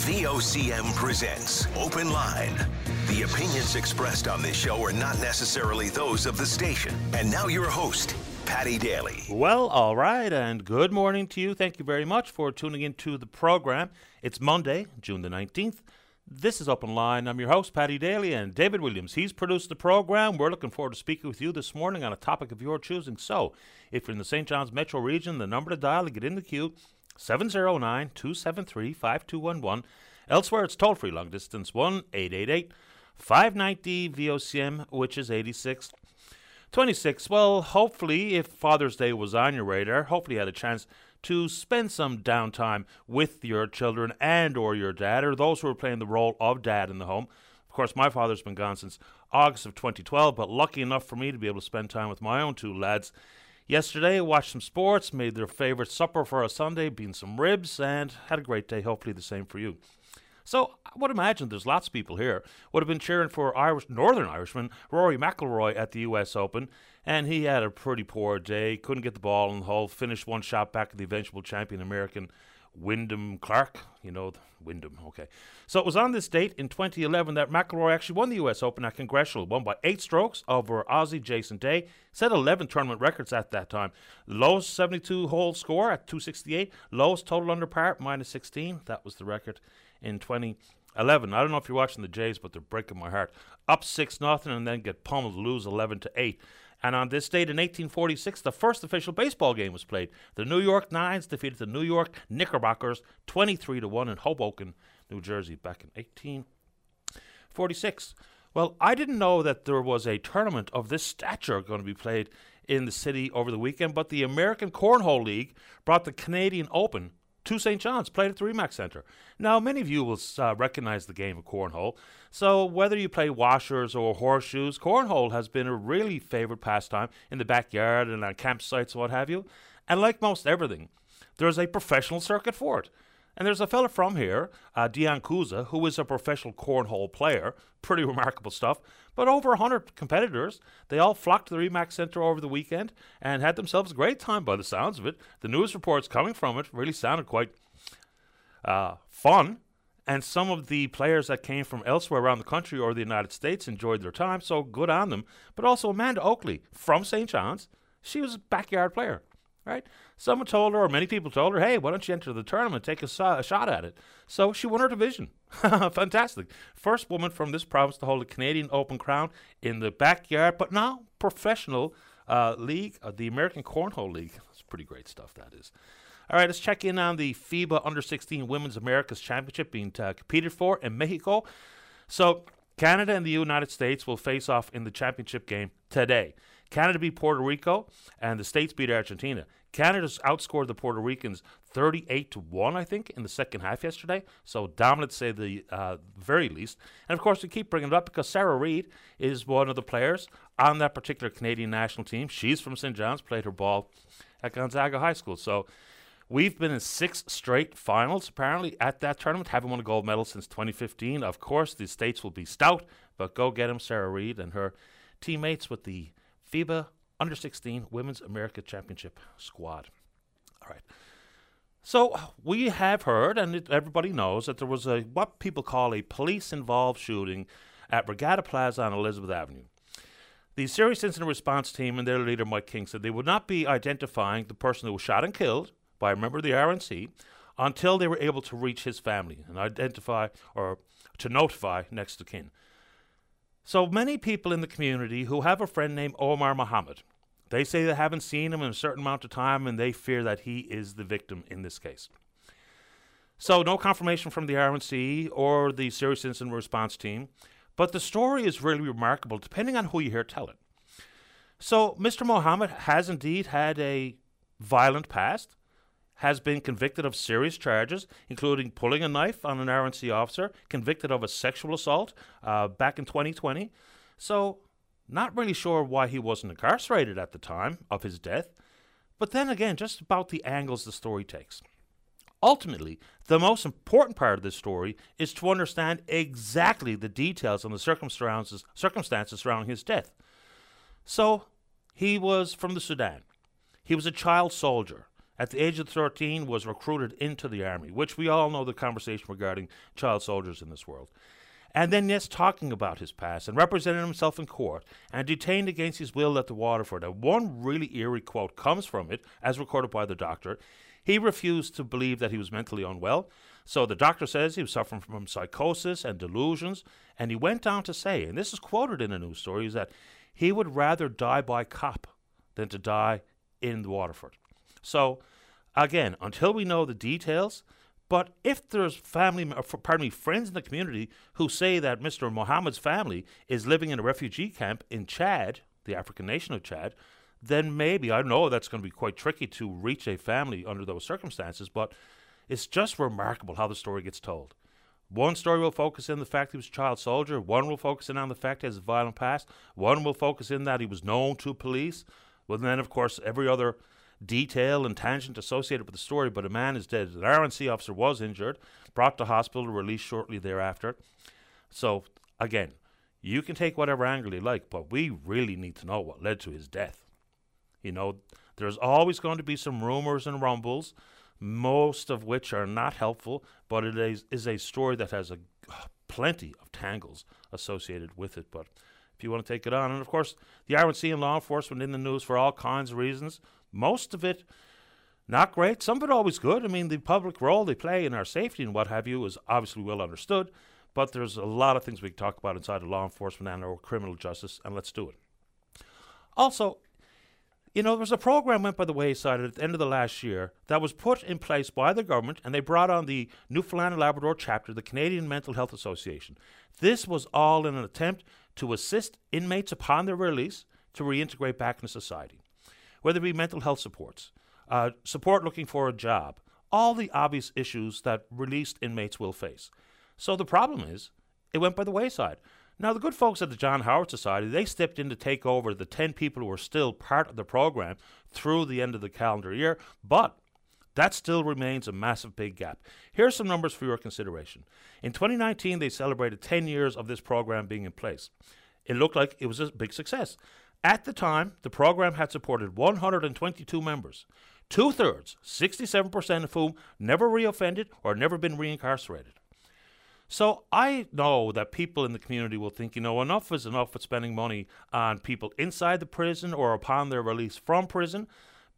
VOCM presents Open Line. The opinions expressed on this show are not necessarily those of the station. And now your host, Patty Daly. Well, all right, and good morning to you. Thank you very much for tuning into the program. It's Monday, June the 19th. This is Open Line. I'm your host, Patty Daly, and David Williams. He's produced the program. We're looking forward to speaking with you this morning on a topic of your choosing. So, if you're in the St. John's metro region, the number to dial to get in the queue 709 273 5211. Elsewhere, it's toll free long distance 1 888 590 VOCM, which is 86 26. Well, hopefully, if Father's Day was on your radar, hopefully you had a chance to spend some downtime with your children and or your dad or those who are playing the role of dad in the home. Of course, my father's been gone since August of 2012, but lucky enough for me to be able to spend time with my own two lads. Yesterday, watched some sports, made their favorite supper for a Sunday, being some ribs, and had a great day. Hopefully, the same for you. So I would imagine there's lots of people here would have been cheering for Irish Northern Irishman Rory McIlroy at the U.S. Open, and he had a pretty poor day. Couldn't get the ball in the hole. Finished one shot back at the eventual champion American Wyndham Clark. You know, Wyndham. Okay. So it was on this date in 2011 that McIlroy actually won the U.S. Open at Congressional, won by eight strokes over Aussie Jason Day. Set 11 tournament records at that time. Lowest 72 hole score at 268. Lowest total under par minus 16. That was the record in 2011. I don't know if you're watching the Jays, but they're breaking my heart. Up 6 nothing and then get pummeled, lose 11 to 8. And on this date in 1846, the first official baseball game was played. The New York Nines defeated the New York Knickerbockers 23 to 1 in Hoboken, New Jersey, back in 1846. Well, I didn't know that there was a tournament of this stature going to be played in the city over the weekend, but the American Cornhole League brought the Canadian Open to St. John's, played at the Remax Centre. Now, many of you will uh, recognize the game of cornhole. So, whether you play washers or horseshoes, cornhole has been a really favorite pastime in the backyard and on campsites what have you. And like most everything, there's a professional circuit for it. And there's a fella from here, uh, Dion Kuza, who is a professional cornhole player. Pretty remarkable stuff. But over 100 competitors. They all flocked to the Remax Center over the weekend and had themselves a great time by the sounds of it. The news reports coming from it really sounded quite uh, fun. And some of the players that came from elsewhere around the country or the United States enjoyed their time, so good on them. But also Amanda Oakley from St. John's, she was a backyard player right? Someone told her, or many people told her, hey, why don't you enter the tournament, take a, a shot at it? So she won her division. Fantastic. First woman from this province to hold a Canadian Open crown in the backyard, but now professional uh, league, uh, the American Cornhole League. It's pretty great stuff, that is. All right, let's check in on the FIBA Under 16 Women's Americas Championship being uh, competed for in Mexico. So, Canada and the United States will face off in the championship game today. Canada beat Puerto Rico, and the States beat Argentina. Canada's outscored the Puerto Ricans 38 to 1, I think, in the second half yesterday. So dominant, say the uh, very least. And of course, we keep bringing it up because Sarah Reid is one of the players on that particular Canadian national team. She's from St. John's, played her ball at Gonzaga High School. So we've been in six straight finals, apparently, at that tournament. Haven't won a gold medal since 2015. Of course, the States will be stout, but go get them, Sarah Reid and her teammates with the FIBA Under 16 Women's America Championship squad. All right. So we have heard, and it, everybody knows, that there was a what people call a police-involved shooting at Regatta Plaza on Elizabeth Avenue. The serious incident response team and their leader Mike King said they would not be identifying the person who was shot and killed by a member of the RNC until they were able to reach his family and identify or to notify next of kin. So many people in the community who have a friend named Omar Muhammad, they say they haven't seen him in a certain amount of time and they fear that he is the victim in this case. So, no confirmation from the RNC or the Serious Incident Response Team, but the story is really remarkable depending on who you hear tell it. So, Mr. Mohammed has indeed had a violent past has been convicted of serious charges, including pulling a knife on an RNC officer, convicted of a sexual assault uh, back in 2020. So, not really sure why he wasn't incarcerated at the time of his death. But then again, just about the angles the story takes. Ultimately, the most important part of this story is to understand exactly the details and the circumstances, circumstances surrounding his death. So, he was from the Sudan. He was a child soldier at the age of 13 was recruited into the army, which we all know the conversation regarding child soldiers in this world. And then, yes, talking about his past and representing himself in court and detained against his will at the Waterford. And one really eerie quote comes from it, as recorded by the doctor. He refused to believe that he was mentally unwell. So the doctor says he was suffering from psychosis and delusions. And he went on to say, and this is quoted in a news story, is that he would rather die by cop than to die in the Waterford. So, again, until we know the details, but if there's family, uh, pardon me, friends in the community who say that Mr. Mohammed's family is living in a refugee camp in Chad, the African nation of Chad, then maybe I know that's going to be quite tricky to reach a family under those circumstances. But it's just remarkable how the story gets told. One story will focus in the fact he was a child soldier. One will focus in on the fact he has a violent past. One will focus in that he was known to police. Well, then, of course, every other detail and tangent associated with the story, but a man is dead. An RNC officer was injured, brought to hospital, released shortly thereafter. So, again, you can take whatever angle you like, but we really need to know what led to his death. You know, there's always going to be some rumors and rumbles, most of which are not helpful, but it is, is a story that has a plenty of tangles associated with it. But if you want to take it on, and of course, the RNC and law enforcement in the news for all kinds of reasons. Most of it not great. Some of it always good. I mean, the public role they play in our safety and what have you is obviously well understood, but there's a lot of things we can talk about inside of law enforcement and our criminal justice, and let's do it. Also, you know, there was a program went by the wayside at the end of the last year that was put in place by the government, and they brought on the Newfoundland and Labrador chapter, the Canadian Mental Health Association. This was all in an attempt to assist inmates upon their release to reintegrate back into society whether it be mental health supports, uh, support looking for a job, all the obvious issues that released inmates will face. So the problem is, it went by the wayside. Now, the good folks at the John Howard Society, they stepped in to take over the 10 people who were still part of the program through the end of the calendar year, but that still remains a massive big gap. Here are some numbers for your consideration. In 2019, they celebrated 10 years of this program being in place. It looked like it was a big success. At the time, the program had supported 122 members, two thirds, 67% of whom never reoffended or never been reincarcerated. So I know that people in the community will think, you know, enough is enough with spending money on people inside the prison or upon their release from prison.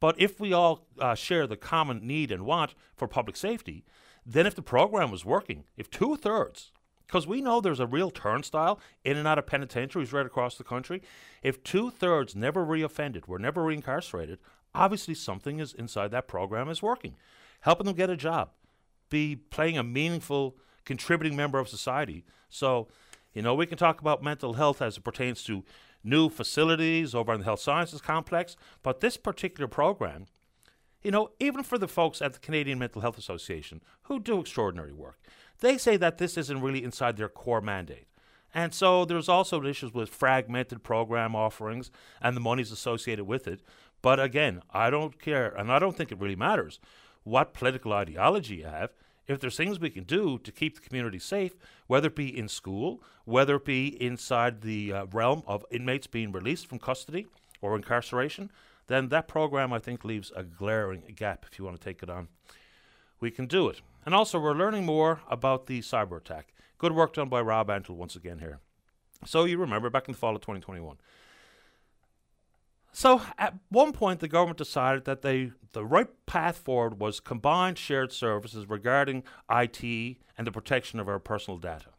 But if we all uh, share the common need and want for public safety, then if the program was working, if two thirds because we know there's a real turnstile in and out of penitentiaries right across the country. If two thirds never reoffended, were never reincarcerated, obviously something is inside that program is working, helping them get a job, be playing a meaningful, contributing member of society. So, you know, we can talk about mental health as it pertains to new facilities over in the health sciences complex, but this particular program, you know, even for the folks at the Canadian Mental Health Association who do extraordinary work, they say that this isn't really inside their core mandate. And so there's also issues with fragmented program offerings and the monies associated with it. But again, I don't care, and I don't think it really matters what political ideology you have. If there's things we can do to keep the community safe, whether it be in school, whether it be inside the uh, realm of inmates being released from custody or incarceration, then that program I think leaves a glaring gap if you want to take it on. We can do it. And also, we're learning more about the cyber attack. Good work done by Rob Antle once again here. So, you remember back in the fall of 2021. So, at one point, the government decided that they, the right path forward was combined shared services regarding IT and the protection of our personal data.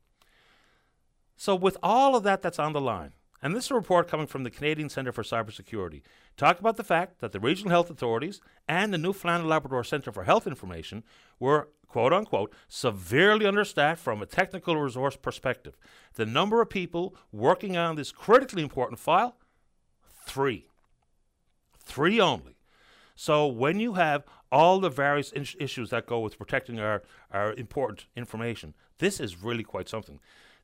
So, with all of that that's on the line, and this is a report coming from the Canadian Centre for Cybersecurity, talk about the fact that the regional health authorities and the Newfoundland and Labrador Centre for Health Information were quote unquote, severely understaffed from a technical resource perspective. The number of people working on this critically important file, three. Three only. So when you have all the various issues that go with protecting our, our important information, this is really quite something.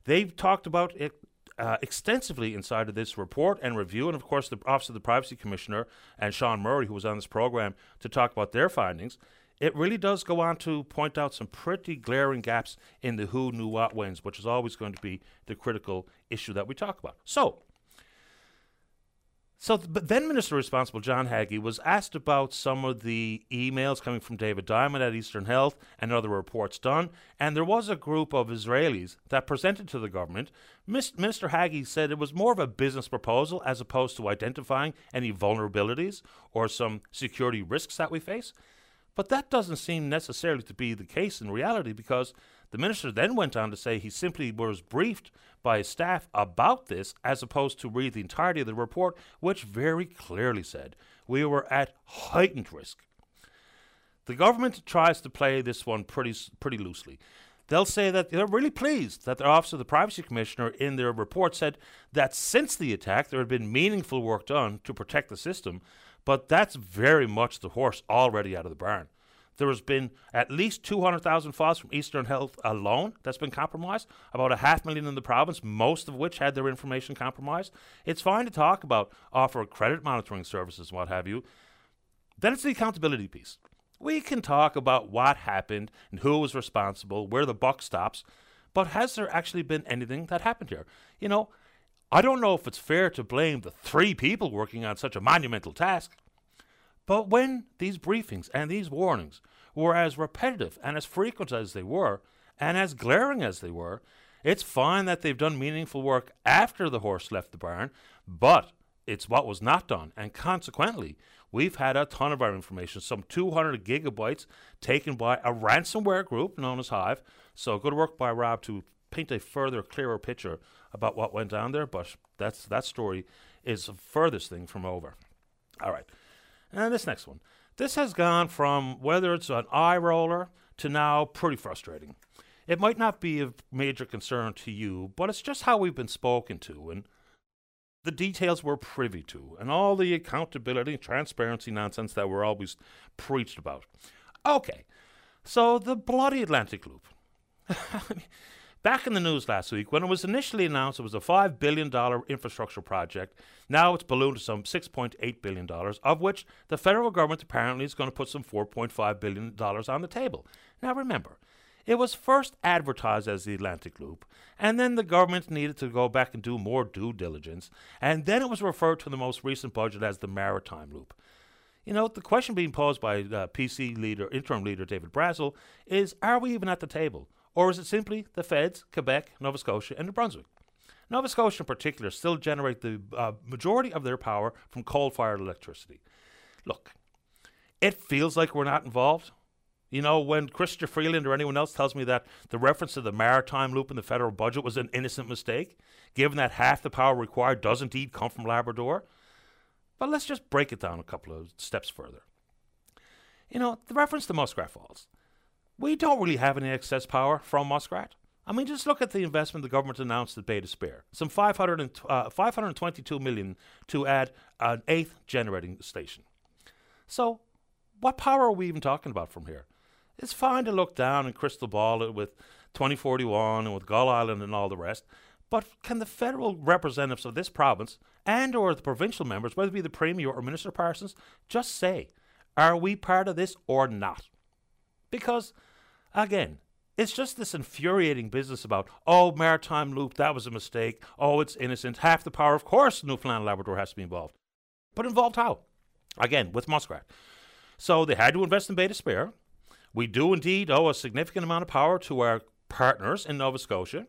They've talked about it uh, extensively inside of this report and review, and of course, the Office of the Privacy Commissioner and Sean Murray, who was on this program, to talk about their findings it really does go on to point out some pretty glaring gaps in the who knew what wins, which is always going to be the critical issue that we talk about. So, So, th- but then Minister responsible John Haggie was asked about some of the emails coming from David Diamond at Eastern Health and other reports done, and there was a group of Israelis that presented to the government. Mis- Minister Haggie said it was more of a business proposal as opposed to identifying any vulnerabilities or some security risks that we face. But that doesn't seem necessarily to be the case in reality because the minister then went on to say he simply was briefed by his staff about this as opposed to read the entirety of the report, which very clearly said we were at heightened risk. The government tries to play this one pretty, pretty loosely. They'll say that they're really pleased that the Office of the Privacy Commissioner in their report said that since the attack there had been meaningful work done to protect the system, but that's very much the horse already out of the barn. There has been at least 200,000 files from Eastern Health alone that's been compromised, about a half million in the province, most of which had their information compromised. It's fine to talk about offer credit monitoring services and what have you. Then it's the accountability piece. We can talk about what happened and who was responsible, where the buck stops, but has there actually been anything that happened here? You know, I don't know if it's fair to blame the three people working on such a monumental task. But when these briefings and these warnings were as repetitive and as frequent as they were, and as glaring as they were, it's fine that they've done meaningful work after the horse left the barn, but it's what was not done. And consequently, we've had a ton of our information, some 200 gigabytes taken by a ransomware group known as Hive. So good work by Rob to paint a further, clearer picture about what went down there. But that's that story is the furthest thing from over. All right. And this next one. This has gone from whether it's an eye roller to now pretty frustrating. It might not be of major concern to you, but it's just how we've been spoken to and the details we're privy to and all the accountability and transparency nonsense that we're always preached about. Okay, so the bloody Atlantic Loop. Back in the news last week, when it was initially announced it was a $5 billion infrastructure project, now it's ballooned to some $6.8 billion, of which the federal government apparently is going to put some $4.5 billion on the table. Now remember, it was first advertised as the Atlantic Loop, and then the government needed to go back and do more due diligence, and then it was referred to in the most recent budget as the Maritime Loop. You know, the question being posed by uh, PC leader, interim leader David Brazil is are we even at the table? Or is it simply the feds, Quebec, Nova Scotia, and New Brunswick? Nova Scotia in particular still generate the uh, majority of their power from coal fired electricity. Look, it feels like we're not involved. You know, when Chrystia Freeland or anyone else tells me that the reference to the maritime loop in the federal budget was an innocent mistake, given that half the power required does indeed come from Labrador. But let's just break it down a couple of steps further. You know, the reference to Muskrat Falls we don't really have any excess power from Muskrat. I mean, just look at the investment the government announced at Bay d'Espoir. Some 500 and, uh, 522 million to add an eighth generating station. So, what power are we even talking about from here? It's fine to look down and crystal ball it with 2041 and with Gull Island and all the rest, but can the federal representatives of this province and or the provincial members, whether it be the Premier or Minister Parsons, just say, are we part of this or not? Because Again, it's just this infuriating business about, oh, maritime loop, that was a mistake. Oh, it's innocent. Half the power, of course, Newfoundland Labrador has to be involved. But involved how? Again, with Muskrat. So they had to invest in Bay d'Espoir. We do indeed owe a significant amount of power to our partners in Nova Scotia.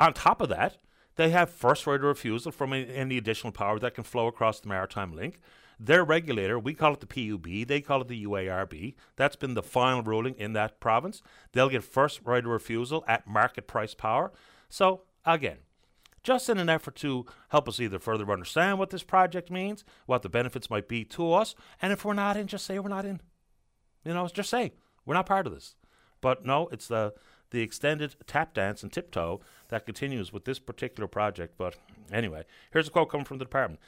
On top of that, they have first right of refusal from any additional power that can flow across the maritime link. Their regulator, we call it the PUB, they call it the UARB. That's been the final ruling in that province. They'll get first right of refusal at market price power. So, again, just in an effort to help us either further understand what this project means, what the benefits might be to us, and if we're not in, just say we're not in. You know, just say we're not part of this. But no, it's the the extended tap dance and tiptoe that continues with this particular project. But anyway, here's a quote coming from the department.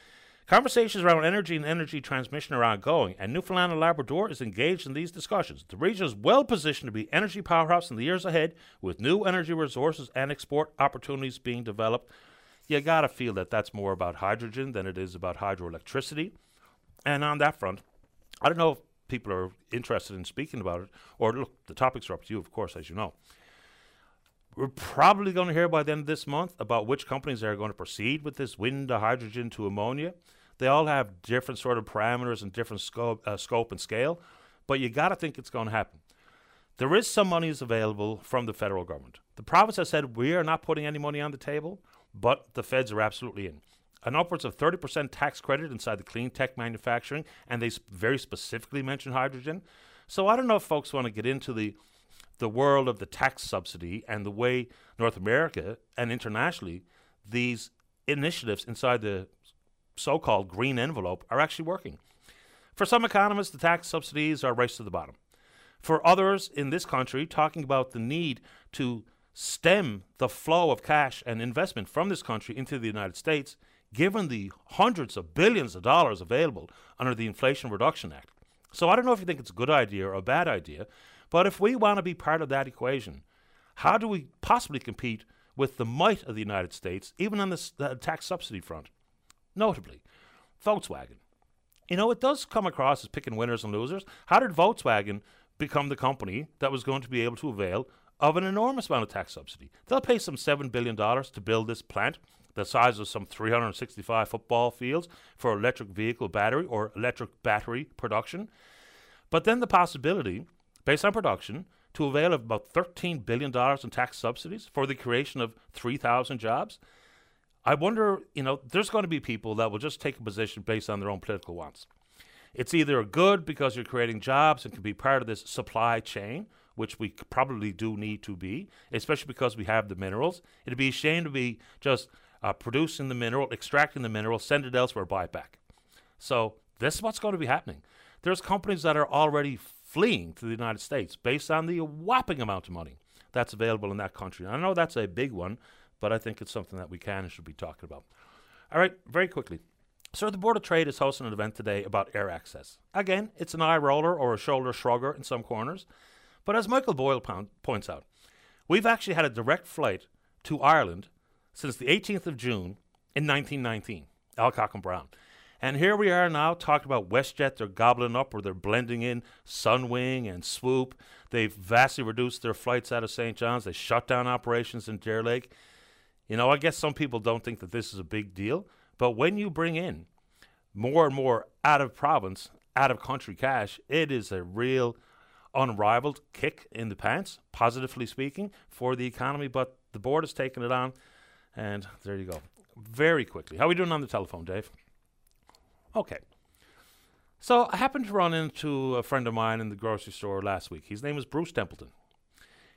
Conversations around energy and energy transmission are ongoing, and Newfoundland and Labrador is engaged in these discussions. The region is well positioned to be energy powerhouse in the years ahead, with new energy resources and export opportunities being developed. You gotta feel that that's more about hydrogen than it is about hydroelectricity. And on that front, I don't know if people are interested in speaking about it, or look, the topics are up to you, of course, as you know. We're probably going to hear by the end of this month about which companies are going to proceed with this wind to hydrogen to ammonia. They all have different sort of parameters and different scope, uh, scope and scale, but you got to think it's going to happen. There is some money is available from the federal government. The province has said we are not putting any money on the table, but the feds are absolutely in. An upwards of 30% tax credit inside the clean tech manufacturing, and they very specifically mention hydrogen. So I don't know if folks want to get into the the world of the tax subsidy and the way North America and internationally these initiatives inside the so called green envelope are actually working. For some economists, the tax subsidies are a race to the bottom. For others in this country, talking about the need to stem the flow of cash and investment from this country into the United States, given the hundreds of billions of dollars available under the Inflation Reduction Act. So I don't know if you think it's a good idea or a bad idea, but if we want to be part of that equation, how do we possibly compete with the might of the United States, even on the tax subsidy front? Notably, Volkswagen. You know, it does come across as picking winners and losers. How did Volkswagen become the company that was going to be able to avail of an enormous amount of tax subsidy? They'll pay some $7 billion to build this plant, the size of some 365 football fields for electric vehicle battery or electric battery production. But then the possibility based on production, to avail of about $13 billion in tax subsidies for the creation of 3,000 jobs. I wonder, you know, there's going to be people that will just take a position based on their own political wants. It's either good because you're creating jobs and can be part of this supply chain, which we probably do need to be, especially because we have the minerals. It'd be a shame to be just uh, producing the mineral, extracting the mineral, send it elsewhere, buy it back. So this is what's going to be happening. There's companies that are already fleeing to the United States based on the whopping amount of money that's available in that country. I know that's a big one, but I think it's something that we can and should be talking about. All right, very quickly. So the Board of Trade is hosting an event today about air access. Again, it's an eye roller or a shoulder shrugger in some corners, but as Michael Boyle points out, we've actually had a direct flight to Ireland since the 18th of June in 1919, Alcock and Brown. And here we are now talking about WestJet. They're gobbling up or they're blending in Sunwing and Swoop. They've vastly reduced their flights out of St. John's. They shut down operations in Deer Lake. You know, I guess some people don't think that this is a big deal, but when you bring in more and more out of province, out of country cash, it is a real unrivaled kick in the pants, positively speaking, for the economy. But the board has taken it on, and there you go. Very quickly. How are we doing on the telephone, Dave? Okay. So I happened to run into a friend of mine in the grocery store last week. His name is Bruce Templeton.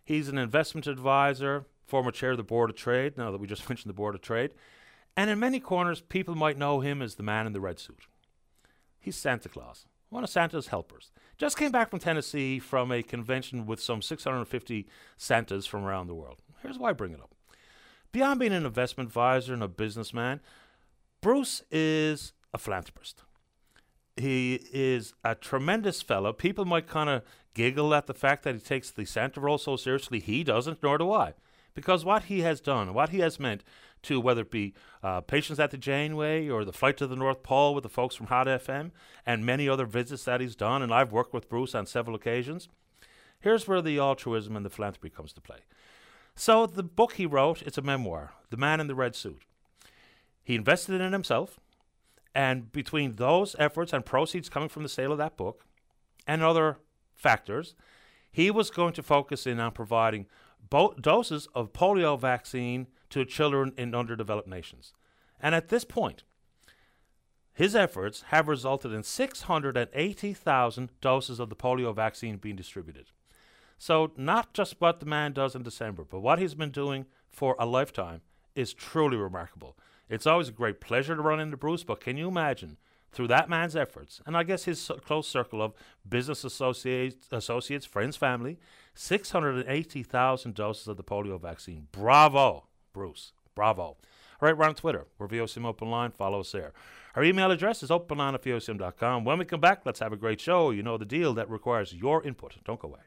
He's an investment advisor, former chair of the Board of Trade, now that we just mentioned the Board of Trade. And in many corners, people might know him as the man in the red suit. He's Santa Claus, one of Santa's helpers. Just came back from Tennessee from a convention with some 650 Santas from around the world. Here's why I bring it up. Beyond being an investment advisor and a businessman, Bruce is a philanthropist. He is a tremendous fellow. People might kind of giggle at the fact that he takes the Santa role so seriously. He doesn't, nor do I. Because what he has done, what he has meant to whether it be uh, Patients at the Janeway or the Flight to the North Pole with the folks from Hot FM and many other visits that he's done, and I've worked with Bruce on several occasions. Here's where the altruism and the philanthropy comes to play. So the book he wrote, it's a memoir, The Man in the Red Suit. He invested in himself. And between those efforts and proceeds coming from the sale of that book and other factors, he was going to focus in on providing bo- doses of polio vaccine to children in underdeveloped nations. And at this point, his efforts have resulted in 680,000 doses of the polio vaccine being distributed. So, not just what the man does in December, but what he's been doing for a lifetime is truly remarkable. It's always a great pleasure to run into Bruce, but can you imagine through that man's efforts, and I guess his close circle of business associates, associates friends, family, 680,000 doses of the polio vaccine. Bravo, Bruce. Bravo. All right, we're on Twitter. We're VOCM Open Line. Follow us there. Our email address is openline at VOCM.com. When we come back, let's have a great show. You know the deal that requires your input. Don't go away.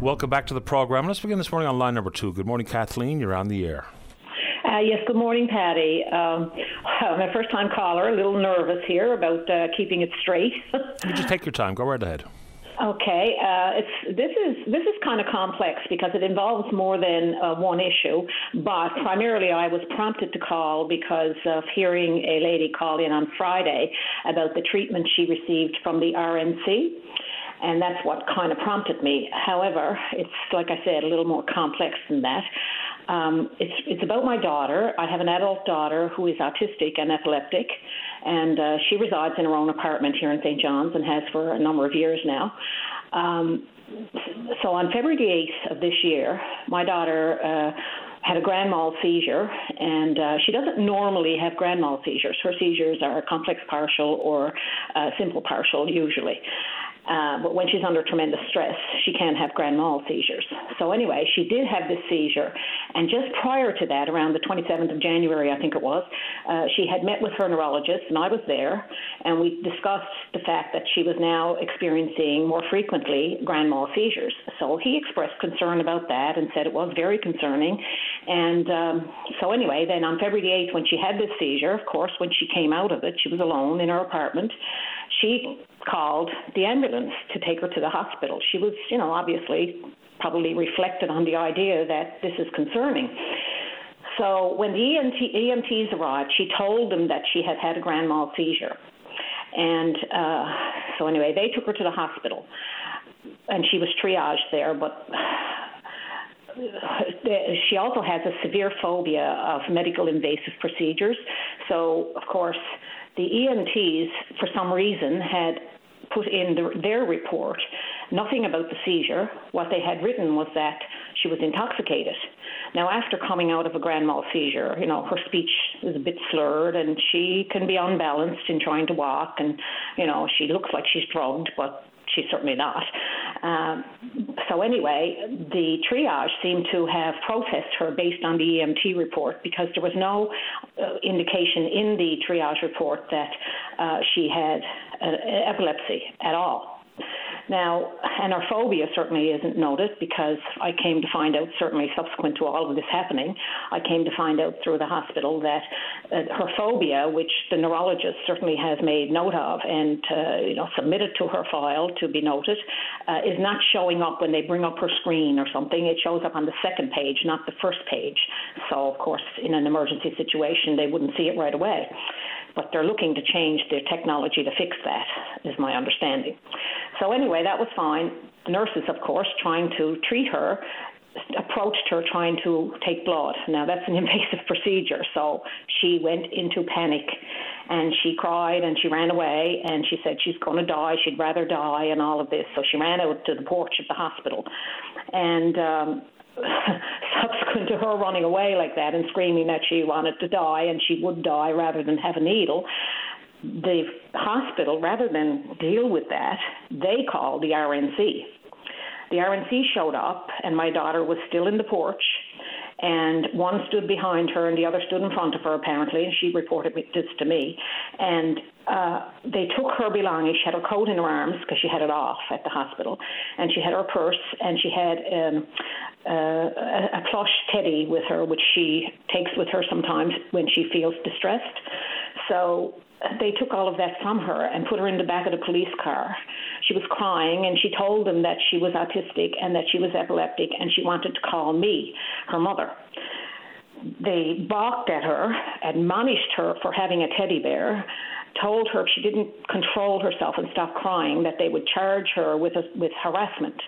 Welcome back to the program. Let's begin this morning on line number two. Good morning, Kathleen. You're on the air. Uh, yes, good morning, Patty. Um, I'm a first time caller, a little nervous here about uh, keeping it straight. you just take your time. Go right ahead. Okay, uh, it's this is this is kind of complex because it involves more than uh, one issue. But primarily, I was prompted to call because of hearing a lady call in on Friday about the treatment she received from the RNC. And that's what kind of prompted me. However, it's like I said, a little more complex than that. Um, it's it's about my daughter. I have an adult daughter who is autistic and epileptic, and uh, she resides in her own apartment here in St. John's and has for a number of years now. Um, so on February the 8th of this year, my daughter. Uh, had a grand mal seizure, and uh, she doesn't normally have grand mal seizures. Her seizures are complex partial or uh, simple partial, usually. Uh, but when she's under tremendous stress, she can have grand mal seizures. So anyway, she did have this seizure, and just prior to that, around the 27th of January, I think it was, uh, she had met with her neurologist, and I was there, and we discussed the fact that she was now experiencing more frequently grand mal seizures. So he expressed concern about that and said it was very concerning. And um, so anyway, then on February the 8th, when she had this seizure, of course, when she came out of it, she was alone in her apartment. She called the ambulance to take her to the hospital. She was, you know, obviously probably reflected on the idea that this is concerning. So when the EMT, EMTs arrived, she told them that she had had a grand mal seizure. And uh, so anyway, they took her to the hospital, and she was triaged there. But she also has a severe phobia of medical invasive procedures. So of course, the EMTs, for some reason, had put in the, their report nothing about the seizure. What they had written was that she was intoxicated. Now, after coming out of a grand mal seizure, you know, her speech is a bit slurred and she can be unbalanced in trying to walk. And, you know, she looks like she's drugged, but she's certainly not. Um, so anyway, the triage seemed to have processed her based on the EMT report because there was no uh, indication in the triage report that uh, she had uh, epilepsy at all. Now, and her phobia certainly isn't noted because I came to find out, certainly subsequent to all of this happening, I came to find out through the hospital that uh, her phobia, which the neurologist certainly has made note of and uh, you know submitted to her file to be noted, uh, is not showing up when they bring up her screen or something. It shows up on the second page, not the first page. So, of course, in an emergency situation, they wouldn't see it right away but they're looking to change their technology to fix that, is my understanding. So, anyway, that was fine. The nurses, of course, trying to treat her, approached her trying to take blood. Now, that's an invasive procedure, so she went into panic and she cried and she ran away and she said she's going to die, she'd rather die, and all of this. So, she ran out to the porch of the hospital. And um, subsequent to her running away like that and screaming that she wanted to die and she would die rather than have a needle, the hospital, rather than deal with that, they called the RNC. The RNC showed up, and my daughter was still in the porch and one stood behind her and the other stood in front of her apparently and she reported this to me. And uh, they took her belongings. She had her coat in her arms because she had it off at the hospital. And she had her purse and she had um, uh, a, a plush teddy with her which she takes with her sometimes when she feels distressed so they took all of that from her and put her in the back of the police car. She was crying and she told them that she was autistic and that she was epileptic and she wanted to call me, her mother. They balked at her, admonished her for having a teddy bear, told her if she didn't control herself and stop crying that they would charge her with a, with harassment.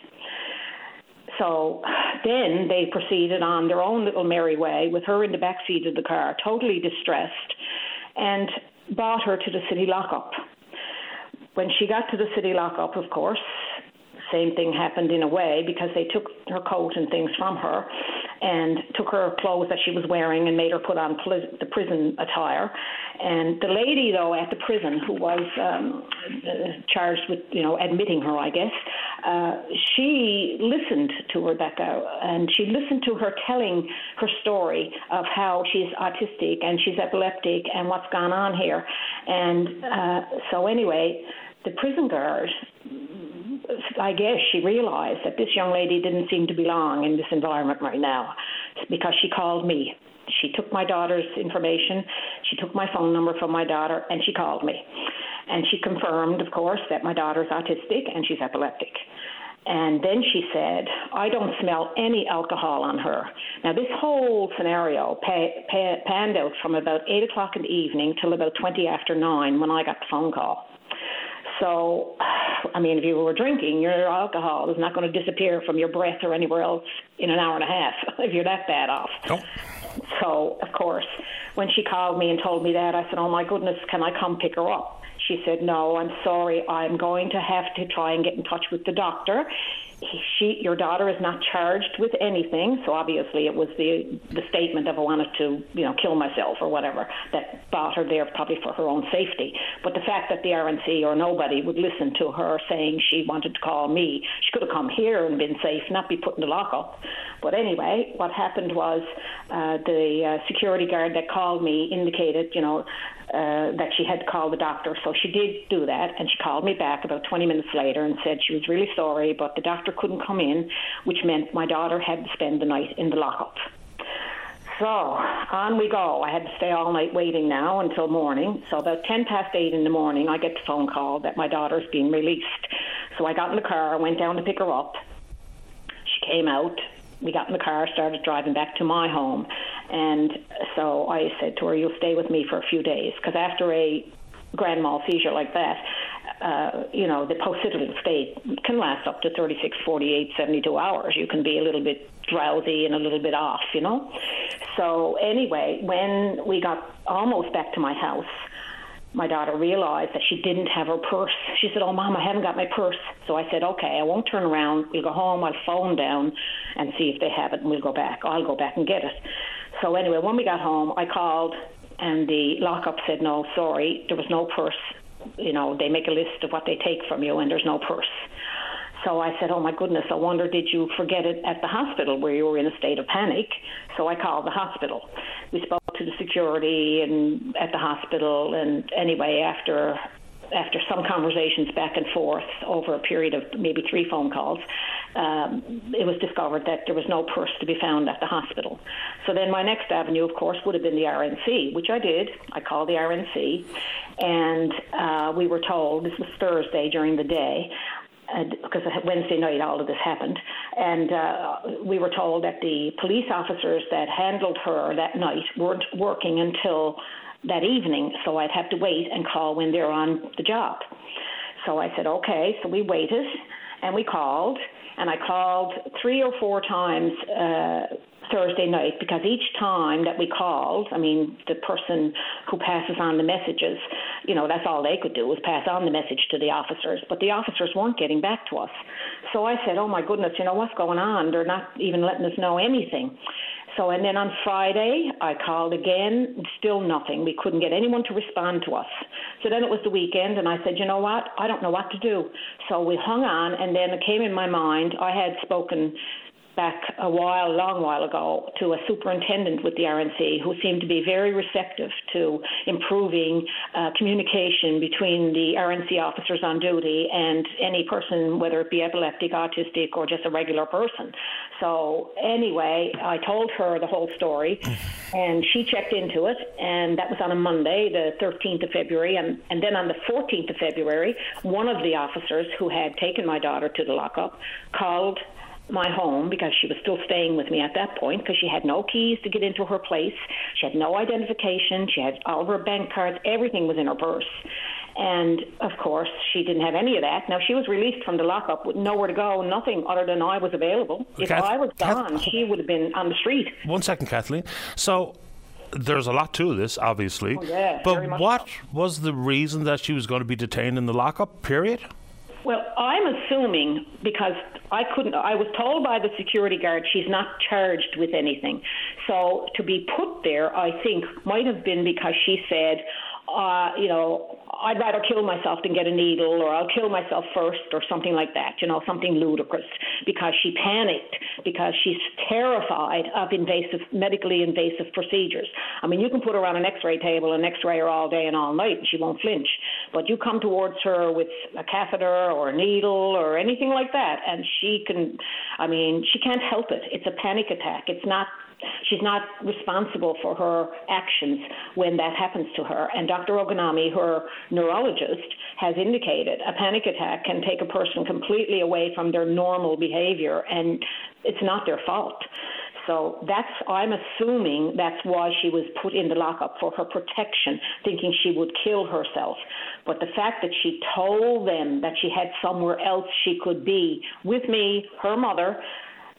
So then they proceeded on their own little merry way with her in the back seat of the car, totally distressed. And brought her to the city lockup. When she got to the city lockup, of course, same thing happened in a way because they took her coat and things from her and took her clothes that she was wearing and made her put on pl- the prison attire. And the lady, though, at the prison who was um, charged with, you know, admitting her, I guess, uh, she listened to Rebecca and she listened to her telling her story of how she's autistic and she's epileptic and what's gone on here. And uh, so, anyway, the prison guard I guess she realized that this young lady didn't seem to belong in this environment right now because she called me. She took my daughter's information, she took my phone number from my daughter, and she called me. And she confirmed, of course, that my daughter's autistic and she's epileptic. And then she said, I don't smell any alcohol on her. Now, this whole scenario pa- pa- panned out from about 8 o'clock in the evening till about 20 after 9 when I got the phone call. So, I mean, if you were drinking, your alcohol is not going to disappear from your breath or anywhere else in an hour and a half if you're that bad off. Nope. So, of course, when she called me and told me that, I said, Oh my goodness, can I come pick her up? She said, No, I'm sorry. I'm going to have to try and get in touch with the doctor. She, your daughter is not charged with anything, so obviously it was the the statement of I wanted to, you know, kill myself or whatever that brought her there, probably for her own safety. But the fact that the RNC or nobody would listen to her saying she wanted to call me, she could have come here and been safe, not be put in the lockup. But anyway, what happened was uh, the uh, security guard that called me indicated, you know, uh, that she had called the doctor. So she did do that, and she called me back about 20 minutes later and said she was really sorry, but the doctor couldn't come in, which meant my daughter had to spend the night in the lockup. So on we go. I had to stay all night waiting now until morning. So about 10 past 8 in the morning, I get the phone call that my daughter's being released. So I got in the car, went down to pick her up. She came out. We got in the car, started driving back to my home. And so I said to her, You'll stay with me for a few days. Because after a grand mal seizure like that, uh, you know, the post-ictal state can last up to 36, 48, 72 hours. You can be a little bit drowsy and a little bit off, you know. So anyway, when we got almost back to my house, my daughter realized that she didn't have her purse. She said, "Oh, mom, I haven't got my purse." So I said, "Okay, I won't turn around. We'll go home. I'll phone down and see if they have it, and we'll go back. I'll go back and get it." So anyway, when we got home, I called, and the lockup said, "No, sorry, there was no purse. You know, they make a list of what they take from you, and there's no purse." So I said, Oh my goodness, I wonder, did you forget it at the hospital where you were in a state of panic? So I called the hospital. We spoke to the security and at the hospital, and anyway, after after some conversations back and forth over a period of maybe three phone calls, um, it was discovered that there was no purse to be found at the hospital. So then my next avenue, of course, would have been the RNC, which I did. I called the RNC, and uh, we were told this was Thursday during the day because Wednesday night all of this happened, and uh, we were told that the police officers that handled her that night weren't working until that evening, so I'd have to wait and call when they're on the job. So I said, okay. So we waited, and we called, and I called three or four times. Uh, Thursday night because each time that we called, I mean, the person who passes on the messages, you know, that's all they could do was pass on the message to the officers, but the officers weren't getting back to us. So I said, oh my goodness, you know, what's going on? They're not even letting us know anything. So, and then on Friday, I called again, still nothing. We couldn't get anyone to respond to us. So then it was the weekend, and I said, you know what? I don't know what to do. So we hung on, and then it came in my mind. I had spoken back a while, a long while ago, to a superintendent with the RNC who seemed to be very receptive to improving uh, communication between the RNC officers on duty and any person, whether it be epileptic, autistic, or just a regular person. So, anyway, I told her the whole story, and she checked into it, and that was on a Monday, the 13th of February. And, and then on the 14th of February, one of the officers who had taken my daughter to the lockup called my home because she was still staying with me at that point because she had no keys to get into her place. She had no identification. She had all of her bank cards. Everything was in her purse. And of course, she didn't have any of that. Now, she was released from the lockup with nowhere to go, nothing other than I was available. If Kath- I was gone, Kath- she would have been on the street. One second, Kathleen. So, there's a lot to this, obviously. Oh, yeah, but what so. was the reason that she was going to be detained in the lockup, period? Well, I'm assuming because I couldn't, I was told by the security guard she's not charged with anything. So to be put there, I think, might have been because she said, uh, you know, I'd rather kill myself than get a needle, or I'll kill myself first, or something like that, you know, something ludicrous, because she panicked, because she's terrified of invasive, medically invasive procedures. I mean, you can put her on an x ray table and x ray her all day and all night, and she won't flinch. But you come towards her with a catheter or a needle or anything like that, and she can, I mean, she can't help it. It's a panic attack. It's not She's not responsible for her actions when that happens to her. And Dr. Ogunami, her neurologist, has indicated a panic attack can take a person completely away from their normal behavior, and it's not their fault. So that's, I'm assuming that's why she was put in the lockup for her protection, thinking she would kill herself. But the fact that she told them that she had somewhere else she could be with me, her mother,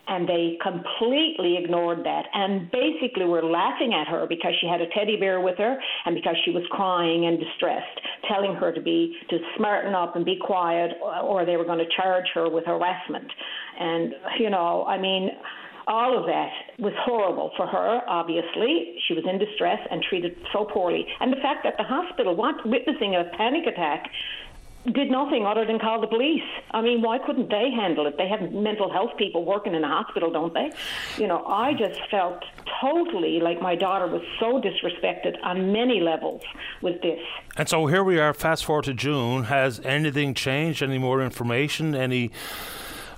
and they completely ignored that and basically were laughing at her because she had a teddy bear with her and because she was crying and distressed, telling her to be to smarten up and be quiet or they were going to charge her with harassment. And you know, I mean, all of that was horrible for her, obviously. She was in distress and treated so poorly. And the fact that the hospital, once witnessing a panic attack, did nothing other than call the police. I mean, why couldn't they handle it? They have mental health people working in the hospital, don't they? You know, I just felt totally like my daughter was so disrespected on many levels with this. And so here we are, fast forward to June. Has anything changed? Any more information? Any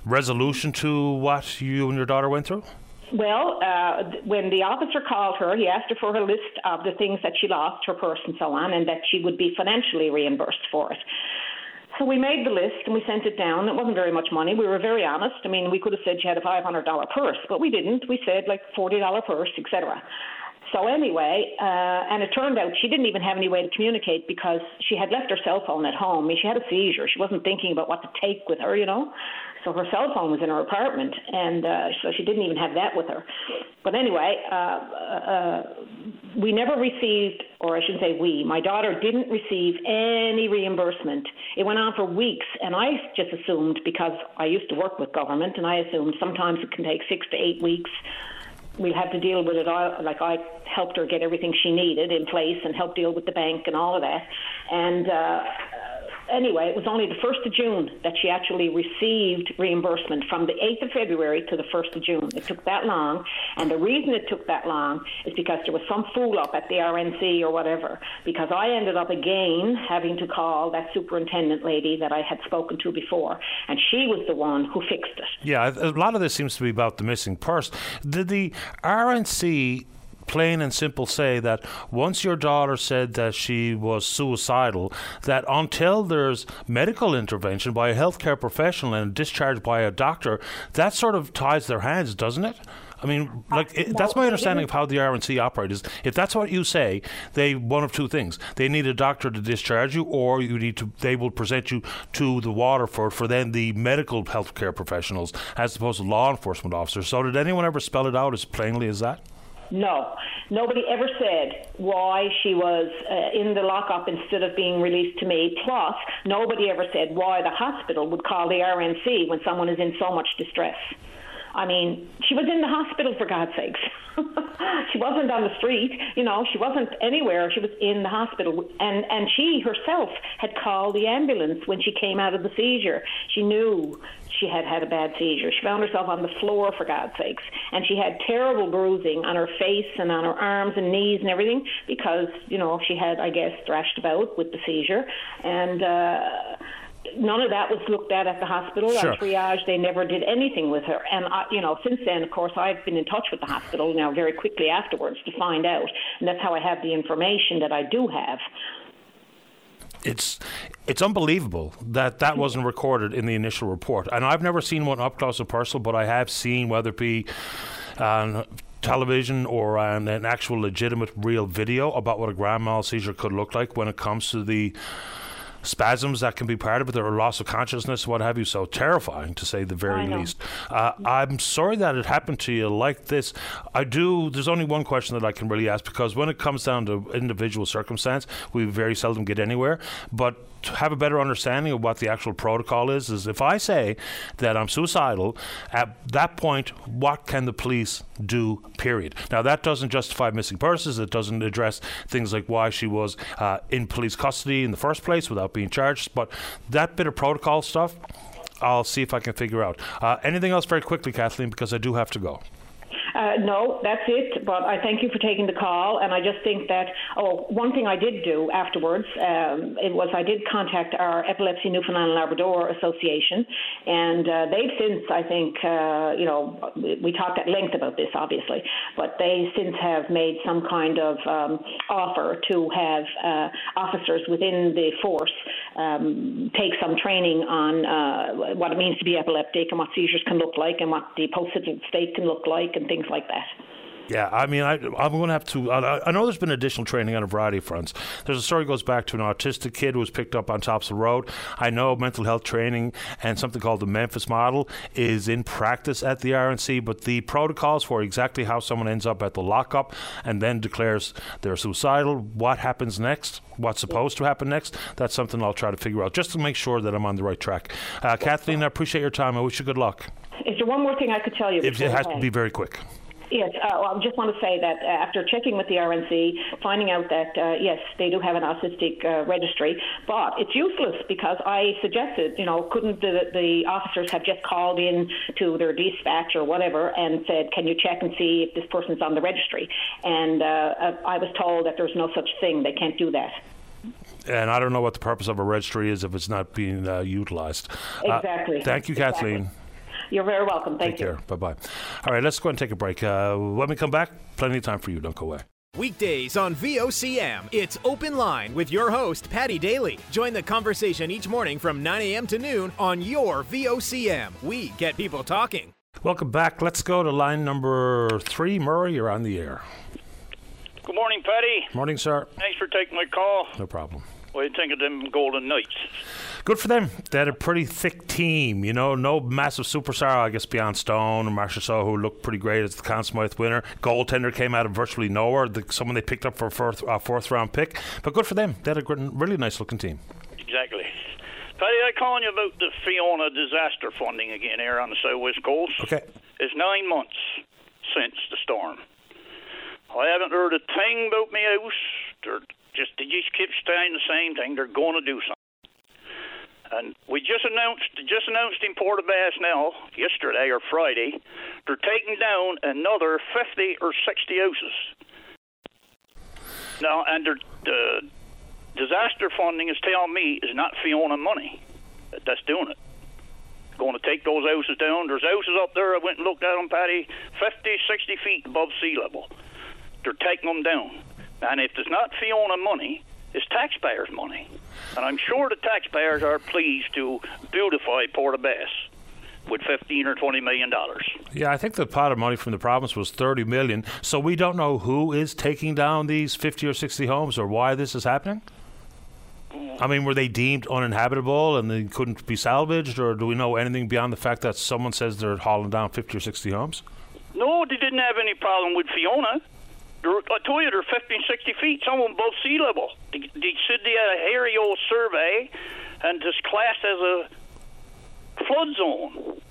resolution to what you and your daughter went through? Well, uh, when the officer called her, he asked her for her list of the things that she lost, her purse and so on, and that she would be financially reimbursed for it. So we made the list and we sent it down. It wasn't very much money. We were very honest. I mean, we could have said she had a $500 purse, but we didn't. We said like $40 purse, etc. So anyway, uh, and it turned out she didn't even have any way to communicate because she had left her cell phone at home. I mean, she had a seizure. She wasn't thinking about what to take with her, you know. So her cell phone was in her apartment, and uh, so she didn't even have that with her. But anyway, uh, uh, we never received, or I shouldn't say we, my daughter didn't receive any reimbursement. It went on for weeks, and I just assumed because I used to work with government, and I assumed sometimes it can take six to eight weeks we had to deal with it all. Like I helped her get everything she needed in place and help deal with the bank and all of that. And uh, anyway, it was only the 1st of June that she actually received reimbursement from the 8th of February to the 1st of June. It took that long. And the reason it took that long is because there was some fool up at the RNC or whatever. Because I ended up again having to call that superintendent lady that I had spoken to before. And she was the one who fixed it. Yeah, a lot of this seems to be about the missing purse. Did the RNC plain and simple say that once your daughter said that she was suicidal, that until there's medical intervention by a healthcare professional and discharged by a doctor, that sort of ties their hands, doesn't it? I mean, uh, like it, that's my understanding of how the RNC operate. Is if that's what you say, they one of two things: they need a doctor to discharge you, or you need to. They will present you to the Waterford for then the medical healthcare professionals, as opposed to law enforcement officers. So, did anyone ever spell it out as plainly as that? No, nobody ever said why she was uh, in the lockup instead of being released to me. Plus, nobody ever said why the hospital would call the RNC when someone is in so much distress. I mean, she was in the hospital for God's sakes. she wasn't on the street, you know, she wasn't anywhere. She was in the hospital. And and she herself had called the ambulance when she came out of the seizure. She knew she had had a bad seizure. She found herself on the floor for God's sakes, and she had terrible bruising on her face and on her arms and knees and everything because you know she had, I guess, thrashed about with the seizure, and. uh none of that was looked at at the hospital. Sure. triage, they never did anything with her. And I, you know, since then, of course, I've been in touch with the hospital now very quickly afterwards to find out, and that's how I have the information that I do have. It's it's unbelievable that that wasn't recorded in the initial report, and I've never seen one up close and personal, but I have seen whether it be. Um, television or an, an actual legitimate real video about what a grand mal seizure could look like when it comes to the spasms that can be part of it, or loss of consciousness, what have you. So terrifying, to say the very least. Uh, I'm sorry that it happened to you like this. I do. There's only one question that I can really ask because when it comes down to individual circumstance, we very seldom get anywhere. But to have a better understanding of what the actual protocol is is if I say that I'm suicidal, at that point, what can the police do? Period. Now that doesn't justify missing persons. It doesn't address things like why she was uh, in police custody in the first place without being charged. But that bit of protocol stuff, I'll see if I can figure out. Uh, anything else very quickly, Kathleen, because I do have to go. Uh, no, that's it. But I thank you for taking the call, and I just think that oh, one thing I did do afterwards um, it was I did contact our Epilepsy Newfoundland and Labrador Association, and uh, they've since I think uh, you know we talked at length about this obviously, but they since have made some kind of um, offer to have uh, officers within the force um, take some training on uh, what it means to be epileptic and what seizures can look like and what the post-seizure state can look like and things like that. Yeah, I mean, I, am going to have to. I, I, know there's been additional training on a variety of fronts. There's a story goes back to an autistic kid who was picked up on tops of the road. I know mental health training and something called the Memphis model is in practice at the RNC, but the protocols for exactly how someone ends up at the lockup and then declares they're suicidal, what happens next, what's supposed to happen next, that's something I'll try to figure out just to make sure that I'm on the right track. Uh, Kathleen, I appreciate your time. I wish you good luck. Is there one more thing I could tell you? It has to be very quick. Yes, uh, well, I just want to say that uh, after checking with the RNC, finding out that uh, yes, they do have an autistic uh, registry, but it's useless because I suggested, you know, couldn't the, the officers have just called in to their dispatch or whatever and said, can you check and see if this person's on the registry? And uh, I was told that there's no such thing; they can't do that and I don't know what the purpose of a registry is if it's not being uh, utilized. Uh, exactly. Uh, thank you, exactly. Kathleen. You're very welcome. Thank Take you. care. Bye bye. All right, let's go and take a break. Uh, when we come back, plenty of time for you. Don't go away. Weekdays on VOCM, it's Open Line with your host, Paddy Daly. Join the conversation each morning from 9 a.m. to noon on your VOCM. We get people talking. Welcome back. Let's go to line number three. Murray, you're on the air. Good morning, Paddy. Morning, sir. Thanks for taking my call. No problem. What do you think of them Golden Knights? Good for them. They had a pretty thick team, you know. No massive superstar, I guess, beyond Stone and Marchessault, who looked pretty great as the Conn Smythe winner. Goaltender came out of virtually nowhere. The, someone they picked up for a fourth, uh, fourth round pick. But good for them. They had a really nice looking team. Exactly. Paddy, I'm calling you about the Fiona disaster funding again here on the southwest coast. Okay. It's nine months since the storm. I haven't heard a thing about me house. Just they just keep saying the same thing. They're going to do something. And we just announced just announced in Port aux Basques now yesterday or Friday, they're taking down another fifty or sixty houses. Now, and the disaster funding is telling me is not Fiona money that's doing it. Going to take those houses down. There's houses up there. I went and looked at them, Paddy, 50, 60 feet above sea level. They're taking them down. And if it's not Fiona money, it's taxpayers' money. And I'm sure the taxpayers are pleased to beautify Port aux Basques with 15 or 20 million dollars. Yeah, I think the pot of money from the province was 30 million. So we don't know who is taking down these 50 or 60 homes or why this is happening? I mean, were they deemed uninhabitable and they couldn't be salvaged, or do we know anything beyond the fact that someone says they're hauling down 50 or 60 homes? No, they didn't have any problem with Fiona. I told you they're 50 and 60 feet, some of them above sea level. They, they said they had a hairy old survey, and it's classed as a flood zone.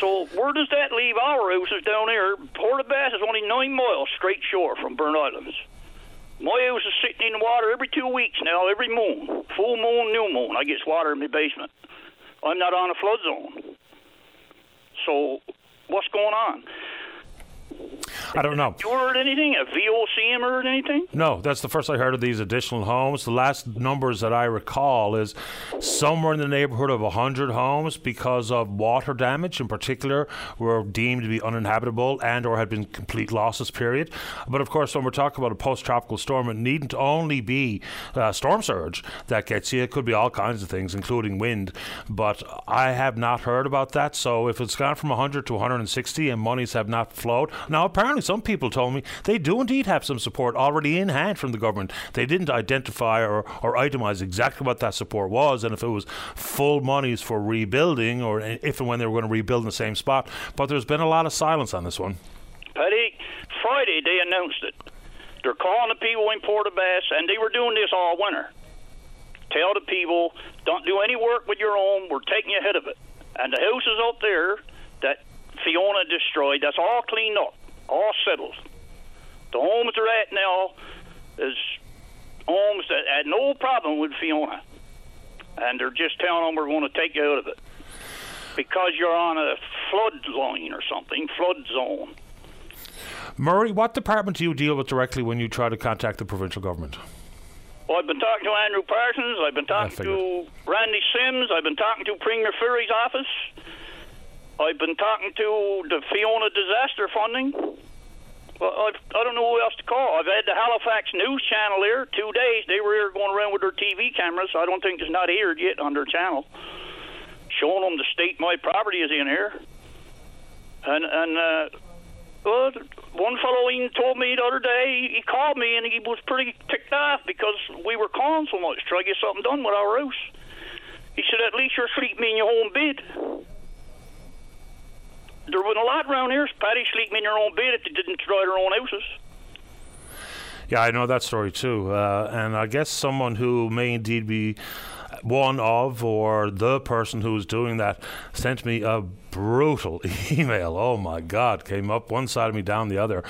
So where does that leave our houses down here? Port aux Basques is only nine miles straight shore from Burnt Islands. My house is sitting in the water every two weeks now, every moon. Full moon, new moon. I get water in my basement. I'm not on a flood zone. So what's going on? I don't know. You heard anything? A VOCM heard anything? No, that's the first I heard of these additional homes. The last numbers that I recall is somewhere in the neighborhood of 100 homes because of water damage in particular were deemed to be uninhabitable and or had been complete losses period. But of course, when we're talking about a post-tropical storm, it needn't only be uh, storm surge that gets you. It could be all kinds of things, including wind. But I have not heard about that. So if it's gone from 100 to 160 and monies have not flowed, now apparently some people told me they do indeed have some support already in hand from the government. They didn't identify or, or itemize exactly what that support was and if it was full monies for rebuilding or if and when they were going to rebuild in the same spot. But there's been a lot of silence on this one. Paddy, Friday they announced it. They're calling the people in Port aux Basques, and they were doing this all winter. Tell the people, don't do any work with your own. We're taking you ahead of it. And the houses up there that Fiona destroyed, that's all cleaned up all settled. The homes they're at now is homes that had no problem with Fiona, and they're just telling them we're going to take you out of it because you're on a flood line or something, flood zone. Murray, what department do you deal with directly when you try to contact the provincial government? Well, I've been talking to Andrew Parsons. I've been talking to Randy Sims. I've been talking to Premier Furey's office. I've been talking to the Fiona disaster funding. Well, I've, I don't know who else to call. I've had the Halifax News Channel here two days. They were here going around with their TV cameras. I don't think it's not aired yet on their channel, showing them the state my property is in here. And and uh, well, one fellow even told me the other day he called me and he was pretty ticked off because we were calling so much, trying to get something done with our house. He said, "At least you're sleeping in your own bed." There wasn't a lot around here, Paddy, sleeping in their own bed if they didn't try their own houses. Yeah, I know that story too. Uh, and I guess someone who may indeed be one of or the person who's doing that sent me a brutal email. Oh my God, came up one side of me, down the other.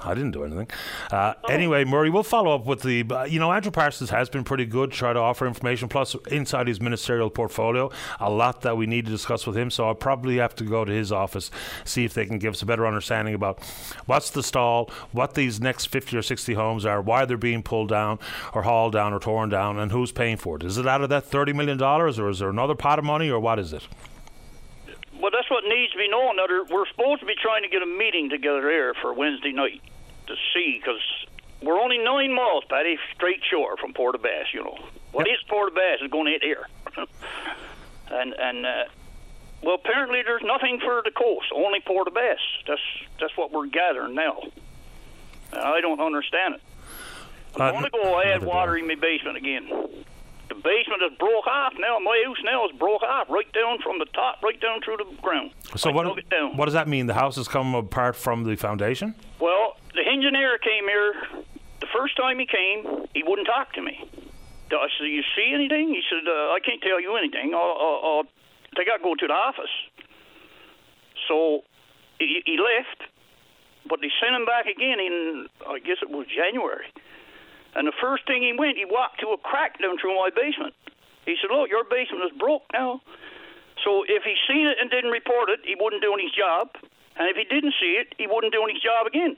I didn't do anything. Uh, Anyway, Murray, we'll follow up with the. Uh, you know, Andrew Parsons has been pretty good, try to offer information. Plus, inside his ministerial portfolio, a lot that we need to discuss with him. So I'll probably have to go to his office, see if they can give us a better understanding about what's the stall, what these next 50 or 60 homes are, why they're being pulled down or hauled down or torn down, and who's paying for it. Is it out of that $30 million, or is there another pot of money, or what is it? Well, that's what needs to be known. Now, there- We're supposed to be trying to get a meeting together here for Wednesday night to see, because we're only nine miles, Paddy, straight shore from Port aux Basques. You know, what is Port aux Basques is going to hit here, and and uh, well, apparently there's nothing for the coast, only Port aux Basques. That's that's what we're gathering now. And I don't understand it. Uh, I'm going to go add water in my basement again. The basement is broke off now. My house now is broke off, right down from the top, right down through the ground. So I what? What does that mean? The house has come apart from the foundation. Well, the engineer came here the first time he came. He wouldn't talk to me. I said, "You see anything?" He said, uh, "I can't tell you anything. I'll, I'll, I'll, I got to go to the office." So he, he left, but they sent him back again in I guess it was January. And the first thing he went, he walked to a crack down through my basement. He said, "Look, your basement is broke now." So if he seen it and didn't report it, he wouldn't do his job. And if he didn't see it, he wouldn't do his job again.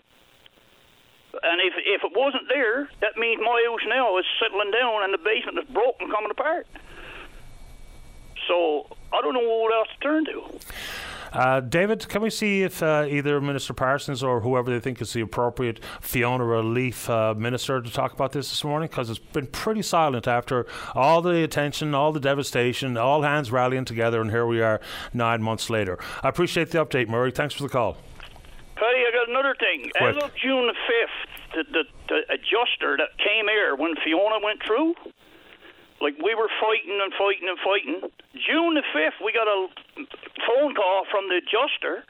And if if it wasn't there, that means my house now is settling down and the basement is broken, coming apart. So I don't know what else to turn to. Uh, David, can we see if uh, either Minister Parsons or whoever they think is the appropriate Fiona Relief uh, minister to talk about this this morning? Because it's been pretty silent after all the attention, all the devastation, all hands rallying together, and here we are nine months later. I appreciate the update, Murray. Thanks for the call. Paddy, I got another thing. As of June fifth, the, the, the adjuster that came here when Fiona went through, like we were fighting and fighting and fighting. June the fifth, we got a phone call from the adjuster.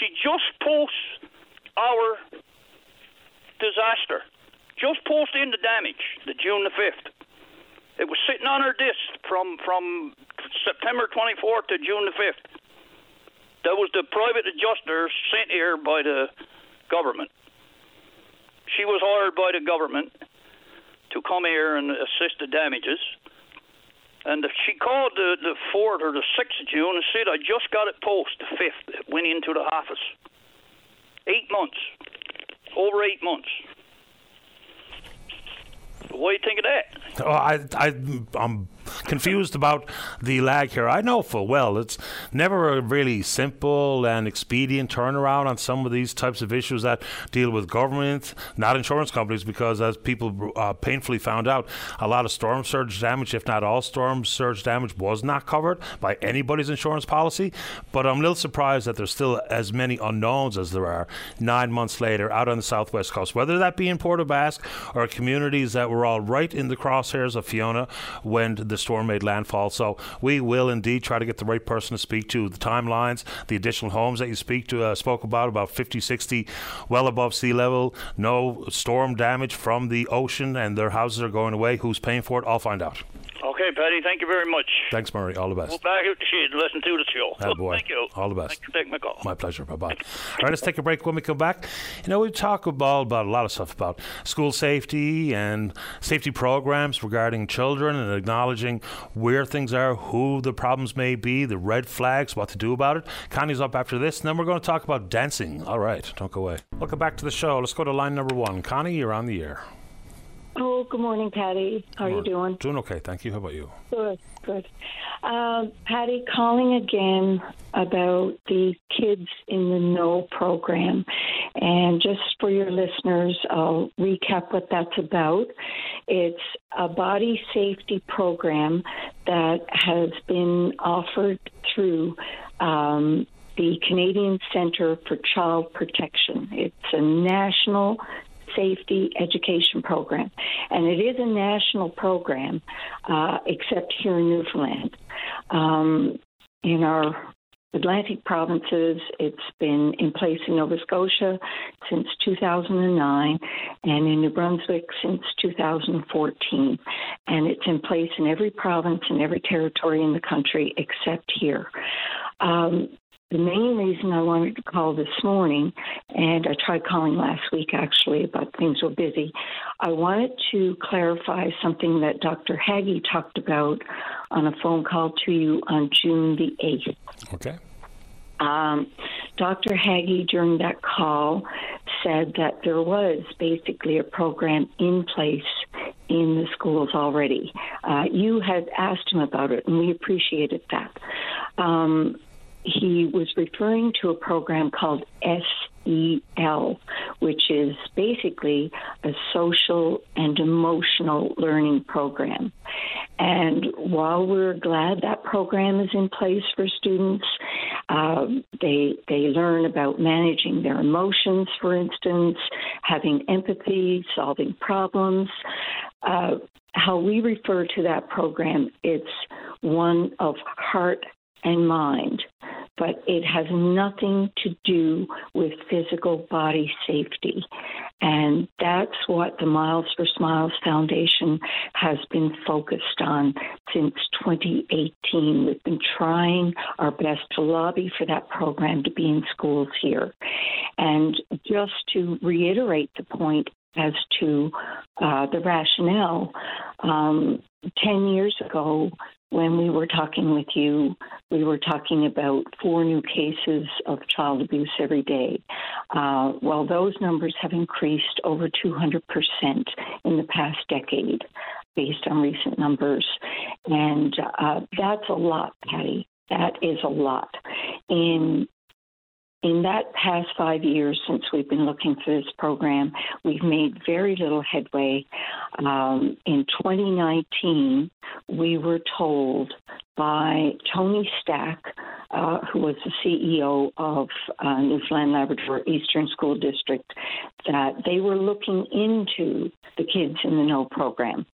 She just posts our disaster. Just posted in the damage, the June the fifth. It was sitting on her disc from from September twenty fourth to June the fifth. That was the private adjuster sent here by the government. She was hired by the government to come here and assist the damages. And she called the, the 4th or the 6th of June and said, I just got it post, the 5th. It went into the office. Eight months. Over eight months. What do you think of that? Oh, I, I, I'm confused about the lag here. I know full well it's never a really simple and expedient turnaround on some of these types of issues that deal with government, not insurance companies, because as people uh, painfully found out, a lot of storm surge damage, if not all storm surge damage, was not covered by anybody's insurance policy. But I'm a little surprised that there's still as many unknowns as there are nine months later out on the southwest coast, whether that be in Port aux Basques or communities that were all right in the crosshairs of Fiona when the storm made landfall. So we will indeed try to get the right person to speak to. The timelines, the additional homes that you speak to, uh, spoke about, about 50, 60, well above sea level, no storm damage from the ocean, and their houses are going away. Who's paying for it? I'll find out. Okay, Paddy, thank you very much. Thanks, Murray. All the best. Go back out the shade and listen to the show. Oh, boy. Thank you. All the best. Thanks for taking my call. My pleasure. Bye bye. All right, let's take a break. When we come back, you know, we talk about, about a lot of stuff about school safety and safety programs regarding children and acknowledging where things are, who the problems may be, the red flags, what to do about it. Connie's up after this, and then we're going to talk about dancing. All right, don't go away. Welcome back to the show. Let's go to line number one. Connie, you're on the air. Oh, good morning, Paddy. How are you doing? Doing okay, thank you. How about you? Good, good. Um, Paddy, calling again about the Kids in the Know program. And just for your listeners, I'll recap what that's about. It's a body safety program that has been offered through um, the Canadian Centre for Child Protection. It's a national safety education program. And it is a national program, uh, except here in Newfoundland. Um, in our Atlantic provinces, it's been in place in Nova Scotia since 2009 and in New Brunswick since 2014. And it's in place in every province and every territory in the country except here. Um, the main reason I wanted to call this morning, and I tried calling last week actually, but things were busy, I wanted to clarify something that Dr. Haggie talked about on a phone call to you on June the 8th. Okay. Um, Dr. Haggie, during that call, said that there was basically a program in place in the schools already. Uh, you had asked him about it, and we appreciated that. Um, he was referring to a program called SEL, which is basically a social and emotional learning program. And while we're glad that program is in place for students, uh, they they learn about managing their emotions, for instance, having empathy, solving problems. Uh, how we refer to that program, it's one of heart and mind, but it has nothing to do with physical body safety. And that's what the Miles for Smiles Foundation has been focused on since 2018. We've been trying our best to lobby for that program to be in schools here. And just to reiterate the point as to uh, the rationale, um, 10 years ago, when we were talking with you, we were talking about four new cases of child abuse every day. Uh, well, those numbers have increased over 200% in the past decade based on recent numbers. And uh, that's a lot, Paddy. That is a lot. In in that past five years since we've been looking for this program, we've made very little headway. Um, in 2019, we were told by Tony Stack, uh, who was the CEO of uh, Newfoundland Labrador Eastern School District, that they were looking into the Kids in the Know program.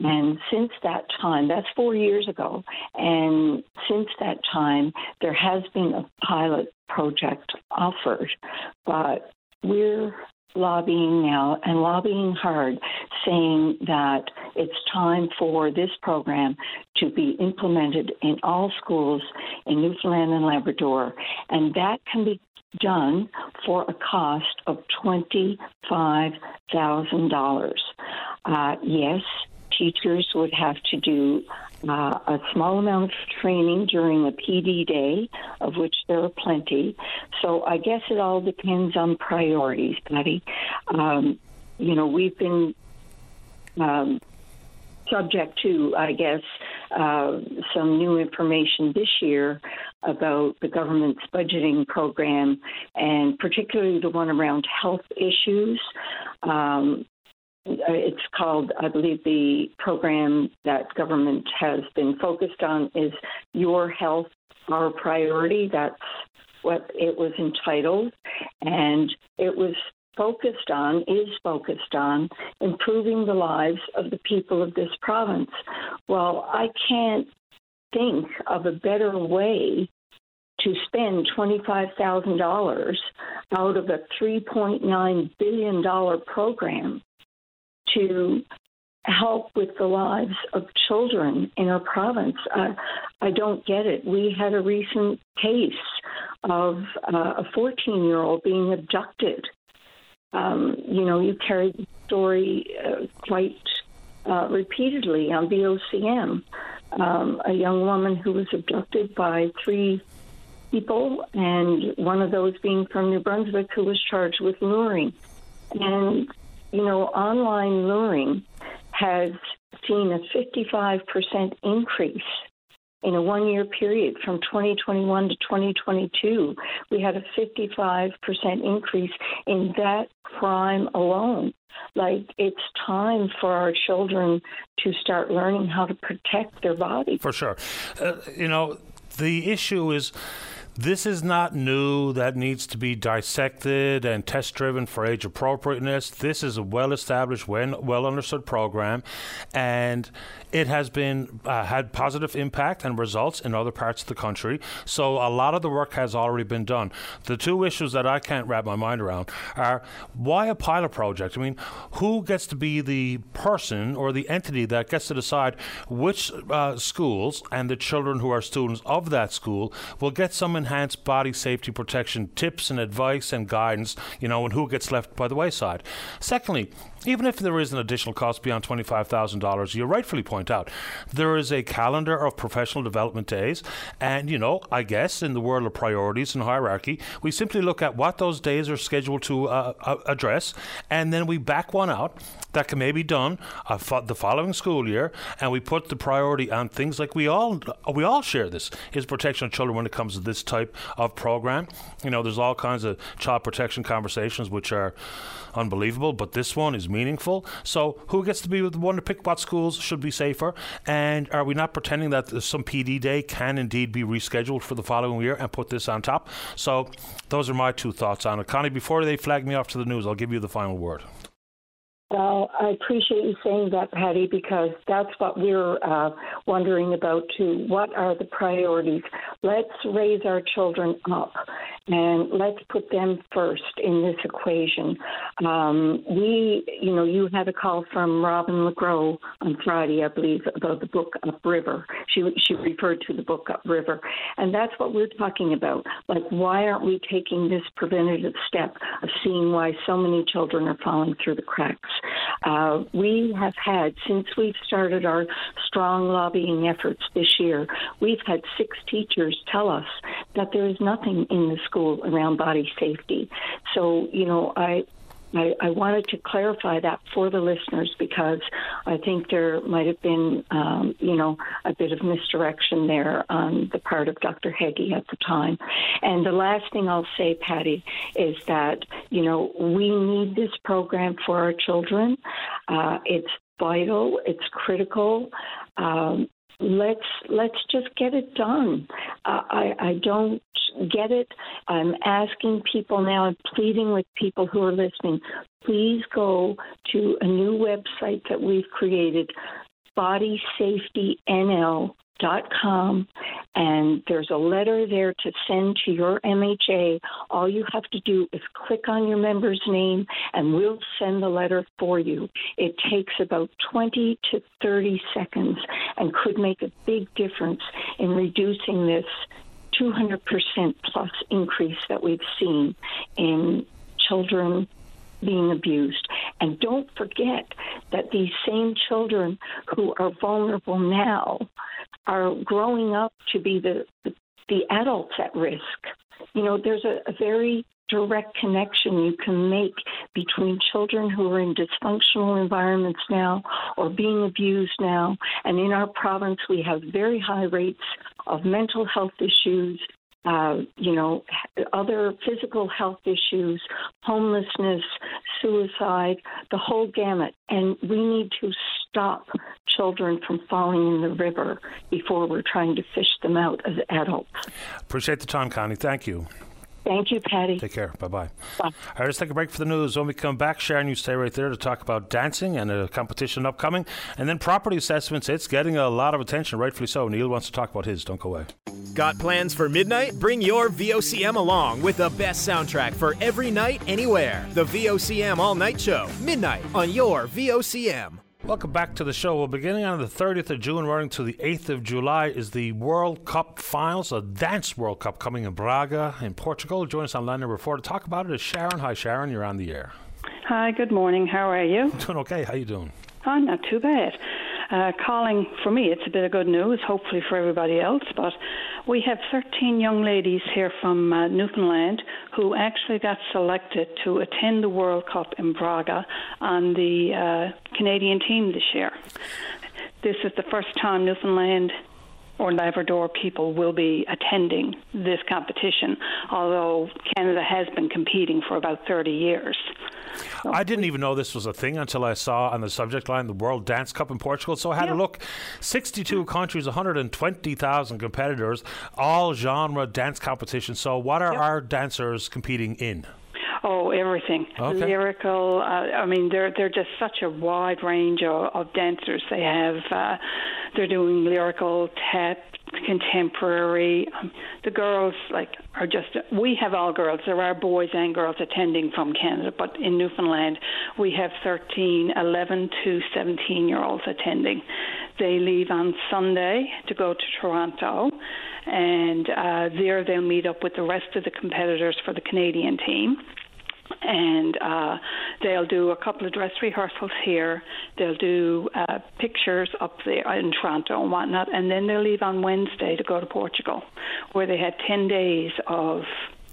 And since that time, that's four years ago, and since that time, there has been a pilot project offered, but we're lobbying now and lobbying hard, saying that it's time for this program to be implemented in all schools in Newfoundland and Labrador. And that can be done for a cost of $25,000. Uh, yes, teachers would have to do uh, a small amount of training during a PD day, of which there are plenty. So I guess it all depends on priorities, Paddy. Um, you know, we've been um, subject to, I guess, uh, some new information this year about the government's budgeting program, and particularly the one around health issues. Um, Uh, it's called, I believe, the program that government has been focused on is Your Health, Our Priority. That's what it was entitled. And it was focused on, is focused on, improving the lives of the people of this province. Well, I can't think of a better way to spend $25,000 out of a $3.9 billion program to help with the lives of children in our province. Uh, I don't get it. We had a recent case of uh, a 14 year old being abducted. Um, you know, you carried the story uh, quite uh, repeatedly on VOCM. Um, a young woman who was abducted by three people, and one of those being from New Brunswick, who was charged with luring. And, you know, online luring has seen a 55% increase in a one year period from 2021 to 2022. We had a 55% increase in that crime alone. Like it's time for our children to start learning how to protect their body. For sure. Uh, you know, the issue is this is not new that needs to be dissected and test driven for age appropriateness. This is a well established, well understood program, and it has been uh, had positive impact and results in other parts of the country. So a lot of the work has already been done. The two issues that I can't wrap my mind around are why a pilot project? I mean, who gets to be the person or the entity that gets to decide which uh, schools and the children who are students of that school will get some enhanced body safety protection tips and advice and guidance, you know, and who gets left by the wayside? Secondly, even if there is an additional cost beyond $25,000, you rightfully point out there is a calendar of professional development days. And, you know, I guess in the world of priorities and hierarchy, we simply look at what those days are scheduled to uh, uh address, and then we back one out that can maybe be done uh, the following school year, and we put the priority on things like we all we all share this is protection of children when it comes to this type of program. You know, there's all kinds of child protection conversations which are unbelievable, but this one is meaningful. So, who gets to be the one to pick what schools should be safer? And are we not pretending that some PD day can indeed be rescheduled for the following year and put this on top? So, those are my two thoughts on it. Connie, before they flag me off to the news, I'll give you the final word. Well, I appreciate you saying that, Paddy, because that's what we're uh, wondering about too. What are the priorities? Let's raise our children up and let's put them first in this equation. Um, we, you know, you had a call from Robin LeGros on Friday, I believe, about the book Upriver. She she referred to the book Upriver, and that's what we're talking about. Like, why aren't we taking this preventative step of seeing why so many children are falling through the cracks? Uh, we have had, since we've started our strong lobbying efforts this year, we've had six teachers tell us that there is nothing in the school around body safety. So, you know, I, I, I, wanted to clarify that for the listeners because I think there might have been, um, you know, a bit of misdirection there on the part of Dr. Haggie at the time. And the last thing I'll say, Paddy, is that, you know, we need this program for our children. Uh, it's vital, it's critical. Um, let's let's just get it done. I I don't get it. I'm asking people now. I'm pleading with people who are listening. Please go to a new website that we've created, Body Safety NL dot com and there's a letter there to send to your MHA. All you have to do is click on your member's name and we'll send the letter for you. It takes about 20 to 30 seconds and could make a big difference in reducing this 200% plus increase that we've seen in children being abused. And don't forget that these same children who are vulnerable now are growing up to be the, the, adults at risk. You know, there's a, a very direct connection you can make between children who are in dysfunctional environments now or being abused now. And in our province, we have very high rates of mental health issues, uh, you know, other physical health issues, homelessness, suicide, the whole gamut. And we need to stop children from falling in the river before we're trying to fish them out as adults. Appreciate the time, Connie. Thank you. Thank you, Paddy. Take care. Bye-bye. All right, let's take a break for the news. When we come back, Sharon, you stay right there to talk about dancing and a competition upcoming. And then property assessments. It's getting a lot of attention, rightfully so. Neil wants to talk about his. Don't go away. Got plans for midnight? Bring your VOCM along with the best soundtrack for every night, anywhere. The VOCM All Night Show, midnight on your VOCM. Welcome back to the show. Well, beginning on the 30th of June, running to the 8th of July, is the World Cup finals, a dance World Cup coming in Braga in Portugal. Join us on line number four to talk about it is Sharon. Hi, Sharon. You're on the air. Hi, good morning. How are you? Doing okay. How you doing? Oh, not too bad. Uh, calling for me, it's a bit of good news, hopefully for everybody else. But we have 13 young ladies here from uh, Newfoundland who actually got selected to attend the World Cup in Braga on the uh, Canadian team this year. This is the first time Newfoundland or Labrador people will be attending this competition, although Canada has been competing for about 30 years. So I didn't even know this was a thing until I saw on the subject line the World Dance Cup in Portugal. So I had yeah. a look 62 countries, 120,000 competitors, all genre dance competitions. So, what are yep. our dancers competing in? Oh, everything. Okay. Lyrical. Uh, I mean, they're they're just such a wide range of, of dancers. They have. Uh, they're doing lyrical, tap, contemporary. Um, the girls like are just. We have all girls. There are boys and girls attending from Canada, but in Newfoundland we have 13, 11 to 17 year olds attending. They leave on Sunday to go to Toronto, and uh, there they'll meet up with the rest of the competitors for the Canadian team and uh, they'll do a couple of dress rehearsals here. They'll do uh, pictures up there in Toronto and whatnot, and then they'll leave on Wednesday to go to Portugal, where they had ten days of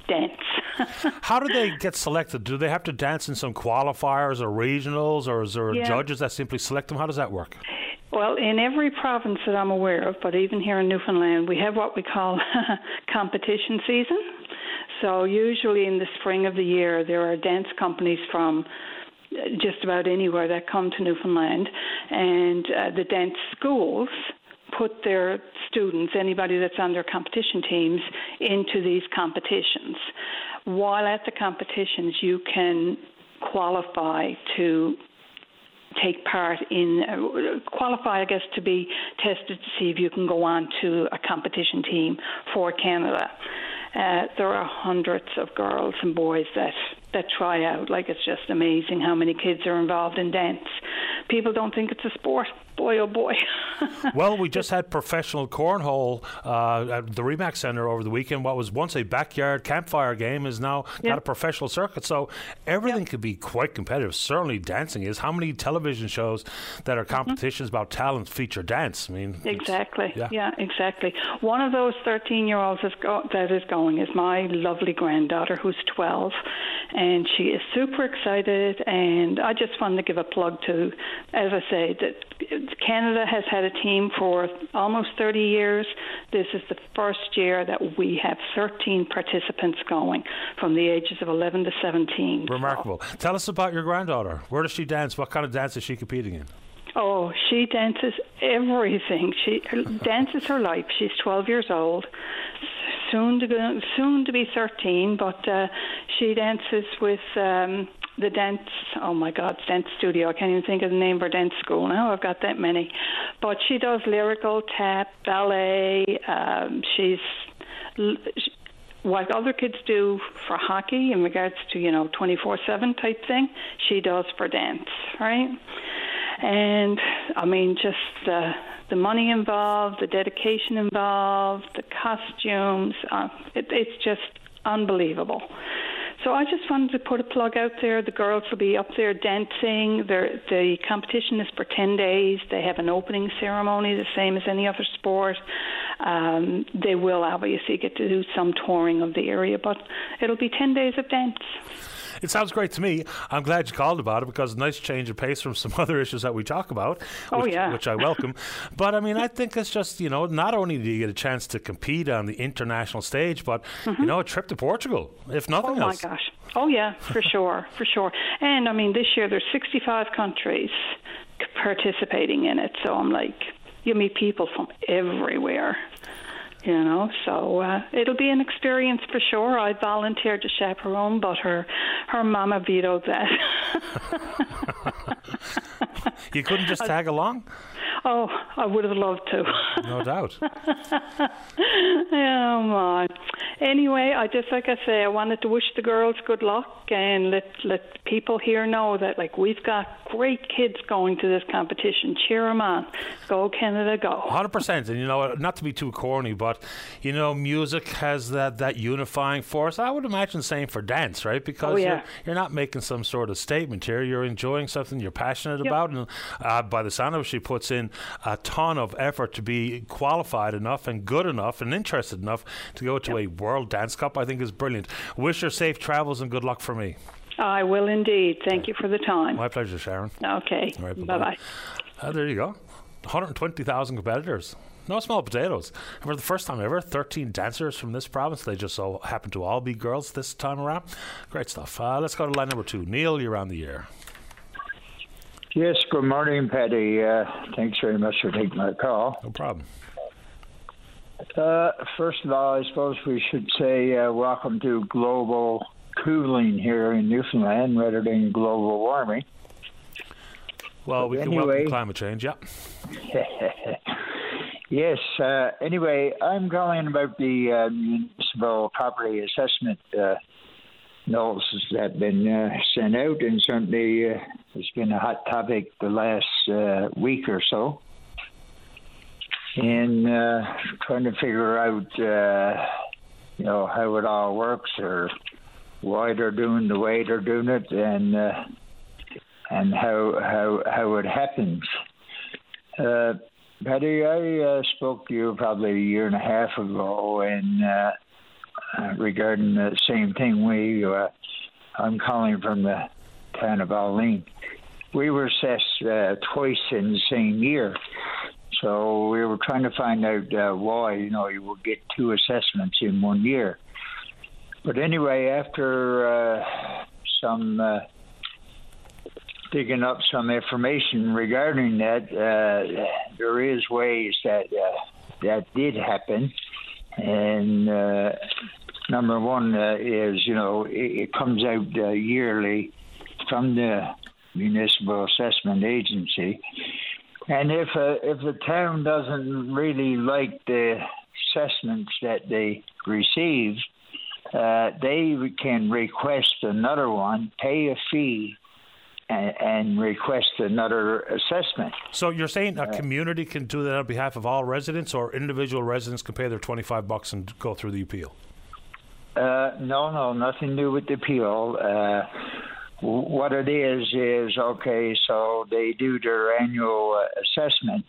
dance. How do they get selected? Do they have to dance in some qualifiers or regionals, or is there yeah. judges that simply select them? How does that work? Well, in every province that I'm aware of, but even here in Newfoundland, we have what we call competition season. So usually in the spring of the year, there are dance companies from just about anywhere that come to Newfoundland, and uh, the dance schools put their students, anybody that's on their competition teams, into these competitions. While at the competitions, you can qualify to take part in uh, qualify, I guess, to be tested to see if you can go on to a competition team for Canada. Uh, there are hundreds of girls and boys that that try out. Like it's just amazing how many kids are involved in dance. People don't think it's a sport. Boy, oh boy. well, we just had professional cornhole uh, at the Remax Centre over the weekend. What was once a backyard campfire game is now yep. got a professional circuit. So everything yep. could be quite competitive. Certainly, dancing is. How many television shows that are mm-hmm. competitions mm-hmm. about talent feature dance? I mean, exactly. Yeah. yeah. exactly. One of those 13 year olds go- that is going is my lovely granddaughter, who's 12 and she is super excited. And I just wanted to give a plug to, as I say, that Canada has had a team for almost 30 years. This is the first year that we have 13 participants going from the ages of 11 to 17. Remarkable. So. Tell us about your granddaughter. Where does she dance? What kind of dance is she competing in? Oh, she dances everything. She dances her life. She's 12 years old soon to go, soon to be 13, but uh, she dances with um, the dance. Oh my God, dance studio. I can't even think of the name her dance school now. I've got that many, but she does lyrical, tap, ballet. Um, she's what other kids do for hockey in regards to you know 24/7 type thing. She does for dance, right? And I mean, just. the the money involved, the dedication involved, the costumes. Uh, it, it's just unbelievable. So I just wanted to put a plug out there. The girls will be up there dancing. They're, the competition is for 10 days. They have an opening ceremony, the same as any other sport. Um, they will obviously get to do some touring of the area, but it'll be 10 days of dance. It sounds great to me. I'm glad you called about it because a nice change of pace from some other issues that we talk about. Oh, which, yeah. Which I welcome. but I mean, I think it's just, you know, not only do you get a chance to compete on the international stage, but, mm-hmm. you know, a trip to Portugal, if nothing oh, else. Oh, my gosh. Oh, yeah, for sure, for sure. And I mean, this year there's 65 countries participating in it. So I'm like, you meet people from everywhere you know so uh, it'll be an experience for sure i volunteered to chaperone but her her mama vetoed that you couldn't just tag along oh i would have loved to no doubt oh my anyway, I just like I say, I wanted to wish the girls good luck and let let people here know that like we've got great kids going to this competition. Cheer them on. Go Canada, go. Hundred percent. And you know, not to be too corny, but you know, music has that that unifying force. I would imagine same for dance, right? Because Oh, yeah. you're, you're not making some sort of statement here. You're enjoying something you're passionate Yep. about, and uh, by the sound of it, she puts in a ton of effort to be qualified enough and good enough and interested enough to go to a World Dance Cup. I think is brilliant. Wish her safe travels and good luck for me. I will indeed. Thank you for the time. My pleasure, Sharon. Okay. Right, bye bye-bye. bye. Uh, there you go. 120,000 competitors. No small potatoes. And for the first time ever, 13 dancers from this province. They just so happen to all be girls this time around. Great stuff. Uh, let's go to line number two. Neil, you're on the air. Yes, good morning, Paddy. Uh, thanks very much for taking my call. No problem. Uh, first of all, I suppose we should say uh, welcome to global cooling here in Newfoundland rather than global warming. Well, we can welcome climate change, yeah. Yes, uh, anyway, I'm calling about the uh, municipal property assessment uh, notices that have been uh, sent out, and certainly uh, it's been a hot topic the last uh, week or so. And uh, trying to figure out, you know, how it all works or why they're doing the way they're doing it, and and how how how it happens. Paddy, I uh, spoke to you probably a year and a half ago, and uh, uh, regarding the same thing. We, uh, I'm calling from the town of Alene. We were assessed uh, twice in the same year, so we were trying to find out uh, why. You know, you would get two assessments in one year. But anyway, after some digging up some information regarding that, uh, there is ways that uh, that did happen, and uh, number one uh, is you know it, it comes out uh, yearly from the municipal assessment agency, and if a, if the town doesn't really like the assessments that they receive, uh, they can request another one, pay a fee, and, and request another assessment. So you're saying a community can do that on behalf of all residents, or individual residents can pay their 25 bucks and go through the appeal? Uh, no, no, nothing to do with the appeal. Uh, what it is is okay. So they do their annual uh, assessment.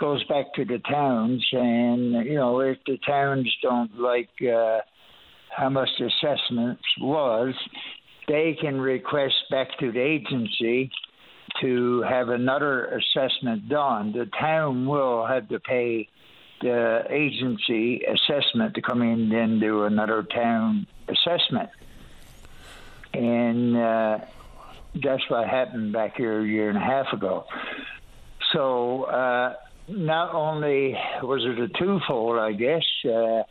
Goes back to the towns, and you know if the towns don't like uh, how much the assessment was, they can request back to the agency to have another assessment done. The town will have to pay the agency assessment to come in and do another town assessment. And uh, that's what happened back here a year and a half ago. So uh, not only was it a twofold, I guess, uh,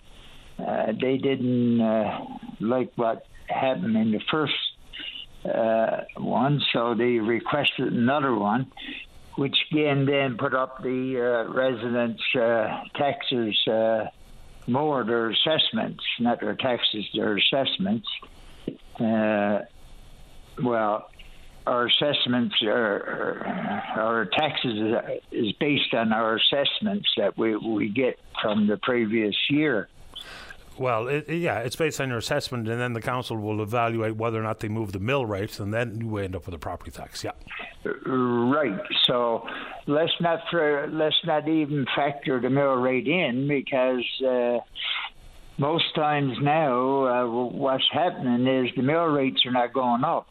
uh, they didn't uh, like what happened in the first uh, one, so they requested another one, which again then put up the uh, residents' uh, taxes uh, more, their assessments, not their taxes, their assessments. Uh, well, our assessments are, our taxes is based on our assessments that we, we get from the previous year. Well, it, yeah, it's based on your assessment, and then the council will evaluate whether or not they move the mill rates, and then you end up with a property tax. Yeah. Right. So let's not for, let's not even factor the mill rate in because uh, most times now uh, what's happening is the mill rates are not going up.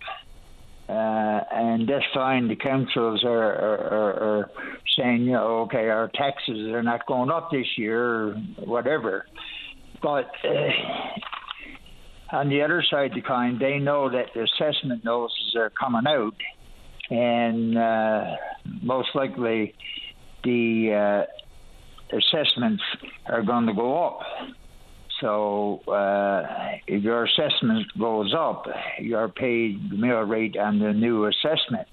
Uh, and that's fine. The councils are, are, are, are saying, you know, okay, our taxes are not going up this year, or whatever. But uh, on the other side of the coin, they know that the assessment notices are coming out, and uh, most likely the uh, assessments are going to go up. So uh, if your assessment goes up, you're paid the mill rate on the new assessment.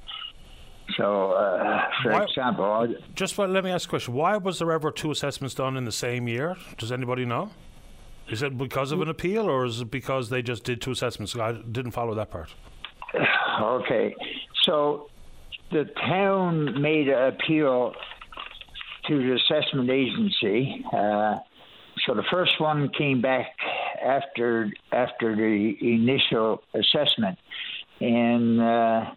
So, uh, for Why- example, I- Just well, let me ask a question. Why was there ever two assessments done in the same year? Does anybody know? Is it because of an appeal, or is it because they just did two assessments? I didn't follow that part. Okay, so the town made an appeal to the assessment agency. Uh, so the first one came back after after the initial assessment, and uh,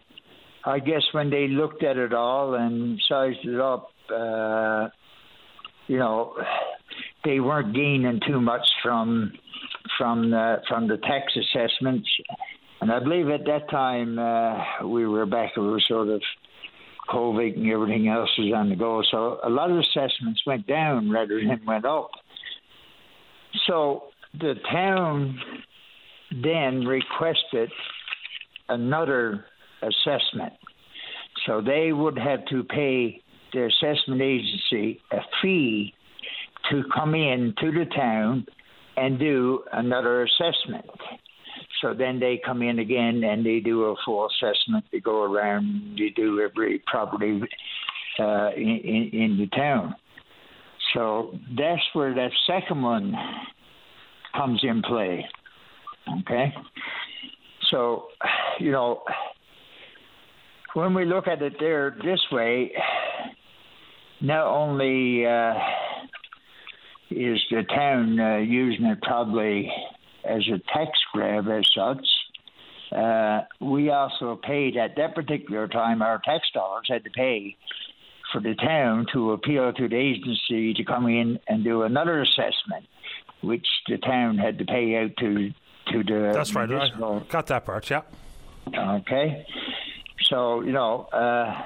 I guess when they looked at it all and sized it up, uh, you know, they weren't gaining too much from from the, from the tax assessments. And I believe at that time uh, we were back, we sort of COVID and everything else was on the go. So a lot of assessments went down rather than went up. So the town then requested another assessment. So they would have to pay the assessment agency a fee to come in to the town and do another assessment. So then they come in again and they do a full assessment. They go around, they do every property uh, in, in, the town. So that's where that second one comes in play. Okay? So, you know, when we look at it there this way, not only uh, is the town uh, using it probably as a tax grab as such, uh, we also paid at that particular time, our tax dollars had to pay for the town to appeal to the agency to come in and do another assessment, which the town had to pay out to to the. That's right. I got that part. Yeah. Okay. So you know, uh,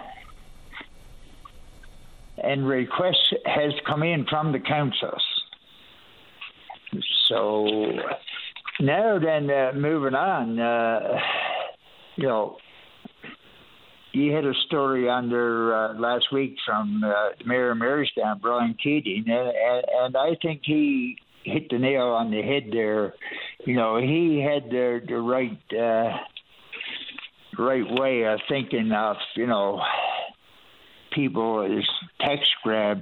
and request has come in from the councils. So now then, uh, moving on, uh, you know, you had a story under uh, last week from uh, Mayor Marystown, Brian Keating, and, and, and I think he hit the nail on the head there. You know, he had the the right uh, right way of thinking of you know people is tax grab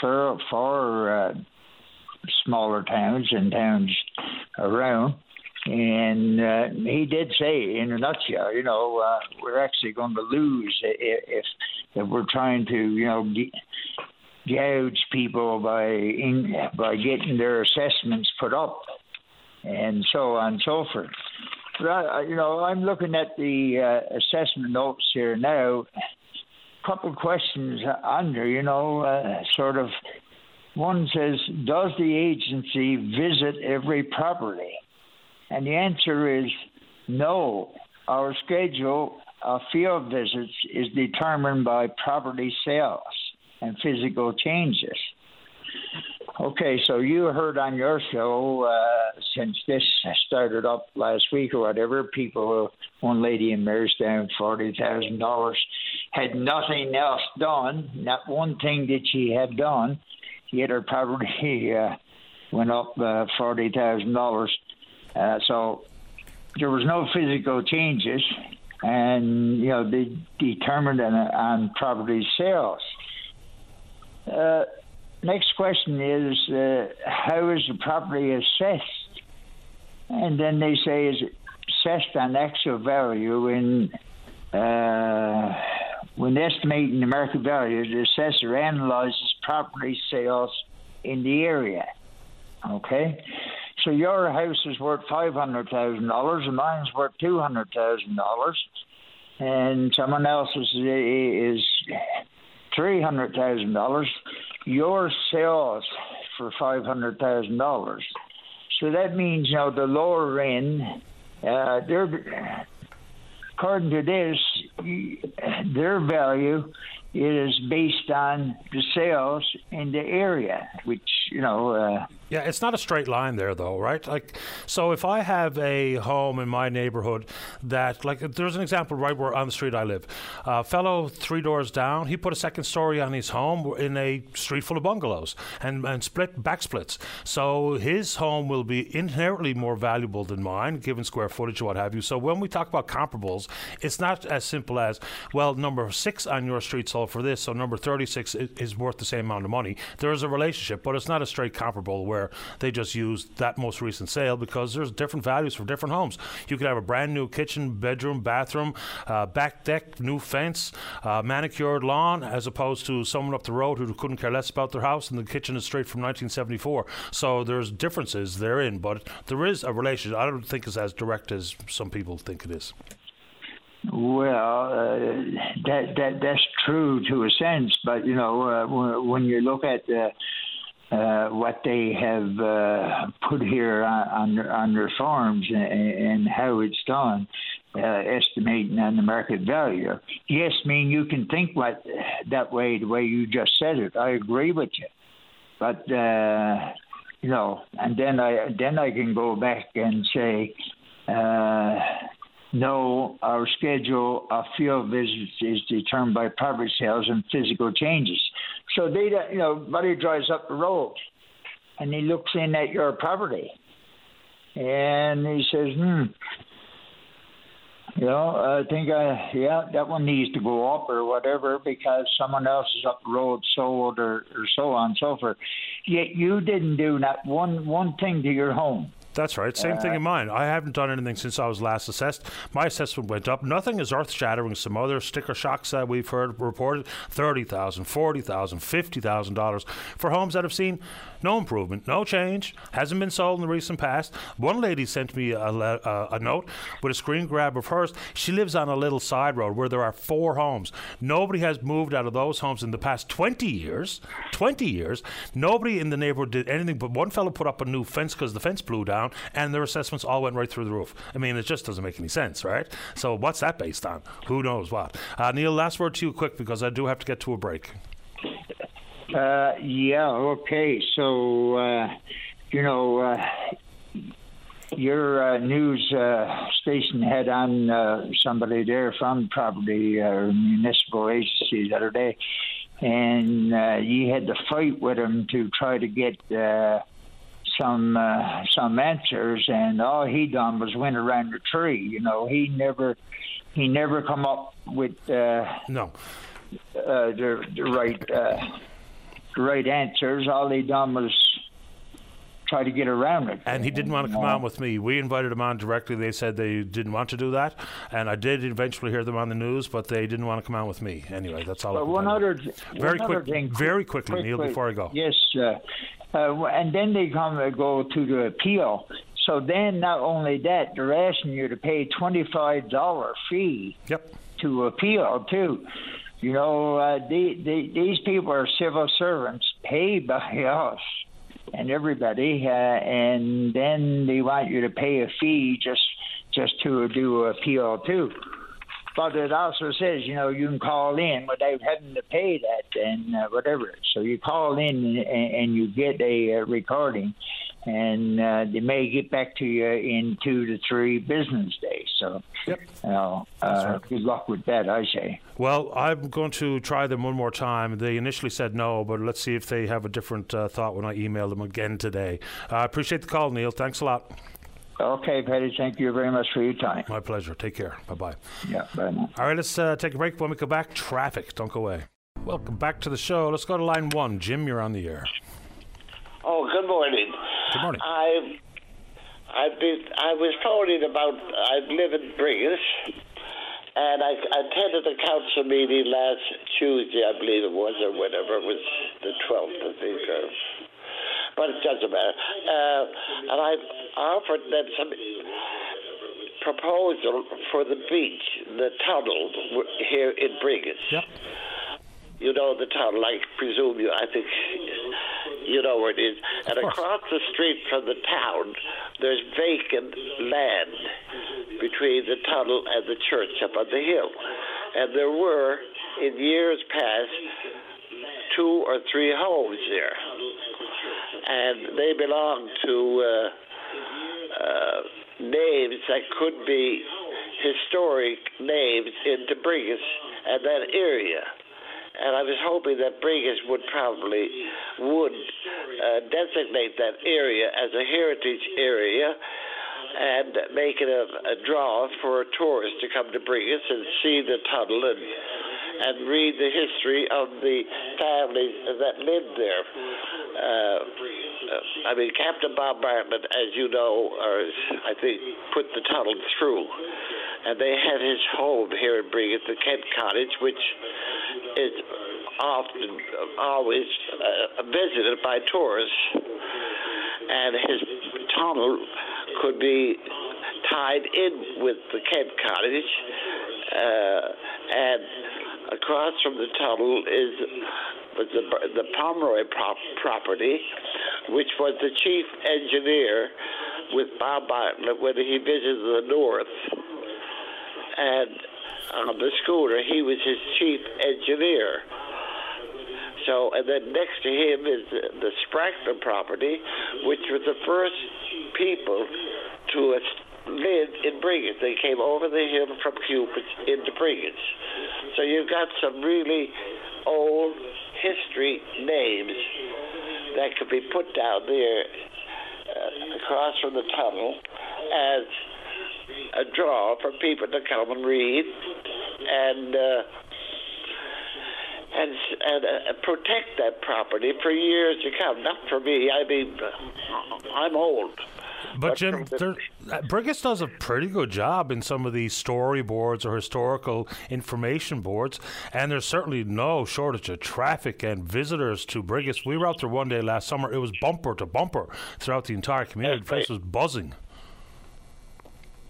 for for uh, smaller towns and towns around. And uh, he did say, in a nutshell, you know, uh, we're actually going to lose if if we're trying to, you know, gouge people by in, by getting their assessments put up, and so on and so forth. But I, you know, I'm looking at the uh, assessment notes here now. Couple questions under, you know, uh, sort of. One says, does the agency visit every property? And the answer is no. Our schedule of field visits is determined by property sales and physical changes. Okay, so you heard on your show uh, since this started up last week or whatever, people, one lady in Marystown, forty thousand dollars, had nothing else done. Not one thing did she have done. Yet her property uh, went up uh, forty thousand dollars. Uh, so there was no physical changes, and you know they determined on, on property sales. Next question is uh, how is the property assessed? And then they say is assessed on actual value in uh, when estimating the market value, the assessor analyzes property sales in the area. Okay, so your house is worth five hundred thousand dollars, and mine's worth two hundred thousand dollars, and someone else's is three hundred thousand dollars. Your sales for five hundred thousand dollars. So that means know the lower end, uh, they're according to this, their value is based on the sales in the area, which you know. Uh, yeah, it's not a straight line there, though, right? Like, so if I have a home in my neighborhood that, like, there's an example right where on the street I live. A fellow three doors down, he put a second story on his home in a street full of bungalows and, and split back splits. So his home will be inherently more valuable than mine, given square footage or what have you. So when we talk about comparables, it's not as simple as, well, number six on your street sold for this, so number 36 is, is worth the same amount of money. There is a relationship, but it's not a straight comparable where they just use that most recent sale because there's different values for different homes. You could have a brand new kitchen, bedroom, bathroom, uh, back deck, new fence, uh, manicured lawn, as opposed to someone up the road who couldn't care less about their house and the kitchen is straight from 1974. So there's differences therein, but there is a relationship. I don't think it's as direct as some people think it is. Well, uh, that that that's true to a sense, but you know, uh, when, when you look at uh, uh, what they have uh, put here on, on, their, farms and, and how it's done, uh, estimating on the market value. Yes, I mean you can think what that way, the way you just said it. I agree with you, but uh, you know, and then I then I can go back and say. Uh, no, our schedule of field visits is determined by property sales and physical changes. So they, you know, buddy drives up the road, and he looks in at your property, and he says, "Hmm, you know, I think I, yeah, that one needs to go up or whatever because someone else is up the road sold or, or so on and so forth. Yet you didn't do not one one thing to your home. That's right. Same uh, thing in mine. I haven't done anything since I was last assessed. My assessment went up. Nothing is earth shattering. Some other sticker shocks that we've heard reported $30,000, $40,000, $50,000 for homes that have seen no improvement, no change, hasn't been sold in the recent past. One lady sent me a, a, a note with a screen grab of hers. She lives on a little side road where there are four homes. Nobody has moved out of those homes in the past 20 years. 20 years. Nobody in the neighborhood did anything but one fellow put up a new fence because the fence blew down and their assessments all went right through the roof. I mean, it just doesn't make any sense, right? So what's that based on? Who knows what? Uh, Neil, last word to you quick because I do have to get to a break. Uh, yeah, okay. So, uh, you know, uh, your uh, news uh, station had on uh, somebody there from property uh, municipal agency the other day, and uh, you had to fight with him to try to get uh, some uh, some answers, and all he done was went around the tree. You know, he never he never come up with uh, no uh, the, the right. Uh, right answers. All he done was try to get around it. And he didn't want to come on with me. We invited him on directly. They said they didn't want to do that, and I did eventually hear them on the news, but they didn't want to come on with me. Anyway, that's all. But one other, very one quick, other thing, very quickly, quick, Neil, quick. before I go. Yes, uh, uh, and then they come and go to the appeal. So then, not only that, they're asking you to pay twenty five dollar fee. Yep. To appeal too. You know, uh, the, the, these people are civil servants paid by us and everybody, uh, and then they want you to pay a fee just just to do a appeal too. But it also says, you know, you can call in without having to pay that and uh, whatever. So you call in and, and you get a uh, recording, and uh, they may get back to you in two to three business days. So, yep. you know, uh, right. good luck with that, I say. Well, I'm going to try them one more time. They initially said no, but let's see if they have a different uh, thought when I email them again today. I appreciate the call, Neil. Thanks a lot. Okay, Paddy. Thank you very much for your time. My pleasure. Take care. Bye bye. Yeah, bye now. All right, let's uh, take a break. When we come back, traffic. Don't go away. Welcome back to the show. Let's go to line one. Jim, you're on the air. Oh, good morning. Good morning. I, I've been. I was phoning about. I live in Brigus, and I attended the council meeting last Tuesday, I believe it was, or whatever. It was the 12th, I think. Or, but it doesn't matter. Uh, and I offered them some proposal for the beach, the tunnel here in Brigus. Yep. You know the tunnel, I presume you. I think you know where it is. And across the street from the town, there's vacant land between the tunnel and the church up on the hill. And there were, in years past, two or three homes there and they belong to uh, uh, names that could be historic names in the Brigus and that area. And I was hoping that Brigus would probably would uh, designate that area as a heritage area and make it a, a draw for a tourist to come to Brigus and see the tunnel and and read the history of the families that lived there. Uh, I mean, Captain Bob Bartlett, as you know, or I think, put the tunnel through. And they had his home here in Brigus, the Kent Cottage, which is often, always uh, visited by tourists. And his tunnel could be tied in with the Kent Cottage. Uh, and across from the tunnel is was the, the Pomeroy prop- property, which was the chief engineer with Bob Bartlett when he visited the North. And on the schooner, he was his chief engineer. So, and then next to him is the, Spracklin property, which was the first people to live in Brigus. They came over the hill from Cupid into Brigus. So you've got some really old history names that could be put down there uh, across from the tunnel as a draw for people to come and read and uh, and and uh, protect that property for years to come. Not for me. I mean, I'm old. But Jim, there, uh, Brigus does a pretty good job in some of these storyboards or historical information boards, and there's certainly no shortage of traffic and visitors to Brigus. We were out there one day last summer; it was bumper to bumper throughout the entire community. The place was buzzing.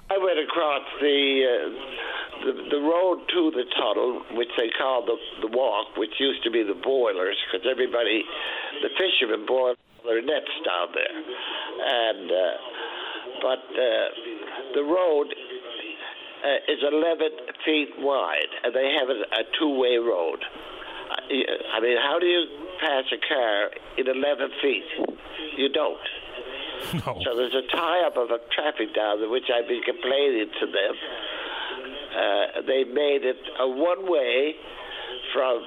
I went across the, uh, the the road to the tunnel, which they call the the walk, which used to be the boilers, because everybody, the fishermen boil their nets down there, and. Uh, but uh, the road uh, is 11 feet wide, and they have a, a two-way road. I mean, how do you pass a car in 11 feet? You don't. No. So there's a tie-up of a traffic down there, which I've been complaining to them. Uh, they made it a one-way from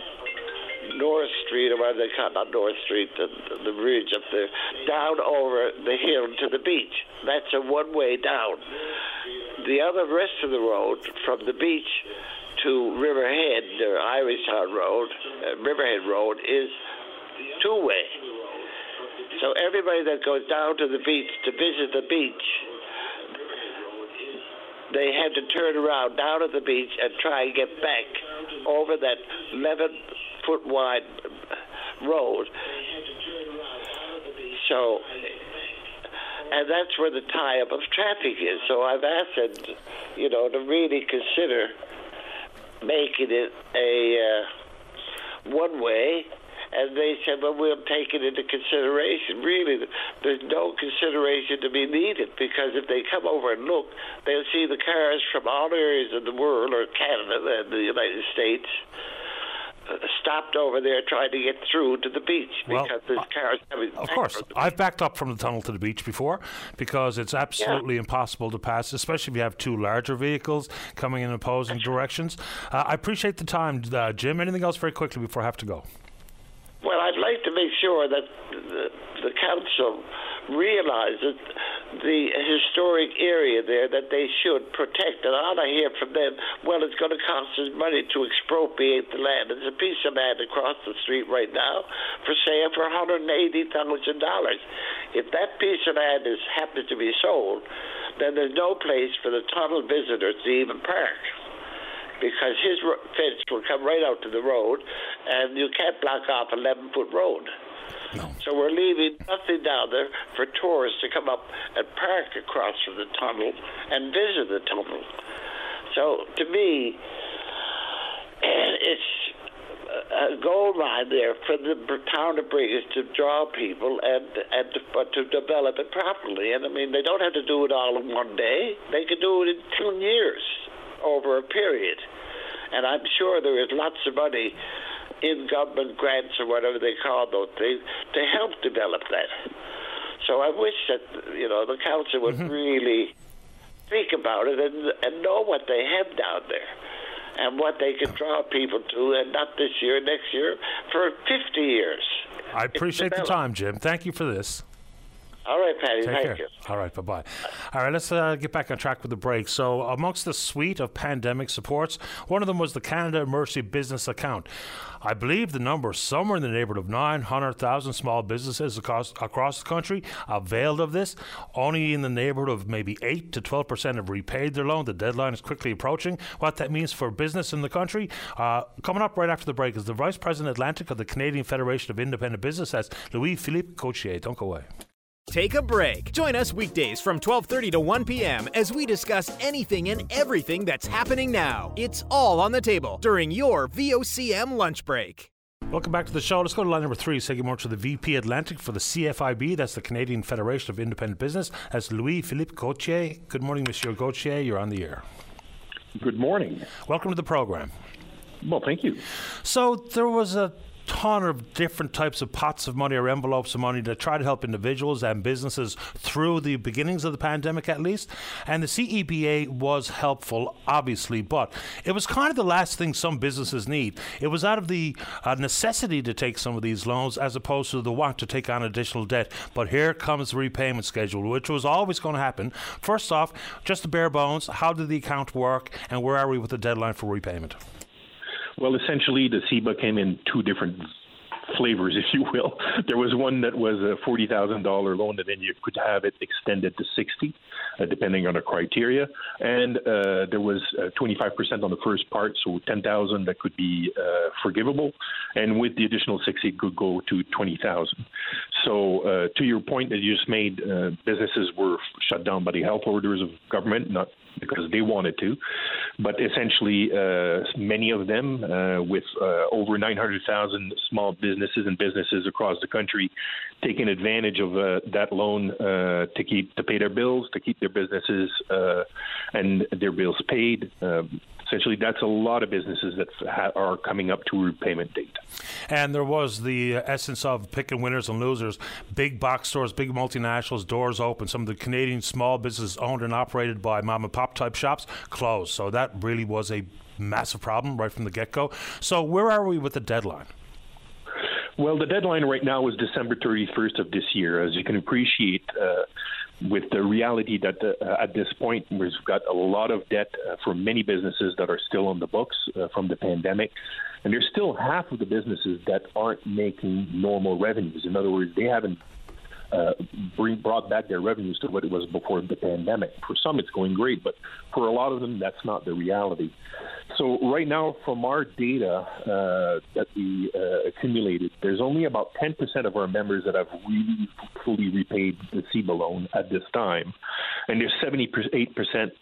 North Street, or call not North Street, the, the bridge up there, down over the hill to the beach. That's a one way down. The other rest of the road from the beach to Riverhead, or Irishtown Road, uh, Riverhead Road, is two way. So everybody that goes down to the beach to visit the beach, they had to turn around down at the beach and try and get back over that 11 foot wide road. So, and that's where the tie up of traffic is. So I've asked them, you know, to really consider making it a uh, one way. And they said, well, we'll take it into consideration. Really, there's no consideration to be needed because if they come over and look, they'll see the cars from all areas of the world, or Canada and the United States, stopped over there trying to get through to the beach well, there's cars coming. Of course, I've backed up from the tunnel to the beach before because it's absolutely yeah. impossible to pass, especially if you have two larger vehicles coming in opposing directions. Uh, I appreciate the time, uh, Jim. Anything else very quickly before I have to go? Well, I'd like to make sure that the, the council realizes the historic area there that they should protect. And all I hear from them, well, it's going to cost us money to expropriate the land. There's a piece of land across the street right now for sale for $180,000. If that piece of land is happens to be sold, then there's no place for the tunnel visitors to even park because his fence will come right out to the road, and you can't block off 11 foot road. No. So we're leaving nothing down there for tourists to come up and park across from the tunnel and visit the tunnel. So to me, it's a gold mine there for the town of Brigus to draw people and and to, but to develop it properly. And I mean, they don't have to do it all in one day. They can do it in two years over a period. And I'm sure there is lots of money in government grants or whatever they call those things to help develop that. So I wish that you know the council would mm-hmm. really think about it and and know what they have down there and what they can draw people to, and not this year, next year, for 50 years. I appreciate the time, Jim. Thank you for this. All right, Paddy. Take thank care. you. All right, bye bye. All right, let's uh, get back on track with the break. So, amongst the suite of pandemic supports, one of them was the Canada Emergency Business Account. I believe the number is somewhere in the neighborhood of 900,000 small businesses across, across the country availed of this. Only in the neighborhood of maybe 8 to 12% have repaid their loan. The deadline is quickly approaching. What that means for business in the country. Uh, coming up right after the break is the Vice President Atlantic of the Canadian Federation of Independent Business. That's Louis Philippe Gauthier. Don't go away. Take a break. Join us weekdays from 12:30 to 1 p.m. as we discuss anything and everything that's happening now. It's all on the table during your VOCM lunch break. Welcome back to the show. Let's go to line number three. Say good morning to the VP Atlantic for the CFIB. That's the Canadian Federation of Independent Business. That's Louis Philippe Gauthier. Good morning, Monsieur Gauthier. You're on the air. Good morning. Welcome to the program. Well, thank you. So there was a ton of different types of pots of money or envelopes of money to try to help individuals and businesses through the beginnings of the pandemic, at least. And the CEBA was helpful, obviously, but it was kind of the last thing some businesses need. It was out of the uh, necessity to take some of these loans as opposed to the want to take on additional debt. But here comes the repayment schedule, which was always going to happen. First off, just the bare bones how did the account work, and where are we with the deadline for repayment? Well, essentially, the CEBA came in two different flavors, if you will. There was one that was a forty thousand dollar loan, and then you could have it extended to sixty, uh, depending on the criteria. And uh, there was twenty five percent on the first part, so ten thousand that could be uh, forgivable, and with the additional sixty, it could go to twenty thousand. So, uh, to your point that you just made, uh, businesses were shut down by the health orders of government, not because they wanted to. But essentially, uh, many of them, uh, with uh, over 900,000 small businesses and businesses across the country, taking advantage of uh, that loan to keep to pay their bills, to keep their businesses and their bills paid. Um, essentially, that's a lot of businesses that ha- are coming up to repayment date. And there was the essence of picking winners and losers. Big box stores, big multinationals, doors open. Some of the Canadian small businesses owned and operated by mom and pop type shops closed. So that really was a massive problem right from the get go. So where are we with the deadline? Well, the deadline right now is December 31st of this year. As you can appreciate, uh, with the reality that uh, at this point we've got a lot of debt uh, for many businesses that are still on the books uh, from the pandemic, and there's still half of the businesses that aren't making normal revenues. In other words, they haven't uh, bring, brought back their revenues to what it was before the pandemic. For some, it's going great, but for a lot of them, that's not the reality. So right now, from our data uh, that we uh, accumulated, there's only about 10% of our members that have really fully repaid the CEBA loan at this time, and there's 78%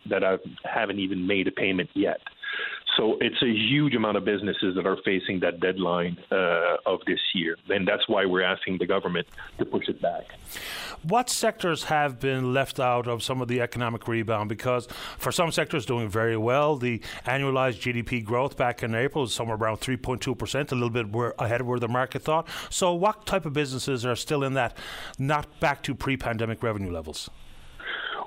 that have, haven't even made a payment yet. So it's a huge amount of businesses that are facing that deadline uh, of this year, and that's why we're asking the government to push it back. What sectors have been left out of some of the economic rebound? Because for some sectors doing very well, the annualized GDP growth back in April is somewhere around 3.2 percent, a little bit ahead of where the market thought. So, what type of businesses are still in that, not back to pre-pandemic revenue levels?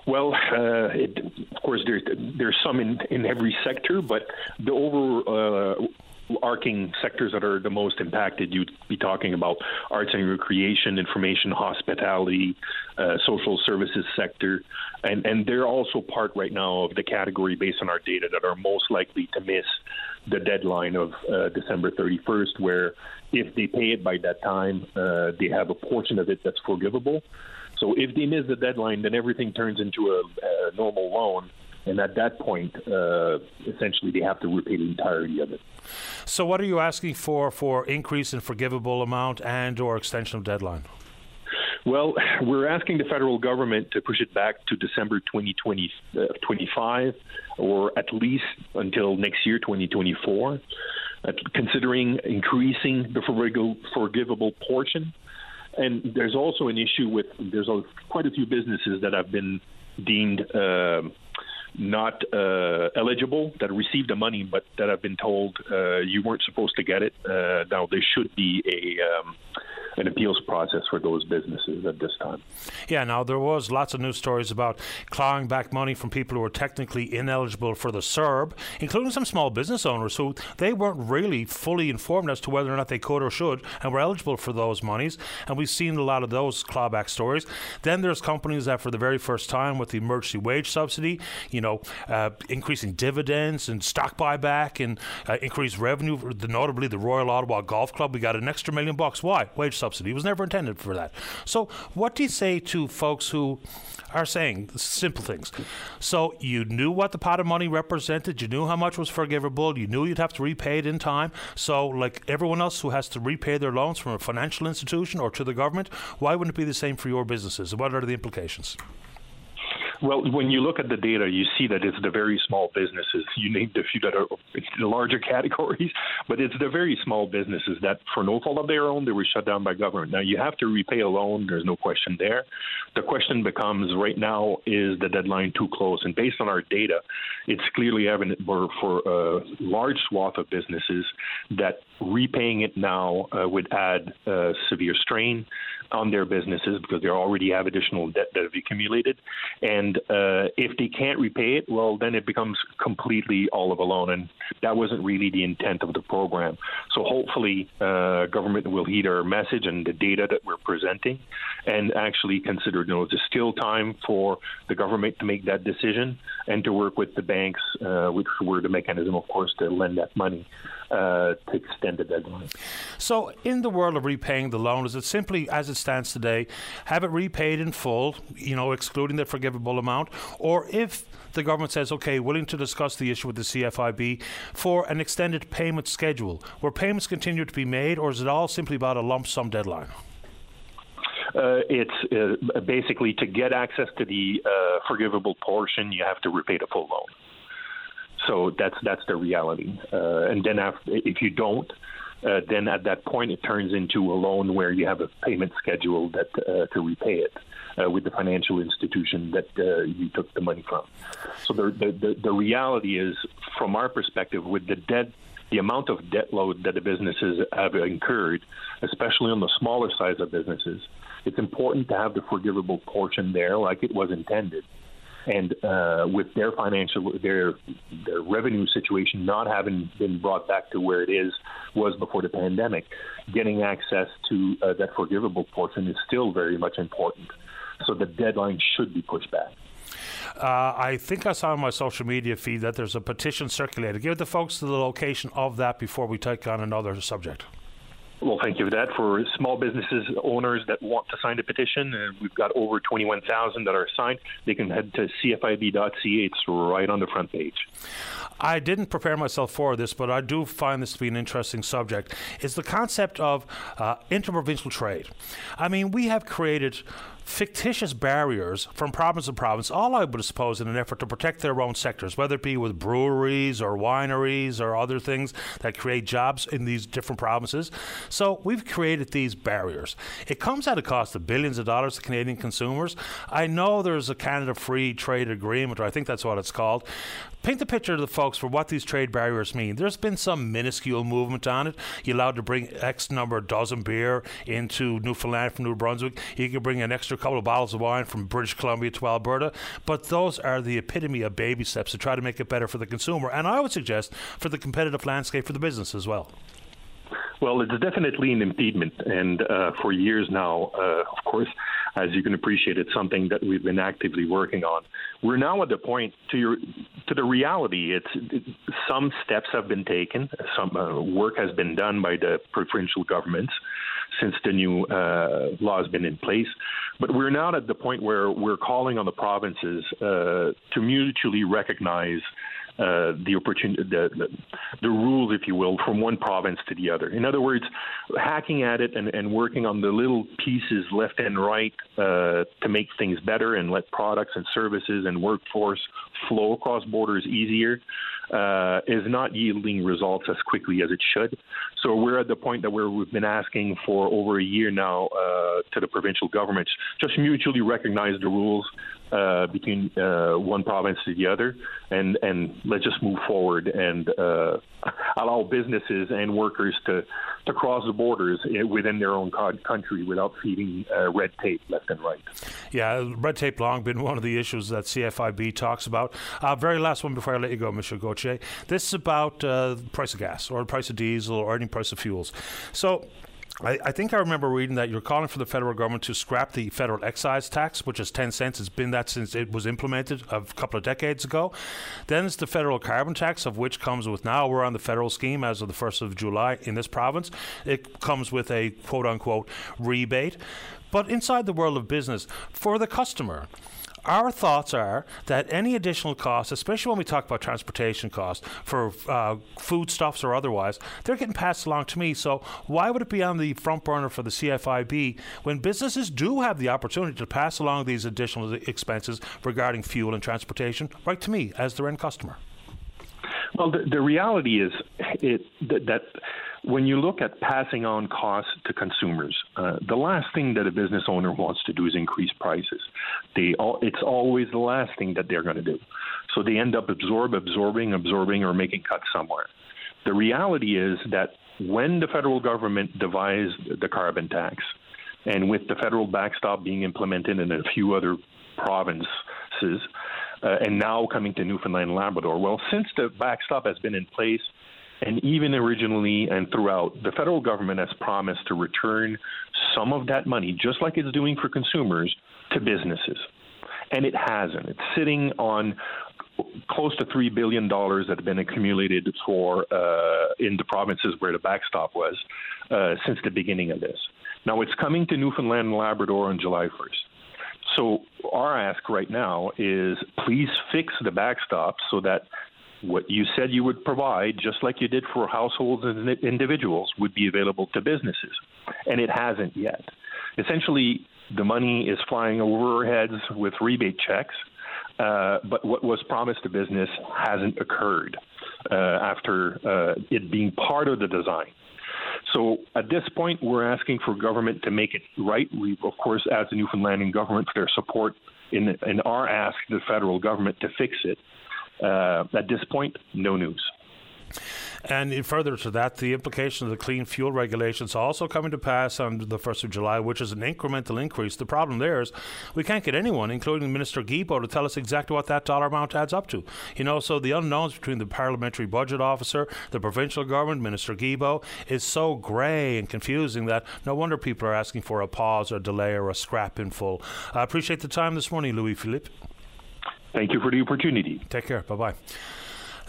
Well, uh, it, of course, there's there's some in, in every sector, but the over uh, sectors that are the most impacted, you'd be talking about arts and recreation, information, hospitality, uh, social services sector, and and they're also part right now of the category based on our data that are most likely to miss the deadline of uh, December 31st, where if they pay it by that time, uh, they have a portion of it that's forgivable. So if they miss the deadline, then everything turns into a, a normal loan. And at that point, uh, essentially, they have to repay the entirety of it. So, what are you asking for for increase in forgivable amount and or extension of deadline? Well, we're asking the federal government to push it back to December 2025, uh, or at least until next year, 2024, uh, considering increasing the forgivable portion and there's also an issue with there's a, quite a few businesses that have been deemed uh, not uh, eligible that received the money, but that have been told uh, you weren't supposed to get it. Uh, now there should be a, um, an appeals process for those businesses at this time. Yeah, now there was lots of news stories about clawing back money from people who were technically ineligible for the CERB, including some small business owners who they weren't really fully informed as to whether or not they could or should and were eligible for those monies. And we've seen a lot of those clawback stories. Then there's companies that, for the very first time, with the emergency wage subsidy, you know, uh, increasing dividends and stock buyback and uh, increased revenue. Notably, the Royal Ottawa Golf Club, we got an extra million bucks. Why? Wage subsidy. It was never intended for that. So, what do you say to folks who are saying simple things? So, you knew what the pot of money represented, you knew how much was forgivable, you knew you'd have to repay it in time. So, like everyone else who has to repay their loans from a financial institution or to the government, why wouldn't it be the same for your businesses? What are the implications? Well, when you look at the data, you see that it's the very small businesses. You named a few that are larger categories, but it's the very small businesses that, for no fault of their own, they were shut down by government. Now, you have to repay a loan. There's no question there. The question becomes right now is the deadline too close? And based on our data, it's clearly evident for, for a large swath of businesses that repaying it now uh, would add uh, severe strain on their businesses because they already have additional debt that have accumulated. And uh, if they can't repay it, well, then it becomes completely all of a loan. And that wasn't really the intent of the program. So hopefully, uh, government will heed our message and the data that we're presenting and actually consider, you know, it's still time for the government to make that decision and to work with the banks, uh, which were the mechanism, of course, to lend that money uh, to extend the deadline. So, in the world of repaying the loan, is it simply as it stands today, have it repaid in full, you know, excluding the forgivable amount, or if the government says, okay, willing to discuss the issue with the CFIB for an extended payment schedule, where payments continue to be made, or is it all simply about a lump sum deadline? Uh, it's uh, basically to get access to the uh, forgivable portion, you have to repay the full loan. So that's that's the reality. Uh, and then after, if you don't, uh, then at that point it turns into a loan where you have a payment schedule that uh, to repay it uh, with the financial institution that uh, you took the money from. So the, the the reality is, from our perspective, with the debt. The amount of debt load that the businesses have incurred, especially on the smaller size of businesses, it's important to have the forgivable portion there, like it was intended and uh, with their financial their their revenue situation not having been brought back to where it is was before the pandemic, getting access to uh, that forgivable portion is still very much important. So the deadline should be pushed back. Uh, I think I saw on my social media feed that there's a petition circulated. Give the folks the location of that before we take on another subject. Well, thank you for that. For small businesses owners that want to sign a petition, uh, we've got over 21,000 that are signed. They can head to cfib.ca. It's right on the front page. I didn't prepare myself for this, but I do find this to be an interesting subject. It's the concept of uh, interprovincial trade. I mean, we have created fictitious barriers from province to province, all I would suppose in an effort to protect their own sectors, whether it be with breweries or wineries or other things that create jobs in these different provinces. So we've created these barriers. It comes at a cost of billions of dollars to Canadian consumers. I know there's a Canada Free Trade Agreement, or I think that's what it's called. Paint the picture to the folks for what these trade barriers mean. There's been some minuscule movement on it. You're allowed to bring X number of dozen beer into Newfoundland from New Brunswick. You can bring an extra couple of bottles of wine from British Columbia to Alberta. But those are the epitome of baby steps to try to make it better for the consumer. And I would suggest for the competitive landscape for the business as well. Well, it's definitely an impediment, and uh, for years now, uh, of course, as you can appreciate, it's something that we've been actively working on. We're now at the point to your to the reality. It's it, some steps have been taken, some uh, work has been done by the provincial governments since the new uh, law has been in place. But we're now at the point where we're calling on the provinces uh, to mutually recognize uh, the opportunity, the, the, the, rules, if you will, from one province to the other. In other words, hacking at it and, and working on the little pieces left and right uh, to make things better and let products and services and workforce flow across borders easier. Uh, is not yielding results as quickly as it should. So we're at the point that we've been asking for over a year now uh, to the provincial governments just mutually recognize the rules uh, between uh, one province to the other, and and let's just move forward and uh, allow businesses and workers to to cross the borders within their own country without feeding uh, red tape left and right. Yeah, red tape long been one of the issues that CFIB talks about. Uh, very last one before I let you go, Mr. Gauthier. This is about uh, the price of gas or the price of diesel or any price of fuels. So I, I, think I remember reading that you're calling for the federal government to scrap the federal excise tax, which is 10 cents. It's been that since it was implemented a couple of decades ago. Then it's the federal carbon tax, of which comes with now we're on the federal scheme as of the 1st of July in this province. It comes with a quote unquote rebate. But inside the world of business, for the customer, our thoughts are that any additional costs, especially when we talk about transportation costs for uh, foodstuffs or otherwise, they're getting passed along to me. So why would it be on the front burner for the CFIB when businesses do have the opportunity to pass along these additional expenses regarding fuel and transportation right to me as their end customer? Well, the, the reality is it, that, that when you look at passing on costs to consumers, uh, the last thing that a business owner wants to do is increase prices. They all, it's always the last thing that they're going to do. So they end up absorb, absorbing, absorbing, or making cuts somewhere. The reality is that when the federal government devised the carbon tax, and with the federal backstop being implemented in a few other provinces, uh, and now coming to Newfoundland and Labrador, well, since the backstop has been in place and even originally and throughout, the federal government has promised to return some of that money, just like it's doing for consumers, to businesses. And it hasn't. It's sitting on close to three billion dollars that have been accumulated for uh, in the provinces where the backstop was uh, since the beginning of this. Now it's coming to Newfoundland and Labrador on July 1st. So our ask right now is please fix the backstop so that what you said you would provide, just like you did for households and individuals, would be available to businesses. And it hasn't yet. Essentially, the money is flying over our heads with rebate checks, uh, but what was promised to business hasn't occurred uh, after uh, it being part of the design. So at this point, we're asking for government to make it right. We, of course, as the Newfoundland government, for their support in, in our ask the federal government to fix it. Uh, at this point, no news. And further to that, the implication of the clean fuel regulations also coming to pass on the 1st of July, which is an incremental increase. The problem there is we can't get anyone, including Minister Guilbeault, to tell us exactly what that dollar amount adds up to. You know, so the unknowns between the parliamentary budget officer, the provincial government, Minister Guilbeault, is so grey and confusing that no wonder people are asking for a pause or delay or a scrap in full. I appreciate the time this morning, Louis Philippe. Thank you for the opportunity. Take care. Bye bye.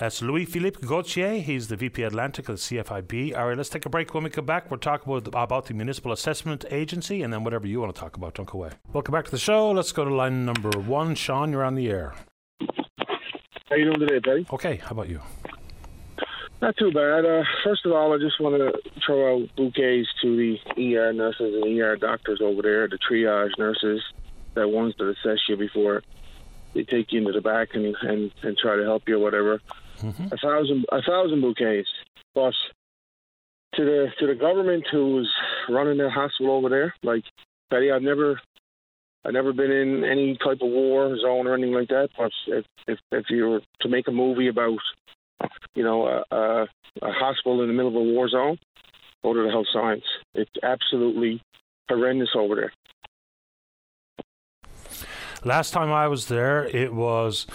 That's Louis Philippe Gauthier. He's the VP Atlantic of the CFIB. All right, let's take a break. When we come back, we'll talk about, about the Municipal Assessment Agency and then whatever you want to talk about. Don't go away. Welcome back to the show. Let's go to line number one. Sean, you're on the air. How you doing today, Betty? Okay. How about you? Not too bad. Uh, first of all, I just want to throw out bouquets to the ER nurses and ER doctors over there, the triage nurses, that ones that assess you before they take you into the back and and, and try to help you or whatever. Mm-hmm. A thousand a thousand bouquets. But to the to the government who's running the hospital over there, like Betty, I've never I've never been in any type of war zone or anything like that. But if if, if you were to make a movie about, you know, a, a, a hospital in the middle of a war zone, go to the health science. It's absolutely horrendous over there. Last time I was there, it was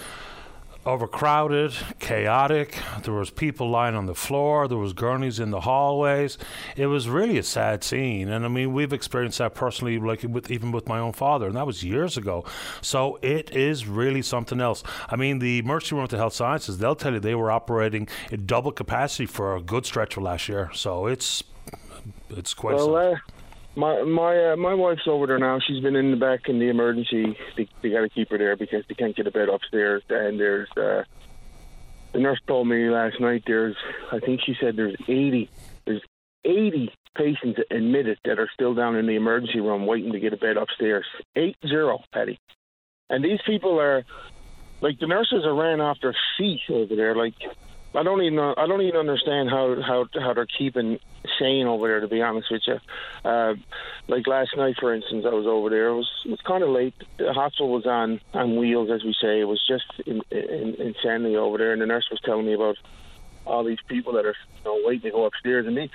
overcrowded, chaotic. There was people lying on the floor. There was gurneys in the hallways. It was really a sad scene, and I mean we've experienced that personally, like with even with my own father, and that was years ago. So it is really something else. I mean, the emergency room at the health sciences, they'll tell you they were operating at double capacity for a good stretch of last year. So it's it's quite. Well, my my uh, my wife's over there now. She's been in the back in the emergency. They, they got to keep her there because they can't get a bed upstairs. And there's uh, the nurse told me last night. There's I think she said there's 80 there's 80 patients admitted that are still down in the emergency room waiting to get a bed upstairs. Eight zero, Paddy. And these people are like the nurses are ran off their feet over there. Like I don't even know, I don't even understand how how how they're keeping sane over there. To be honest with you, uh, like last night, for instance, I was over there. It was it was kind of late. The hospital was on on wheels, as we say. It was just in, in, insanity over there, and the nurse was telling me about all these people that are you know, waiting to go upstairs. And they,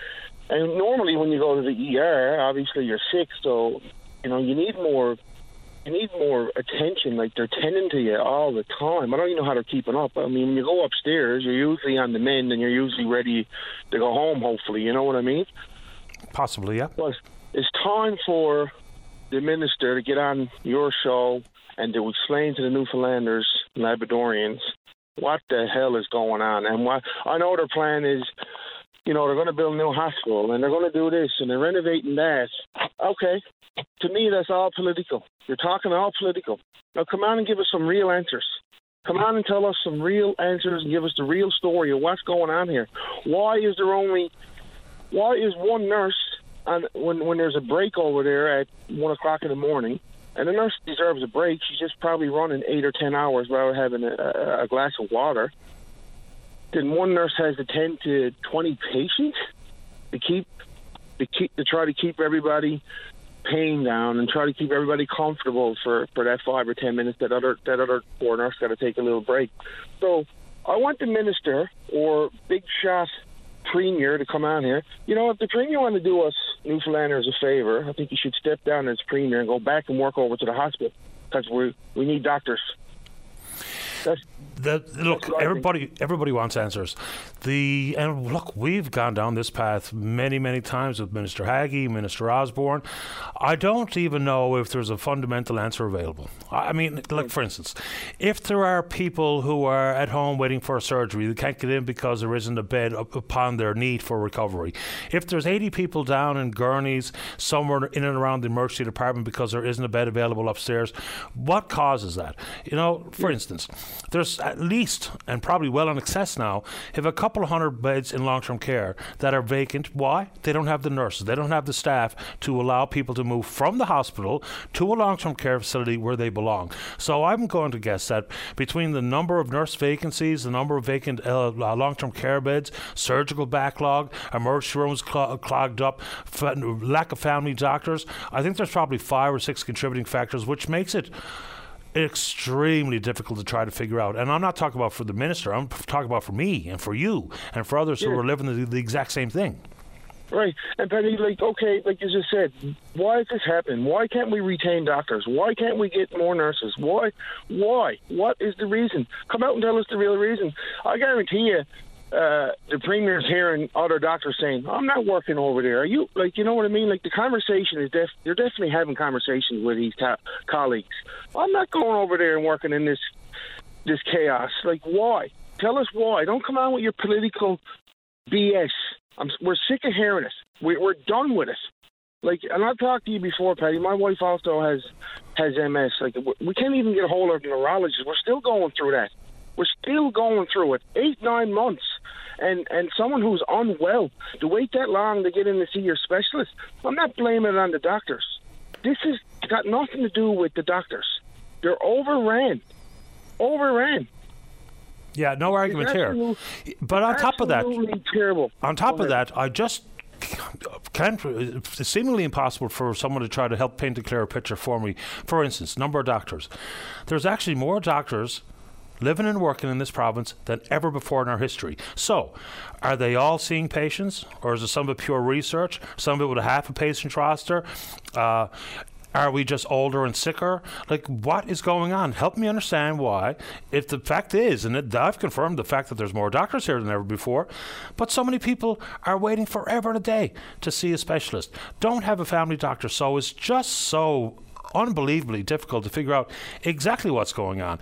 and normally when you go to the ER, obviously you're sick, so you know you need more you need more attention. Like they're tending to you all the time. I don't even know how they're keeping up. I mean, when you go upstairs, you're usually on the mend and you're usually ready to go home. Hopefully, you know what I mean. Possibly, yeah. But it's time for the minister to get on your show and to explain to the Newfoundlanders, Labradorians, what the hell is going on. And what I know their plan is you know, they're going to build a new hospital and they're going to do this and they're renovating that. Okay. To me, that's all political. You're talking all political. Now, come on and give us some real answers. Come on and tell us some real answers and give us the real story of what's going on here. Why is there only, why is one nurse on when when there's a break over there at one o'clock in the morning, and the nurse deserves a break. She's just probably running eight or ten hours without having a, a glass of water then one nurse has to tend to 20 patients to keep to keep to try to keep everybody pain down and try to keep everybody comfortable for for that five or ten minutes that other that other poor nurse got to take a little break. So I want the minister or big shot premier to come out here. You know, if the premier want to do us Newfoundlanders a favor, I think he should step down as premier and go back and work over to the hospital because we we need doctors. That's, the, look, everybody everybody wants answers. The and look, we've gone down this path many many times with Minister Haggie, Minister Osborne. I don't even know if there's a fundamental answer available. I mean, like for instance, if there are people who are at home waiting for a surgery, they can't get in because there isn't a bed upon their need for recovery. If there's 80 people down in gurneys somewhere in and around the emergency department because there isn't a bed available upstairs, what causes that? You know, for instance, there's at least, and probably well in excess now, have a couple hundred beds in long term care that are vacant. Why? They don't have the nurses, they don't have the staff to allow people to move from the hospital to a long term care facility where they belong. So I'm going to guess that between the number of nurse vacancies, the number of vacant uh, uh long term care beds, surgical backlog, emergency rooms cl- clogged up, f- lack of family doctors, I think there's probably five or six contributing factors, which makes it extremely difficult to try to figure out. And I'm not talking about for the minister. I'm talking about for me and for you and for others yeah. who are living the, the exact same thing. Right. And Penny, like, okay, like you just said, why is this happening? Why can't we retain doctors? Why can't we get more nurses? Why? Why? What is the reason? Come out and tell us the real reason. I guarantee you, uh, the premier's hearing other doctors saying, "I'm not working over there." Are you like, you know what I mean? Like the conversation is def- you're definitely having conversations with these ta- colleagues. I'm not going over there and working in this this chaos. Like, why? Tell us why. Don't come on with your political BS. I'm, we're sick of hearing it. We, we're done with it. Like, and I've talked to you before, Paddy. My wife also has has MS. Like, we can't even get a hold of a neurologist. We're still going through that. We're still going through it. Eight, nine months. And and someone who's unwell to wait that long to get in to see your specialist, I'm not blaming it on the doctors. This has got nothing to do with the doctors. They're overran. Overran. Yeah, no argument here. But on top of that, terrible. On top of that, I just can't, it's seemingly impossible for someone to try to help paint a clearer picture for me. For instance, number of doctors. There's actually more doctors living and working in this province than ever before in our history. So, are they all seeing patients, or is it some of it pure research? Some of it with a half a patient roster? Uh, are we just older and sicker? Like, what is going on? Help me understand why. If the fact is, and it, I've confirmed the fact that there's more doctors here than ever before, but so many people are waiting forever and a day to see a specialist. Don't have a family doctor, so it's just so unbelievably difficult to figure out exactly what's going on.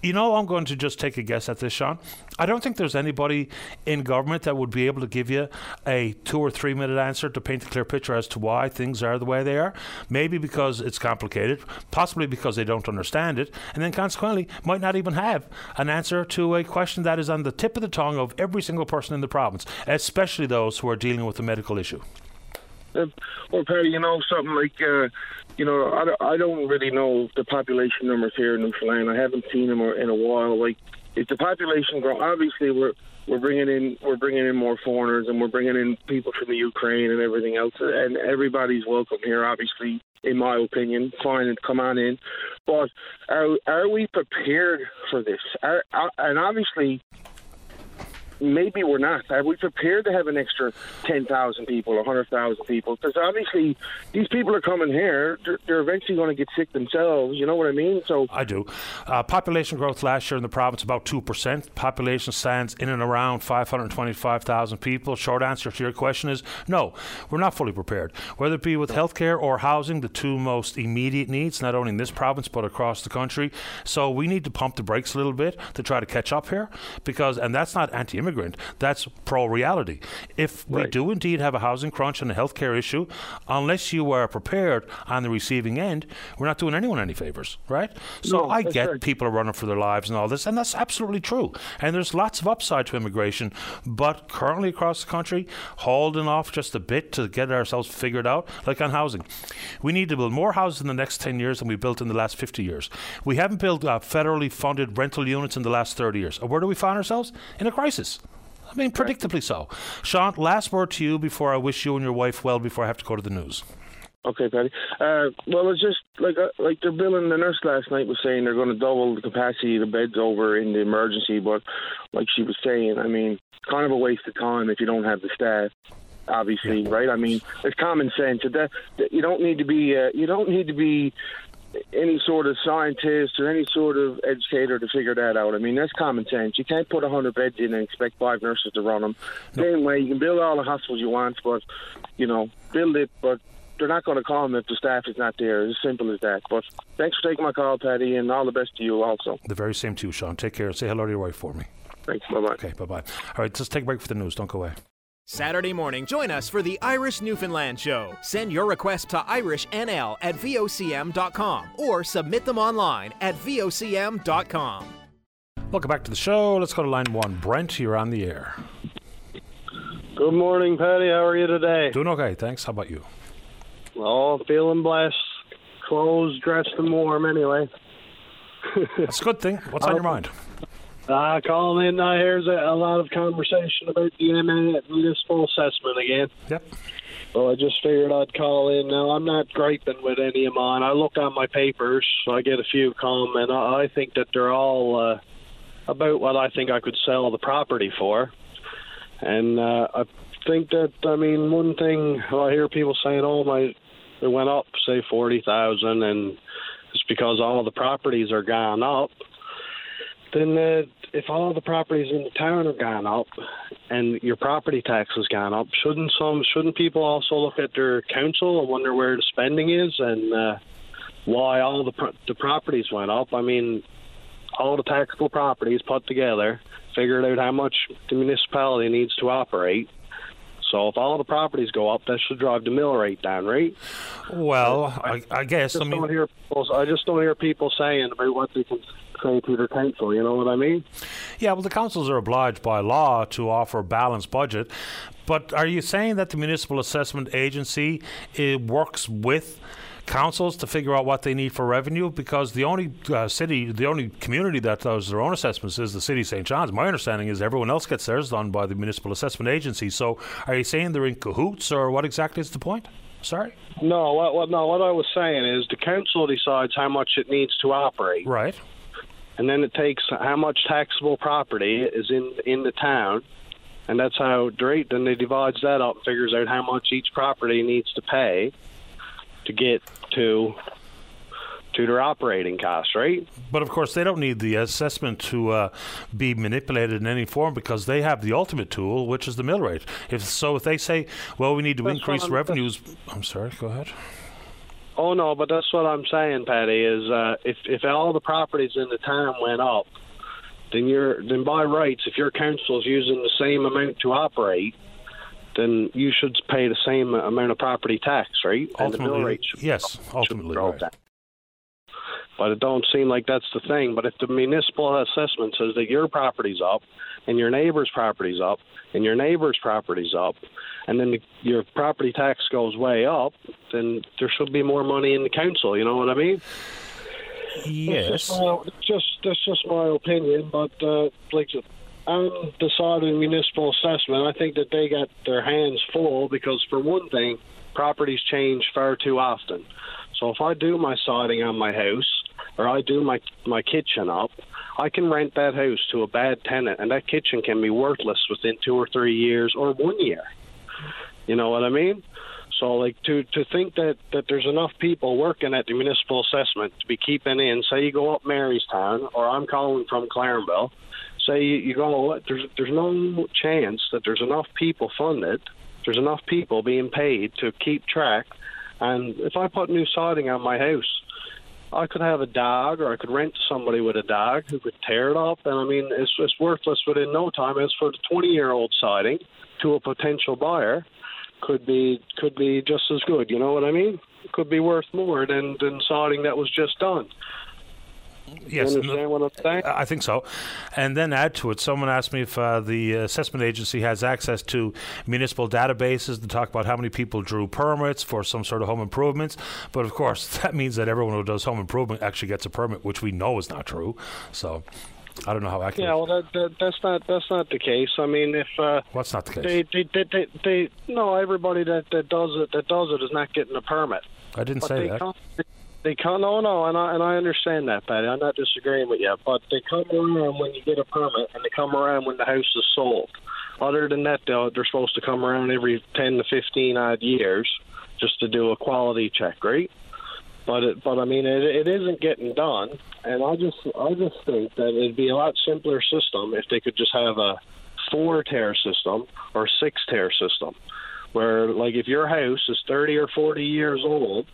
You know, I'm going to just take a guess at this, Sean. I don't think there's anybody in government that would be able to give you a two or three minute answer to paint a clear picture as to why things are the way they are. Maybe because it's complicated, possibly because they don't understand it, and then consequently might not even have an answer to a question that is on the tip of the tongue of every single person in the province, especially those who are dealing with a medical issue. Well, Paddy, you know something like uh, you know, I, I don't really know the population numbers here in Newfoundland. I haven't seen them in a while. Like, If the population grow, obviously we're we're bringing in we're bringing in more foreigners and we're bringing in people from the Ukraine and everything else, and everybody's welcome here. Obviously, in my opinion, fine come on in. But are are we prepared for this? Are, and obviously, maybe we're not. Are we prepared to have an extra 10,000 people, 100,000 people? Because obviously, these people are coming here. They're, they're eventually going to get sick themselves. You know what I mean? So I do. Uh, population growth last year in the province about two percent. Population stands in and around 525,000 people. Short answer to your question is no. We're not fully prepared. Whether it be with healthcare or housing, the two most immediate needs, not only in this province but across the country. So we need to pump the brakes a little bit to try to catch up here, because and that's not anti immigrant. That's pro reality. If we do indeed have a housing crunch and a healthcare issue, unless you are prepared on the receiving end, we're not doing anyone any favors, right? So No, I get right. people are running for their lives and all this, and that's absolutely true. And there's lots of upside to immigration, but currently across the country, holding off just a bit to get ourselves figured out, like on housing. We need to build more houses in the next 10 years than we built in the last 50 years. We haven't built uh, federally funded rental units in the last 30 years. And where do we find ourselves? In a crisis. I mean, predictably so. Sean, last word to you before I wish you and your wife well before I have to go to the news. Okay, Paddy. Uh, well, it's just like uh, like the billing. The nurse last night was saying they're going to double the capacity of the beds over in the emergency, but like she was saying, I mean, kind of a waste of time if you don't have the staff. Obviously, right? I mean, it's common sense. That, that you don't need to be uh, you don't need to be any sort of scientist or any sort of educator to figure that out. I mean, that's common sense. You can't put a 100 beds in and expect five nurses to run them. Same way, you can build all the hospitals you want, but, you know, build it, but they're not going to call them if the staff is not there. It's as simple as that. But thanks for taking my call, Paddy, and all the best to you also. The very same to you, Sean. Take care. Say hello to your wife for me. Thanks. Bye bye. Okay, bye bye. All right, just take a break for the news. Don't go away. Saturday morning, join us for the Irish Newfoundland Show. Send your request to IrishNL at VOCM.com or submit them online at VOCM.com. Welcome back to the show. Let's go to line one. Brent, you're on the air. Good morning, Paddy. How are you today? Doing okay, thanks. How about you? Oh, feeling blessed. Clothes, dressed, and warm anyway. That's a good thing. What's on your um, mind? Uh, call in, I hear a, lot of conversation about the municipal assessment again. Yep. Well, I just figured I'd call in. Now, I'm not griping with any of mine. I look on my papers, so I get a few come, and I, I think that they're all uh, about what I think I could sell the property for. And uh, I think that, I mean, one thing I hear people saying, oh, my, it went up, say, 40000 and it's because all the properties are gone up. Then uh, if all the properties in the town are gone up and your property tax has gone up, shouldn't some shouldn't people also look at their council and wonder where the spending is and uh, why all the pro- the properties went up? I mean, all the taxable properties put together, figured out how much the municipality needs to operate. So if all the properties go up, that should drive the mill rate down, right? Well, I, I guess. just I mean, don't hear people, I just don't hear people saying about what they can say to council. You know what I mean? Yeah, well, the councils are obliged by law to offer a balanced budget. But are you saying that the municipal assessment agency it works with councils to figure out what they need for revenue? Because the only uh, city, the only community that does their own assessments is the city of St. John's. My understanding is everyone else gets theirs done by the municipal assessment agency. So are you saying they're in cahoots, or what exactly is the point? Sorry. No, what, what no, what I was saying is the council decides how much it needs to operate. Right. And then it takes how much taxable property is in in the town, and that's how right. Then they divides that up, and figures out how much each property needs to pay to get to to their operating costs, right? But of course, they don't need the assessment to uh, be manipulated in any form because they have the ultimate tool, which is the mill rate. If so, if they say, "Well, we need to That's increase revenues," I'm sorry. Go ahead. Oh no, but that's what I'm saying, Paddy. Is uh, if if all the properties in the town went up, then you're then by rights, if your council's using the same amount to operate, then you should pay the same amount of property tax, right? And the mill Ultimately, yes. Ultimately, right. But it don't seem like that's the thing. But if the municipal assessment says that your property's up, and your neighbor's property's up, and your neighbor's property's up, and then the, your property tax goes way up, then there should be more money in the council. You know what I mean? Yes. That's just, my, just that's just my opinion, but uh, like on the side of the municipal assessment, I think that they got their hands full because, for one thing, properties change far too often. So if I do my siding on my house or I do my my kitchen up, I can rent that house to a bad tenant, and that kitchen can be worthless within two or three years or one year. You know what I mean? So, like to to think that that there's enough people working at the municipal assessment to be keeping in. Say you go up Marystown, or I'm calling from Clarenville. Say you, you go, there's there's no chance that there's enough people funded. There's enough people being paid to keep track. And if I put new siding on my house, I could have a dog, or I could rent somebody with a dog who could tear it up. And I mean, it's it's worthless within no time. As for the 20 year old siding to a potential buyer, could be could be just as good. You know what I mean? Could be worth more than than siding that was just done. Yes, you understand what I'm saying? I think so. And then add to it, someone asked me if uh, the assessment agency has access to municipal databases to talk about how many people drew permits for some sort of home improvements. But of course, that means that everyone who does home improvement actually gets a permit, which we know is not true. So. I don't know how accurate. Yeah, well, that, that, that's not that's not the case. I mean, if uh, what's not the case? They, they, they, they, no, everybody that, that does it that does it is not getting a permit. I didn't but say that. They come, no, no, and I and I understand that, Paddy. I'm not disagreeing with you, but they come around when you get a permit, and they come around when the house is sold. Other than that, though, they're supposed to come around every ten to fifteen odd years just to do a quality check, right? But it, but I mean, it, it isn't getting done, and I just I just think that it'd be a lot simpler system if they could just have a four tier system or six tier system, where like if your house is thirty or forty years old,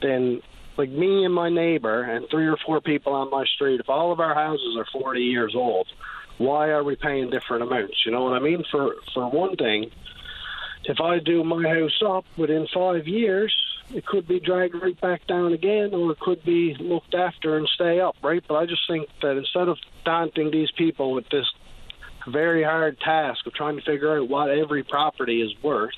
then like me and my neighbor and three or four people on my street, if all of our houses are forty years old, why are we paying different amounts? You know what I mean? For for one thing, if I do my house up within five years, it could be dragged right back down again, or it could be looked after and stay up, right? But I just think that instead of daunting these people with this very hard task of trying to figure out what every property is worth,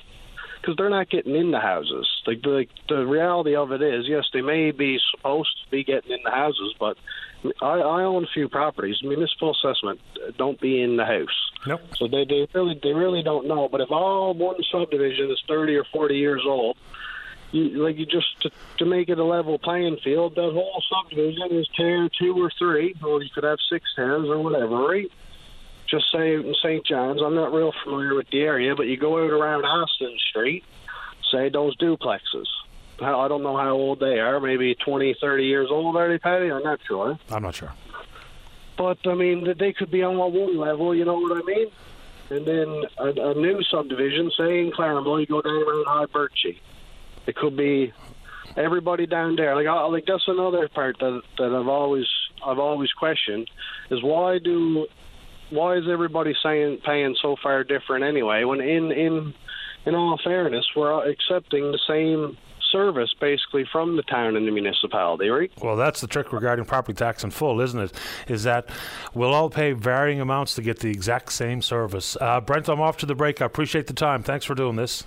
because they're not getting in the houses. Like the the reality of it is, yes, they may be supposed to be getting in the houses, but I, I own a few properties. Municipal assessment don't be in the house. Nope. So they they really they really don't know. But if all one subdivision is thirty or forty years old, you, like you just to, to make it a level playing field, that whole subdivision is tier two or three, or you could have six tiers or whatever, right? Just say out in St. John's, I'm not real familiar with the area, but you go out around Austin Street, say those duplexes. I don't know how old they are, maybe 20, 30 years old, are they, Paddy? I'm not sure. I'm not sure. But, I mean, they could be on a one level, you know what I mean? And then a, a new subdivision, say in Clarenville, you go down around High Birchie. It could be everybody down there. Like, I, like that's another part that that I've always I've always questioned is why do why is everybody saying paying so far different anyway? When in in in all fairness, we're accepting the same service basically from the town and the municipality, right? Well, that's the trick regarding property tax in full, isn't it? Is that we'll all pay varying amounts to get the exact same service. Uh, Brent, I'm off to the break. I appreciate the time. Thanks for doing this.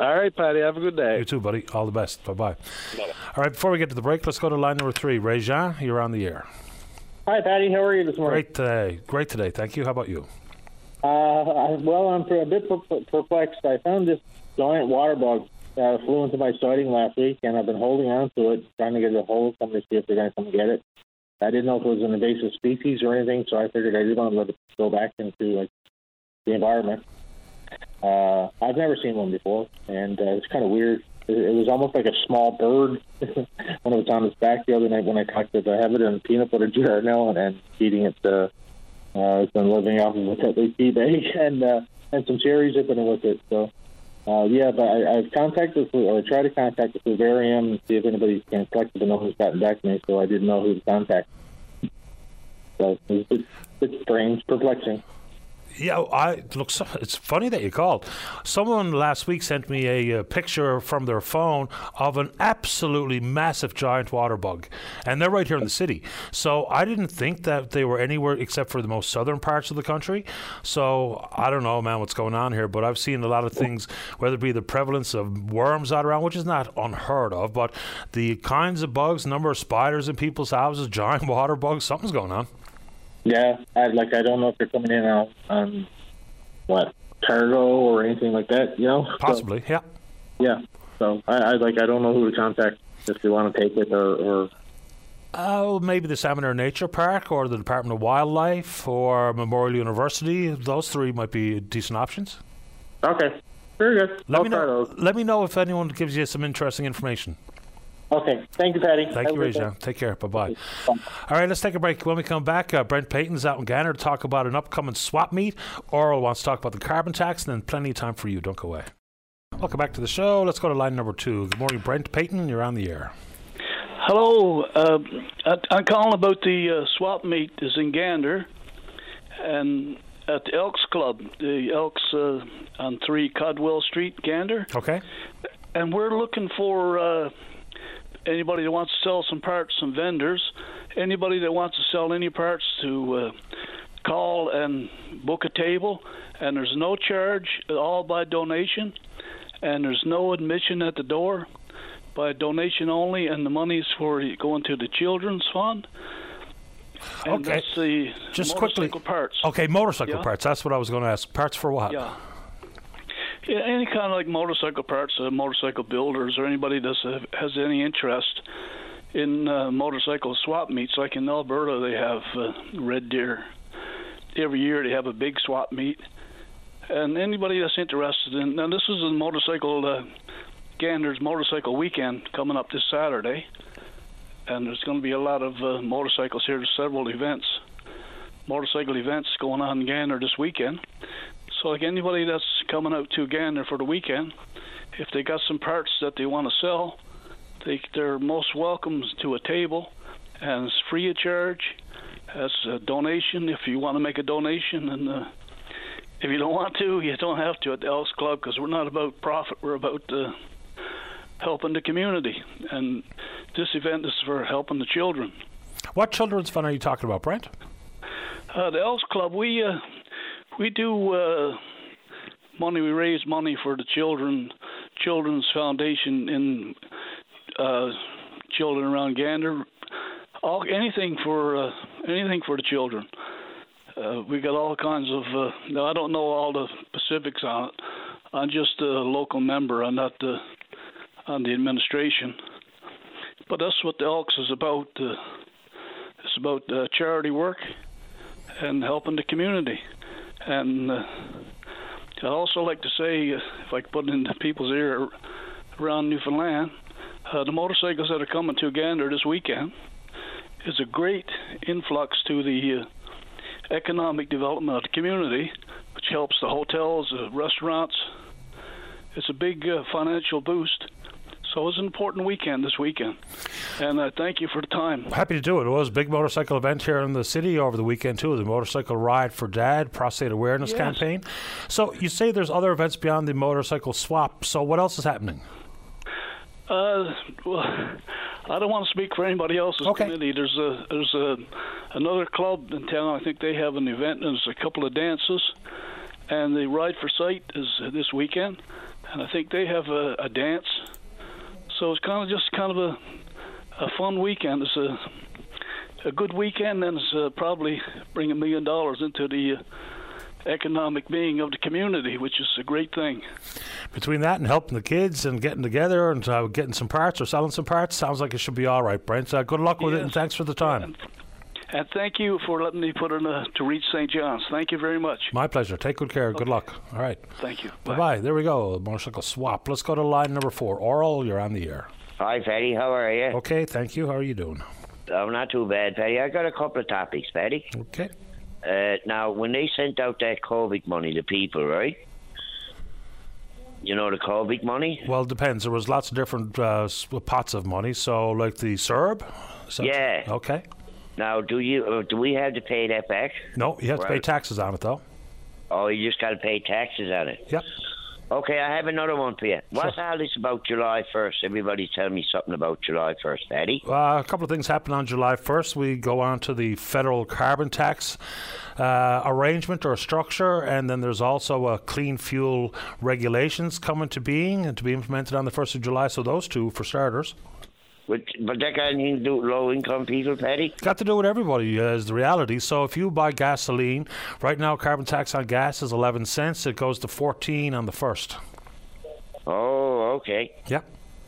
All right, Paddy. Have a good day. You too, buddy. All the best. Bye bye. All right, before we get to the break, let's go to line number three. Ray Jean, you're on the air. Hi, Paddy. How are you this morning? Great today. Great today. Thank you. How about you? Uh, well, I'm a bit perplexed. I found this giant water bug uh, flew into my siding last week, and I've been holding on to it, trying to get a hold of somebody to see if they're going to come get it. I didn't know if it was an invasive species or anything, so I figured I didn't want to let it go back into like the environment. Uh, I've never seen one before, and uh, it's kind of weird. It, it was almost like a small bird when it was on its back the other night when I talked to it. I have it in a peanut butter now and, and feeding it. Uh, uh, it's been living off of a Tetley tea bag and uh, and some cherries dipping it with it. So uh, yeah, but I, I've contacted or I tried to contact the Fluvarium and see if anybody can collect the notice gotten back to me. So I didn't know who to contact. So it's, it's strange, perplexing. Yeah, I look. It's funny that you called. Someone last week sent me a, uh picture from their phone of an absolutely massive giant water bug, and they're right here in the city. So I didn't think that they were anywhere except for the most southern parts of the country. So I don't know, man, what's going on here. But I've seen a lot of things, whether it be the prevalence of worms out around, which is not unheard of, but the kinds of bugs, number of spiders in people's houses, giant water bugs, something's going on. Yeah, I like. I don't know if they're coming in on, on what cargo or anything like that. You know, possibly. So, yeah. Yeah. So I, I like. I don't know who to contact if they want to take it or. or Oh, maybe the Salmonier Nature Park or the Department of Wildlife or Memorial University. Those three might be decent options. Okay, very good. Let I'll me know. those. Let me know if anyone gives you some interesting information. Okay, thank you, Paddy. Thank Have you, a. Rajan. Take care. Bye bye. All right, let's take a break. When we come back, uh, Brent Payton's out in Gander to talk about an upcoming swap meet. Oral wants to talk about the carbon tax, and then plenty of time for you. Don't go away. Welcome back to the show. Let's go to line number two. Good morning, Brent Payton. You're on the air. Hello, uh, I, I'm calling about the uh, swap meet is in Gander, and at the Elks Club, the Elks uh, on three Codwell Street, Gander. Okay. And we're looking for uh, anybody that wants to sell some parts, some vendors, anybody that wants to sell any parts to uh, call and book a table. And there's no charge, all by donation, and there's no admission at the door by donation only, and the money's for going to the children's fund. And Okay. that's the Just motorcycle quickly. parts. Okay, motorcycle Yeah. parts. That's what I was going to ask. Parts for what? Yeah. Yeah, any kind of like motorcycle parts, uh, motorcycle builders, or anybody that has any interest in uh, motorcycle swap meets. Like in Alberta, they have uh, Red Deer. Every year they have a big swap meet, and anybody that's interested in now this is a motorcycle uh, Gander's Motorcycle Weekend coming up this Saturday, and there's going to be a lot of uh, motorcycles here. Several events, motorcycle events going on in Gander this weekend. So, like anybody that's coming out to Gander for the weekend, if they got some parts that they want to sell, they they're most welcome to a table, and it's free of charge. As a donation, if you want to make a donation, and uh, if you don't want to, you don't have to at the Elks Club because we're not about profit. We're about uh, helping the community, and this event is for helping the children. What children's fund are you talking about, Brent? Uh, the Elks Club, we uh, we do uh, money. We raise money for the children, Children's Foundation in uh, children around Gander. All anything for uh, anything for the children. Uh, we got all kinds of. Uh, now I don't know all the specifics on it. I'm just a local member. I'm not the on the administration. But that's what the Elks is about. Uh, it's about uh, charity work and helping the community. And uh, I'd also like to say, if I could put it into people's ear around Newfoundland, uh, the motorcycles that are coming to Gander this weekend is a great influx to the uh, economic development of the community, which helps the hotels, the restaurants. It's a big uh, financial boost. So it was an important weekend this weekend. And uh, thank you for the time. Happy to do it. It was a big motorcycle event here in the city over the weekend too. The motorcycle ride for Dad prostate awareness Yes. campaign. So you say there's other events beyond the motorcycle swap. So what else is happening? Uh, well, I don't want to speak for anybody else's committee. There's a there's a another club in town. I think they have an event. and There's a couple of dances, and the Ride for Sight is this weekend, and I think they have a, a dance. So it's kind of just kind of a a fun weekend. It's a a good weekend, and it's uh, probably bring a million dollars into the uh, economic being of the community, which is a great thing. Between that and helping the kids and getting together and uh, getting some parts or selling some parts, sounds like it should be all right, Brent. Uh, good luck with it and thanks for the time. And thank you for letting me put in a, to reach St. John's. Thank you very much. My pleasure. Take good care. Good luck. All right. Thank you. Bye bye. There we go. Motorcycle swap. Let's go to line number four. Oral, you're on the air. Hi, Paddy. How are you? Okay, thank you. How are you doing? Oh, not too bad, Paddy. I got a couple of topics, Paddy. Okay. Uh, now, when they sent out that COVID money to people, right? You know the COVID money? Well, it depends. There was lots of different uh, pots of money. So, like the CERB. Is that- Yeah. Okay. Now, do you uh, do we have to pay that back? No, you have to pay taxes on it, though. Oh, you just got to pay taxes on it. Yep. Okay, I have another one for you. What's all this about July 1st? Everybody tell me something about July 1st, Eddie. Uh, a couple of things happen on July 1st. We go on to the federal carbon tax uh, arrangement or structure, and then there's also a clean fuel regulations coming to being and to be implemented on the 1st of July. So those two for starters. But, but that got anything to do with low income people, Paddy? Got to do with everybody, uh, is the reality. So if you buy gasoline, right now carbon tax on gas is 11 cents. It goes to 14 on the 1st. Oh, okay. Yep.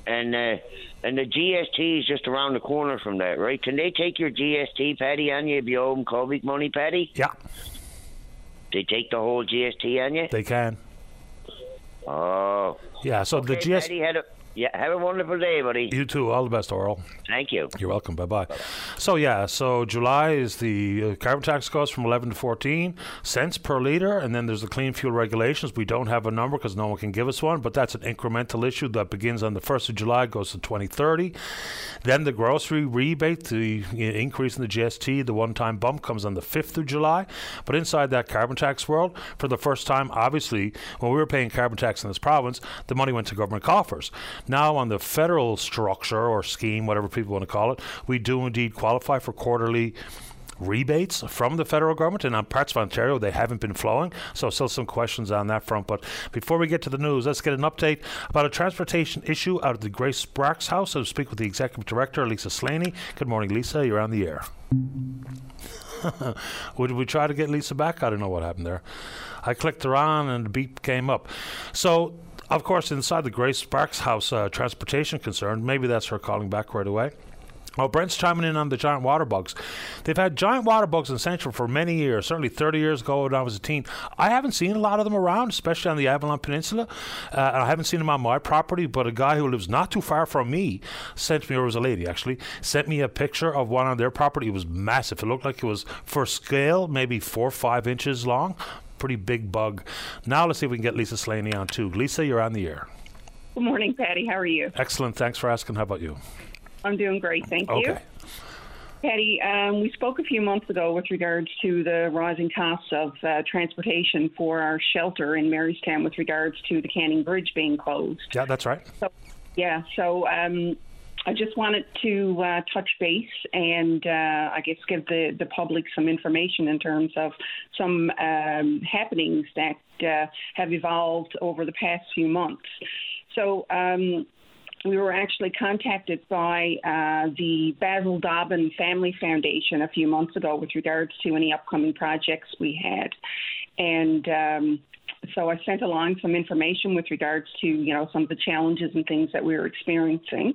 And uh, and the GST is just around the corner from that, right? Can they take your GST, Paddy, on you if you owe them COVID money, Paddy? Yeah. They take the whole GST on you? They can. Oh. Yeah, so okay, the GST. Paddy, had a, yeah, have a wonderful day, buddy. You too. All the best, Oral. Thank you. You're welcome. Bye bye. So yeah, so July is the uh, carbon tax goes from 11 to 14 cents per liter, and then there's the clean fuel regulations. We don't have a number because no one can give us one, but that's an incremental issue that begins on the 1st of July, goes to 2030. Then the grocery rebate, the you know, increase in the GST, the one-time bump comes on the 5th of July. But inside that carbon tax world, for the first time, obviously, when we were paying carbon tax in this province, the money went to government coffers. Now on the federal structure or scheme, whatever people want to call it, we do indeed qualify for quarterly rebates from the federal government, and on parts of Ontario they haven't been flowing. So still some questions on that front. But before we get to the news, let's get an update about a transportation issue out of the Grace Sparks House. I'll speak with the executive director, Lisa Slaney. Good morning, Lisa. You're on the air. Would we try to get Lisa back? I don't know what happened there. I clicked her on and the beep came up. So of course, inside the Grace Sparks house, uh, transportation concern. Maybe that's her calling back right away. Well, Brent's chiming in on the giant water bugs. They've had giant water bugs in Central for many years, certainly 30 years ago when I was a teen. I haven't seen a lot of them around, especially on the Avalon Peninsula. Uh, I haven't seen them on my property, but a guy who lives not too far from me sent me, or was a lady actually, sent me a picture of one on their property. It was massive. It looked like it was, for scale, maybe four or five inches long. Pretty big bug. Now let's see if we can get Lisa Slaney on too. Lisa, you're on the air. Good morning, Paddy. How are you? Excellent. Thanks for asking. How about you? I'm doing great, thank Okay. you. Paddy, um, we spoke a few months ago with regards to the rising costs of uh, transportation for our shelter in Marystown with regards to the Canning Bridge being closed. Yeah, that's right. So, yeah, so um, I just wanted to uh, touch base and uh, I guess give the, the public some information in terms of some um, happenings that uh, have evolved over the past few months. So, um, we were actually contacted by uh, the Basil Dobbin Family Foundation a few months ago with regards to any upcoming projects we had. And um, so I sent along some information with regards to, you know, some of the challenges and things that we were experiencing.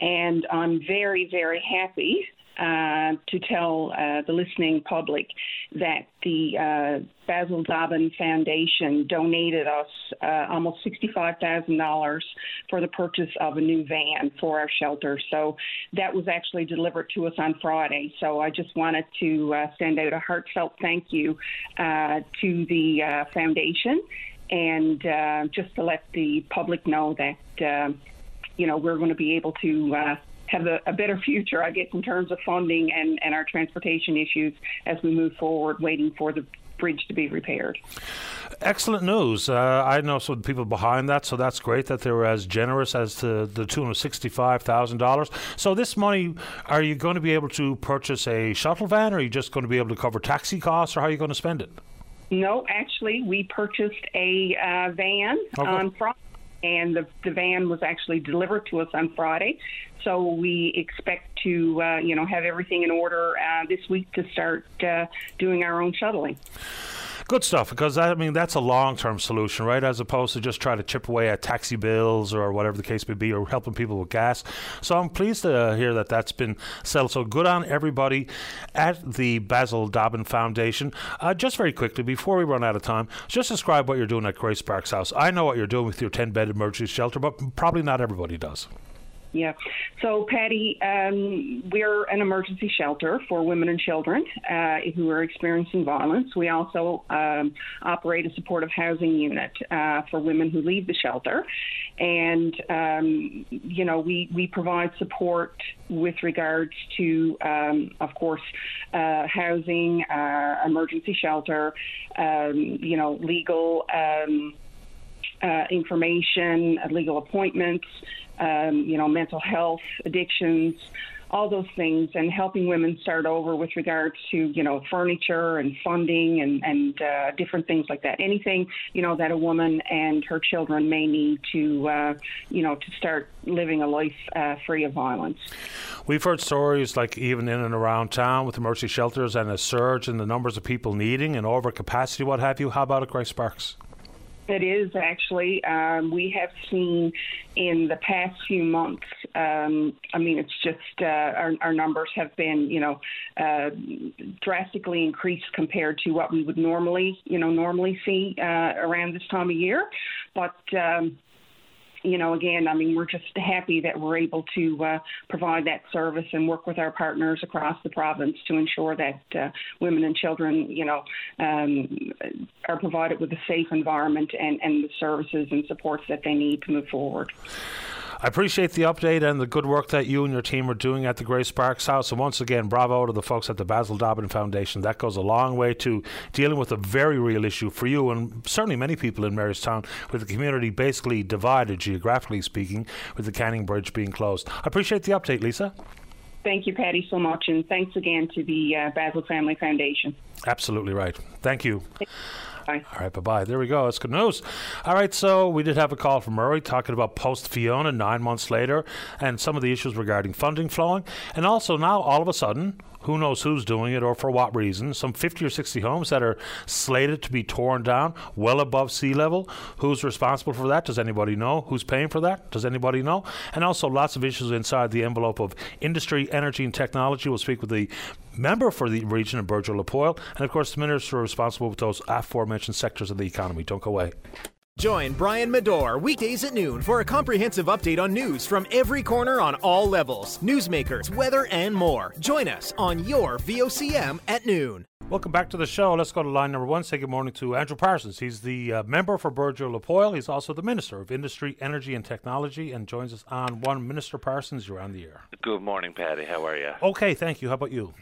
And I'm very, very happy uh, to tell uh, the listening public that the uh, Basil Dobbin Foundation donated us uh, almost $65,000 for the purchase of a new van for our shelter. So that was actually delivered to us on Friday. So I just wanted to uh, send out a heartfelt thank you uh, to the foundation and just to let the public know that, you know, we're going to be able to. Uh, have a, a better future, I guess, in terms of funding and, and our transportation issues as we move forward, waiting for the bridge to be repaired. Excellent news. Uh, I know some of the people behind that, so that's great that they were as generous as to the tune of sixty-five thousand dollars. So this money, are you going to be able to purchase a shuttle van, or are you just going to be able to cover taxi costs, or how are you going to spend it? No, actually, we purchased a uh, van Okay. on Friday, and the, the van was actually delivered to us on Friday. So we expect to, uh, you know, have everything in order uh, this week to start uh, doing our own shuttling. Good stuff, because I mean that's a long-term solution, right? As opposed to just try to chip away at taxi bills or whatever the case may be, or helping people with gas. So I'm pleased to hear that that's been settled. So good on everybody at the Basil Dobbin Foundation. Uh, just very quickly before we run out of time, just describe what you're doing at Grace Sparks House. I know what you're doing with your 10-bed emergency shelter, but probably not everybody does. Yeah. So, Paddy, um, we're an emergency shelter for women and children uh, who are experiencing violence. We also um, operate a supportive housing unit uh, for women who leave the shelter. And, um, you know, we, we provide support with regards to, um, of course, uh, housing, uh, emergency shelter, um, you know, legal. Um, uh, information, legal appointments, um, you know, mental health, addictions, all those things, and helping women start over with regards to, you know, furniture and funding and, and uh, different things like that. Anything, you know, that a woman and her children may need to, uh, you know, to start living a life uh, free of violence. We've heard stories like even in and around town with emergency shelters and a surge in the numbers of people needing and overcapacity, what have you. How about at Grace Sparks? It is actually. Um, we have seen in the past few months. Um, I mean, it's just uh, our, our, numbers have been, you know, uh, drastically increased compared to what we would normally, you know, normally see uh, around this time of year. But um, you know, again, I mean, we're just happy that we're able to uh, provide that service and work with our partners across the province to ensure that uh, women and children, you know, um, are provided with a safe environment and, and the services and supports that they need to move forward. I appreciate the update and the good work that you and your team are doing at the Grace Sparks House. And once again, bravo to the folks at the Basil Dobbin Foundation. That goes a long way to dealing with a very real issue for you and certainly many people in Marystown with the community basically divided, geographically speaking, with the Canning Bridge being closed. I appreciate the update, Lisa. Thank you, Paddy, so much. And thanks again to the uh, Basil Family Foundation. Absolutely right. Thank you. Bye. All right, bye bye. There we go. That's good news. All right, so we did have a call from Murray talking about post Fiona nine months later and some of the issues regarding funding flowing. And also now, all of a sudden, who knows who's doing it or for what reason. Some 50 or 60 homes that are slated to be torn down well above sea level. Who's responsible for that? Does anybody know? Who's paying for that? Does anybody know? And also lots of issues inside the envelope of industry, energy, and technology. We'll speak with the member for the region of Burgeo-Lapoile, and of course the minister responsible with those aforementioned sectors of the economy. Don't go away. Join Brian Medore weekdays at noon for a comprehensive update on news from every corner on all levels, newsmakers, weather, and more. Join us on your VOCM at noon. Welcome back to the show. Let's go to line number one. Say good morning to Andrew Parsons. He's the uh, member for Burgeo-Lapoile. He's also the Minister of Industry, Energy and Technology and joins us on one. Minister Parsons, you're on the air. Good morning, Paddy. How are you? Okay, thank you. How about you?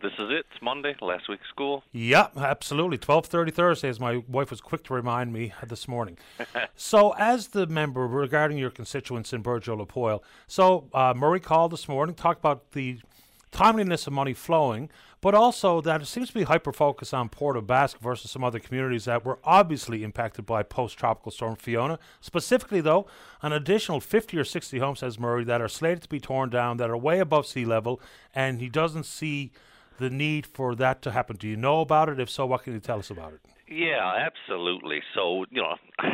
This is it. It's Monday, last week of school. Yeah, absolutely. Twelve thirty Thursday, as my wife was quick to remind me this morning. so, as the member regarding your constituents in Burgeo-Lapoile, so uh, Murray called this morning, talked about the timeliness of money flowing, but also that it seems to be hyper focused on Port aux Basques versus some other communities that were obviously impacted by post tropical storm Fiona. Specifically, though, an additional 50 or 60 homes, says Murray, that are slated to be torn down, that are way above sea level, and he doesn't see the need for that to happen. Do you know about it? If so, what can you tell us about it? Yeah, absolutely. So, you know,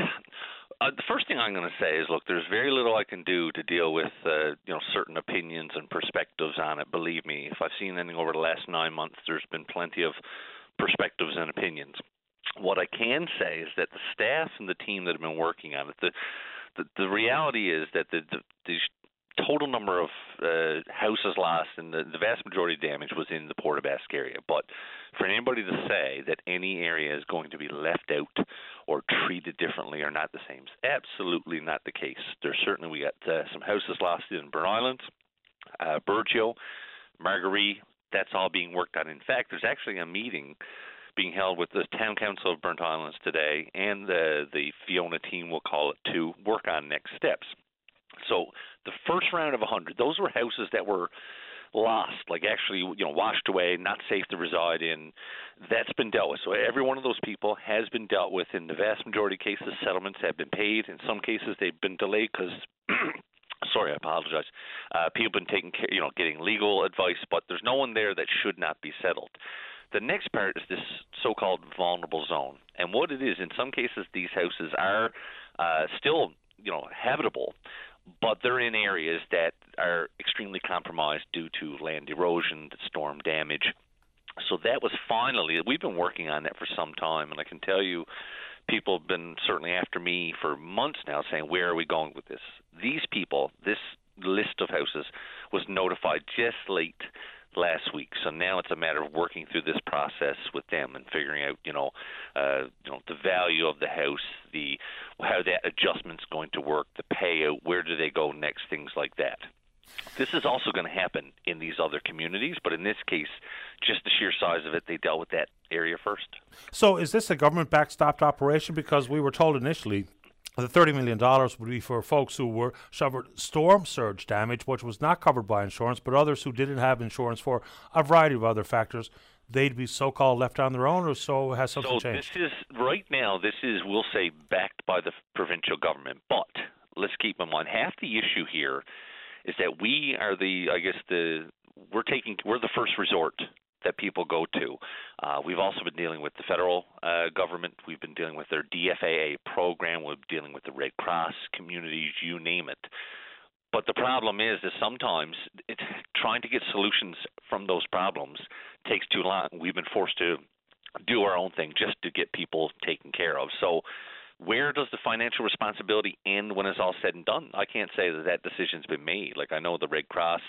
uh, the first thing I'm going to say is, look, there's very little I can do to deal with, uh, you know, certain opinions and perspectives on it. Believe me, if I've seen anything over the last nine months, there's been plenty of perspectives and opinions. What I can say is that the staff and the team that have been working on it, the the, the reality is that the, the, the total number of uh, houses lost and the, the vast majority of damage was in the Port aux Basques area. But for anybody to say that any area is going to be left out or treated differently or not the same is absolutely not the case. There's certainly we got uh, some houses lost in Burnt Islands, uh, Burgeo, Margaree. That's all being worked on. In fact, there's actually a meeting being held with the town council of Burnt Islands today, and the the Fiona team will call it to work on next steps. So the first round of 100, those were houses that were lost, like actually, you know, washed away, not safe to reside in. That's been dealt with. So every one of those people has been dealt with. In the vast majority of cases, settlements have been paid. In some cases, they've been delayed because. sorry, I apologize. Uh, people have been taking care, you know, getting legal advice, but there's no one there that should not be settled. The next part is this so-called vulnerable zone, and what it is. In some cases, these houses are uh, still, you know, habitable, but they're in areas that are extremely compromised due to land erosion, storm damage. So that was finally, we've been working on that for some time, and I can tell you, people have been certainly after me for months now saying, where are we going with this? These people, this list of houses was notified just late last week. So now it's a matter of working through this process with them and figuring out, you know, uh, you know, the value of the house, the how that adjustment's going to work, the payout, where do they go next, things like that. This is also going to happen in these other communities, but in this case, just the sheer size of it, they dealt with that area first. So, is this a government backstopped operation? Because we were told initially the $30 million would be for folks who were suffered storm surge damage, which was not covered by insurance, but others who didn't have insurance for a variety of other factors. They'd be so-called left on their own, or so has something so changed? this is right now. This is, we'll say, backed by the provincial government. But let's keep in mind, half the issue here is that we are the, I guess the, we're taking, we're the first resort that people go to. Uh, we've also been dealing with the federal uh, government. We've been dealing with their DFAA program. We're dealing with the Red Cross communities, you name it. But the problem is, is sometimes it, trying to get solutions from those problems takes too long. We've been forced to do our own thing just to get people taken care of. So where does the financial responsibility end when it's all said and done? I can't say that that decision's been made. Like I know the Red Cross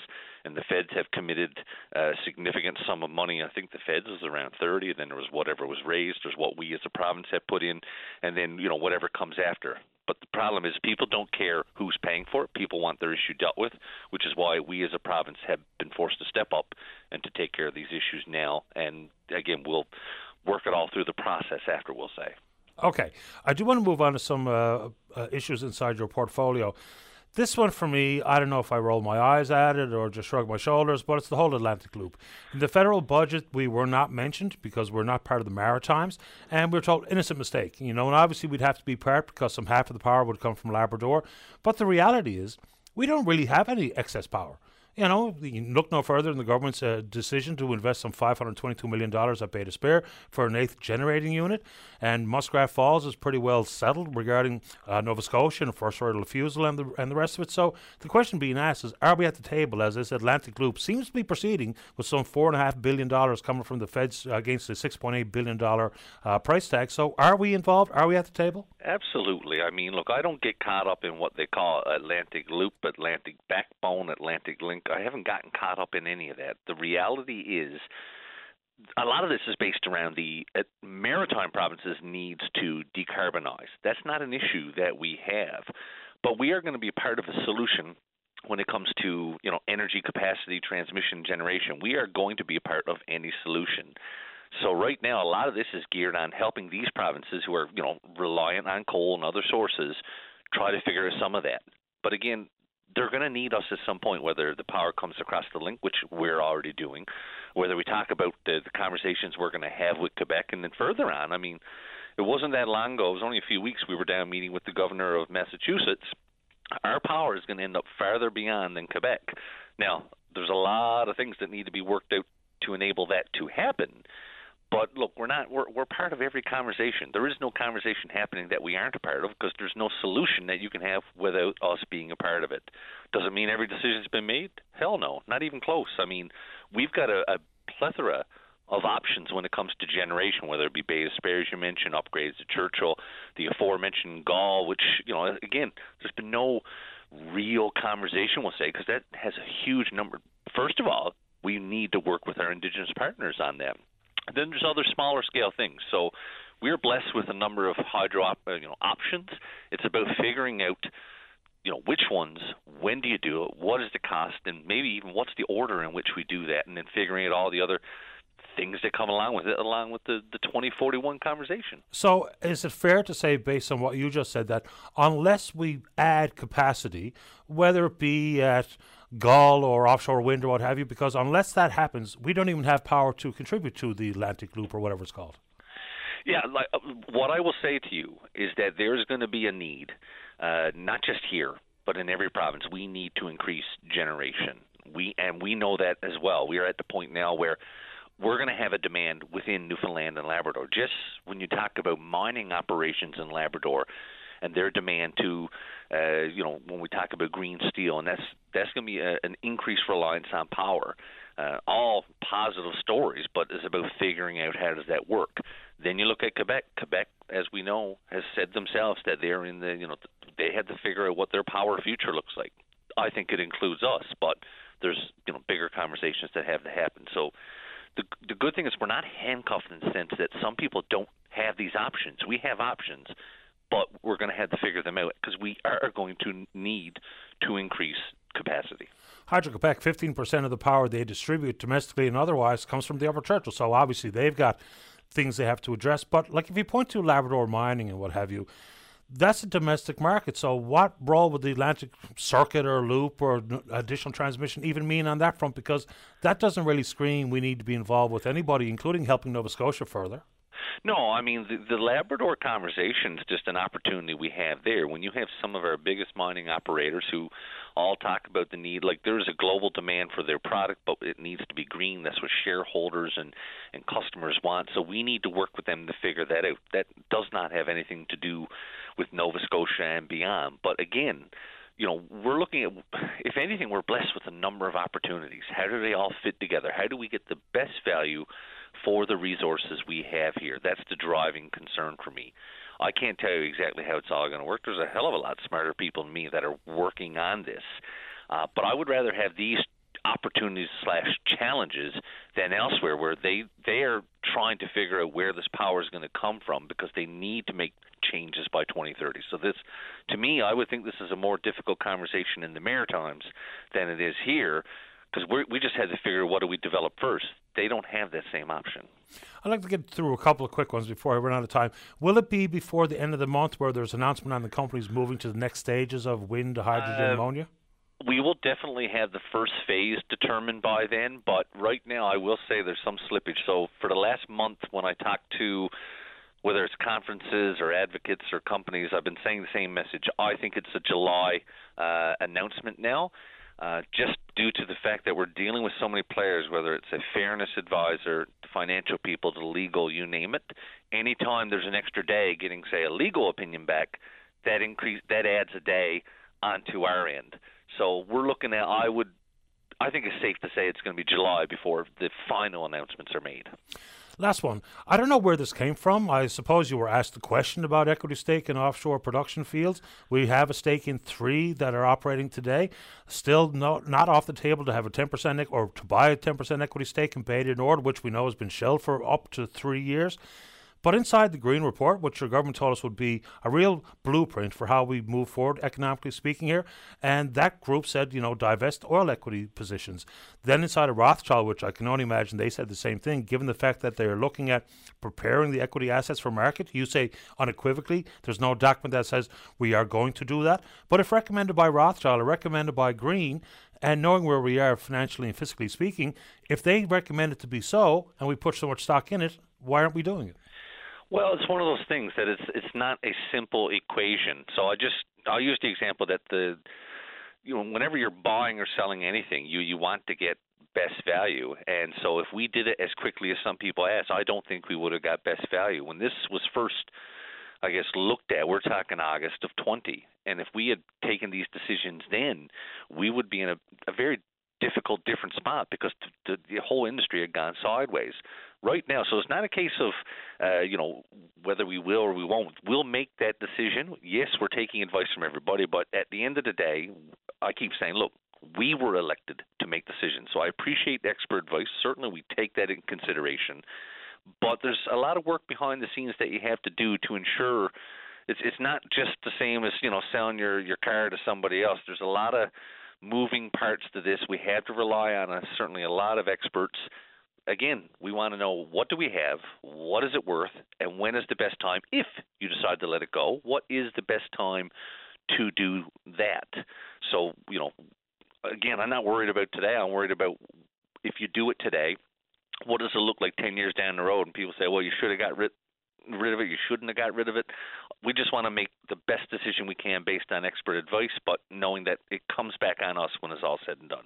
and the feds have committed a significant sum of money. I think the feds was around 30, then there was whatever was raised, there's what we as a province have put in, and then you know whatever comes after. But the problem is people don't care who's paying for it. People want their issue dealt with, which is why we as a province have been forced to step up and to take care of these issues now. And again, we'll work it all through the process after, we'll say. Okay, I do want to move on to some uh, uh, issues inside your portfolio. This one for me, I don't know if I roll my eyes at it or just shrug my shoulders, but it's the whole Atlantic Loop. In the federal budget, we were not mentioned because we're not part of the Maritimes, and we are told innocent mistake. You know, and obviously we'd have to be part because some half of the power would come from Labrador. But the reality is, we don't really have any excess power. You know, you look no further than the government's uh, decision to invest some $522 million at Bay d'Espoir for an eighth generating unit. And Muskrat Falls is pretty well settled regarding uh, Nova Scotia and first right of refusal and the, and the rest of it. So the question being asked is are we at the table as this Atlantic Loop seems to be proceeding with some $4.5 billion coming from the feds against the $6.8 billion uh, price tag? So are we involved? Are we at the table? Absolutely. I mean, look, I don't get caught up in what they call Atlantic Loop, Atlantic Backbone, Atlantic Link. I haven't gotten caught up in any of that. The reality is, a lot of this is based around the uh, maritime provinces needs to decarbonize. That's not an issue that we have, but we are going to be part of a solution when it comes to you know energy capacity, transmission, generation. We are going to be a part of any solution. So right now, a lot of this is geared on helping these provinces who are you know reliant on coal and other sources try to figure out some of that. But again, they're going to need us at some point, whether the power comes across the link, which we're already doing, whether we talk about the, the conversations we're going to have with Quebec, and then further on. I mean, it wasn't that long ago. It was only a few weeks. We were down meeting with the governor of Massachusetts. Our power is going to end up farther beyond than Quebec. Now, there's a lot of things that need to be worked out to enable that to happen. But look, we're not we're we're part of every conversation. There is no conversation happening that we aren't a part of because there's no solution that you can have without us being a part of it. Does it mean every decision's been made? Hell no, not even close. I mean, we've got a, a plethora of options when it comes to generation, whether it be Bay d'Espoir, as you mentioned, upgrades to Churchill, the aforementioned Gull, which you know, again, there's been no real conversation, we'll say, because that has a huge number. First of all, we need to work with our Indigenous partners on that. Then there's other smaller scale things. So we're blessed with a number of hydro op- you know options. It's about figuring out you know which ones, when do you do it, what is the cost, and maybe even what's the order in which we do that, and then figuring out all the other things that come along with it, along with the, the 2041 conversation. So, is it fair to say, based on what you just said, that unless we add capacity, whether it be at Gull or offshore wind or what have you, because unless that happens, we don't even have power to contribute to the Atlantic Loop or whatever it's called. Yeah, like, uh, what I will say to you is that there's going to be a need, uh, not just here, but in every province. We need to increase generation. We and we know that as well. We are at the point now where we're going to have a demand within Newfoundland and Labrador. Just when you talk about mining operations in Labrador and their demand to, uh, you know, when we talk about green steel, and that's that's going to be a, an increased reliance on power. Uh, all positive stories, but it's about figuring out how does that work. Then you look at Quebec. Quebec, as we know, has said themselves that they're in the, you know, they had to figure out what their power future looks like I think it includes us, but there's you know bigger conversations that have to happen. So the the good thing is we're not handcuffed in the sense that some people don't have these options. We have options, but we're going to have to figure them out because we are going to need to increase capacity. Hydro Quebec, 15% of the power they distribute domestically and otherwise comes from the Upper Churchill. So obviously they've got things they have to address. But like if you point to Labrador mining and what have you, that's a domestic market. So, what role would the Atlantic Circuit or Loop or additional transmission even mean on that front? Because that doesn't really scream we need to be involved with anybody, including helping Nova Scotia further. No, I mean the, the Labrador conversation is just an opportunity we have there. When you have some of our biggest mining operators who all talk about the need, like there is a global demand for their product, but it needs to be green. That's what shareholders and and customers want. So we need to work with them to figure that out. That does not have anything to do with Nova Scotia and beyond. But again, you know, we're looking at, if anything, we're blessed with a number of opportunities. How do they all fit together? How do we get the best value for the resources we have here? That's the driving concern for me. I can't tell you exactly how it's all going to work. There's a hell of a lot smarter people than me that are working on this. Uh, but I would rather have these opportunities slash challenges than elsewhere where they they are trying to figure out where this power is going to come from because they need to make changes by 2030. So this to me I would think this is a more difficult conversation in the Maritimes than it is here because we we just had to figure out what do we develop first. They don't have that same option. I'd like to get through a couple of quick ones before I run out of time. Will it be before the end of the month where there's announcement on the companies moving to the next stages of wind, hydrogen, uh, ammonia? we will definitely have the first phase determined by then, but right now I will say there's some slippage. So for the last month, when I talked to whether it's conferences or advocates or companies, I've been saying the same message. I think it's a July uh, announcement now. Uh, just due to the fact that we're dealing with so many players, whether it's a fairness advisor, financial people, the legal, you name it. Anytime there's an extra day getting, say, a legal opinion back, that increase that adds a day onto our end. So we're looking at. I would. I think it's safe to say it's going to be July before the final announcements are made. Last one. I don't know where this came from. I suppose you were asked a question about equity stake in offshore production fields. We have a stake in three that are operating today. Still no, not off the table to have a 10% or to buy a 10% equity stake in Bay Nord, which we know has been shelved for up to three years. But inside the Greene Report, which your government told us would be a real blueprint for how we move forward, economically speaking, here, and that group said, you know, divest oil equity positions. Then inside of Rothschild, which I can only imagine they said the same thing, given the fact that they are looking at preparing the equity assets for market. You say unequivocally, there's no document that says we are going to do that. But if recommended by Rothschild or recommended by Greene, and knowing where we are financially and fiscally speaking, if they recommend it to be so and we put so much stock in it, why aren't we doing it? Well, it's one of those things that it's it's not a simple equation. So I just I'll use the example that the you know whenever you're buying or selling anything, you you want to get best value. And so if we did it as quickly as some people ask, I don't think we would have got best value. When this was first I guess looked at, we're talking August of 20. And if we had taken these decisions then, we would be in a, a very difficult, different spot because the, the whole industry had gone sideways right now. So it's not a case of, uh, you know, whether we will or we won't. We'll make that decision. Yes, we're taking advice from everybody, but at the end of the day, I keep saying, look, we were elected to make decisions. So I appreciate expert advice. Certainly, we take that in consideration. But there's a lot of work behind the scenes that you have to do to ensure it's it's not just the same as you know selling your your car to somebody else. There's a lot of moving parts to this. We have to rely on a, certainly a lot of experts. Again, we want to know what do we have, what is it worth, and when is the best time if you decide to let it go. What is the best time to do that? So, you know, again, I'm not worried about today. I'm worried about if you do it today, what does it look like 10 years down the road? And people say, well, you should have got rid rid of it. You shouldn't have got rid of it. We just want to make the best decision we can based on expert advice, but knowing that it comes back on us when it's all said and done.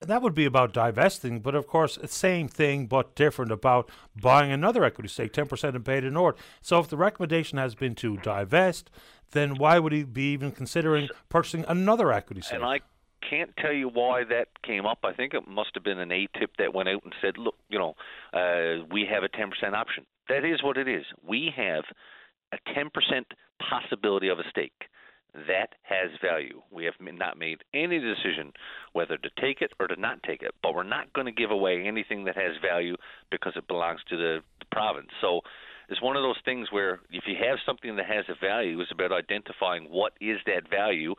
That would be about divesting, but of course, it's same thing but different about buying another equity stake, 10% in du Nord. So if the recommendation has been to divest, then why would he be even considering purchasing another equity stake? And I can't tell you why that came up. I think it must have been an A tip that went out and said, look, you know, uh, we have a 10% option. That is what it is. We have a 10% possibility of a stake. that has value. We have not made any decision whether to take it or to not take it, but we're not going to give away anything that has value because it belongs to the, the province. So it's one of those things where if you have something that has a value, it's about identifying what is that value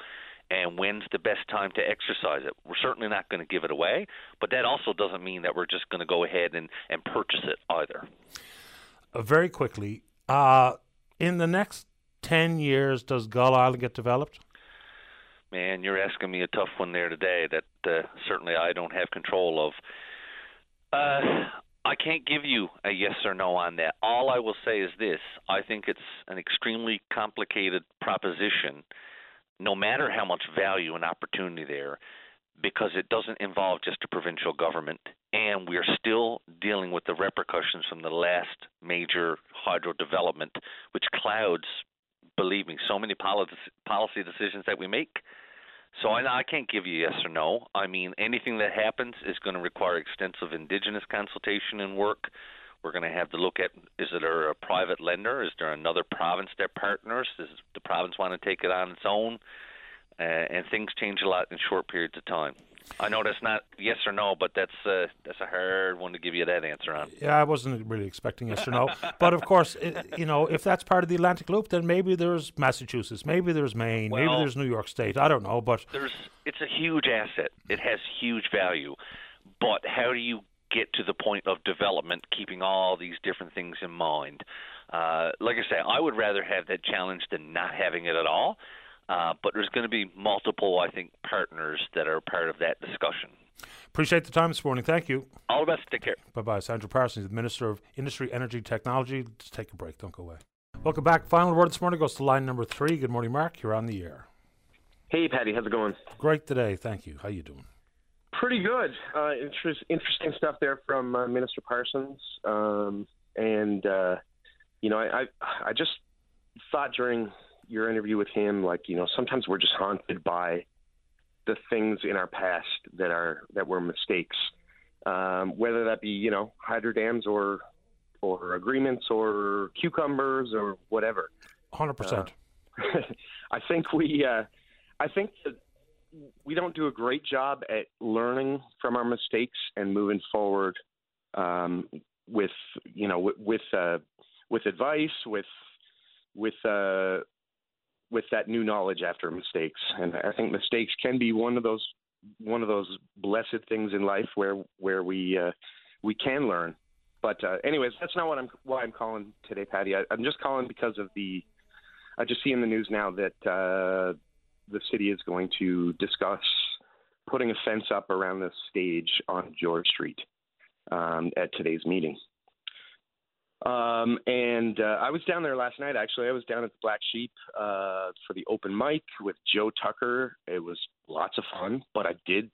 and when's the best time to exercise it. We're certainly not going to give it away, but that also doesn't mean that we're just going to go ahead and, and purchase it either. Uh, very quickly, uh, in the next 10 years, does Gull Island get developed? Man, you're asking me a tough one there today that uh, certainly I don't have control of. Uh, I can't give you a yes or no on that. All I will say is this I think it's an extremely complicated proposition, no matter how much value and opportunity there, because it doesn't involve just a provincial government, and we are still dealing with the repercussions from the last major hydro development, which clouds, believe me, so many policy decisions that we make. So I, I can't give you yes or no. I mean, anything that happens is going to require extensive indigenous consultation and work. We're going to have to look at is it a, a private lender? Is there another province that partners? Does the province want to take it on its own? Uh, and things change a lot in short periods of time. I know that's not yes or no, but that's uh, that's a hard one to give you that answer on. Yeah, I wasn't really expecting yes or no, but of course, it, you know, if that's part of the Atlantic Loop, then maybe there's Massachusetts, maybe there's Maine, well, maybe there's New York State. I don't know, but there's it's a huge asset. It has huge value, but how do you get to the point of development, keeping all these different things in mind? Uh, like I say, I would rather have that challenge than not having it at all. Uh, but there's going to be multiple, I think, partners that are part of that discussion. Appreciate the time this morning. Thank you. All the best. Take care. Bye bye. Andrew Parsons, the Minister of Industry, Energy, Technology. Just take a break. Don't go away. Welcome back. Final word this morning goes to line number three. Good morning, Mark. You're on the air. Hey, Paddy. How's it going? Great today. Thank you. How you doing? Pretty good. Uh, interest, interesting stuff there from uh, Minister Parsons. Um, and, uh, you know, I, I, I just thought during your interview with him, like you know, sometimes we're just haunted by the things in our past that are that were mistakes, um, whether that be you know hydro dams or or agreements or cucumbers or whatever. Hundred uh, percent. I think we, uh, I think that we don't do a great job at learning from our mistakes and moving forward um, with you know with with, uh, with advice with with uh, with that new knowledge after mistakes. And I think mistakes can be one of those one of those blessed things in life where where we uh, we can learn. But uh, anyways, that's not what I'm why I'm calling today, Paddy. I, am just calling because of the I just see in the news now that uh, the city is going to discuss putting a fence up around the stage on George Street um, at today's meeting. Um, and uh, I was down there last night. Actually, I was down at the Black Sheep uh, for the open mic with Joe Tucker. It was lots of fun, but I did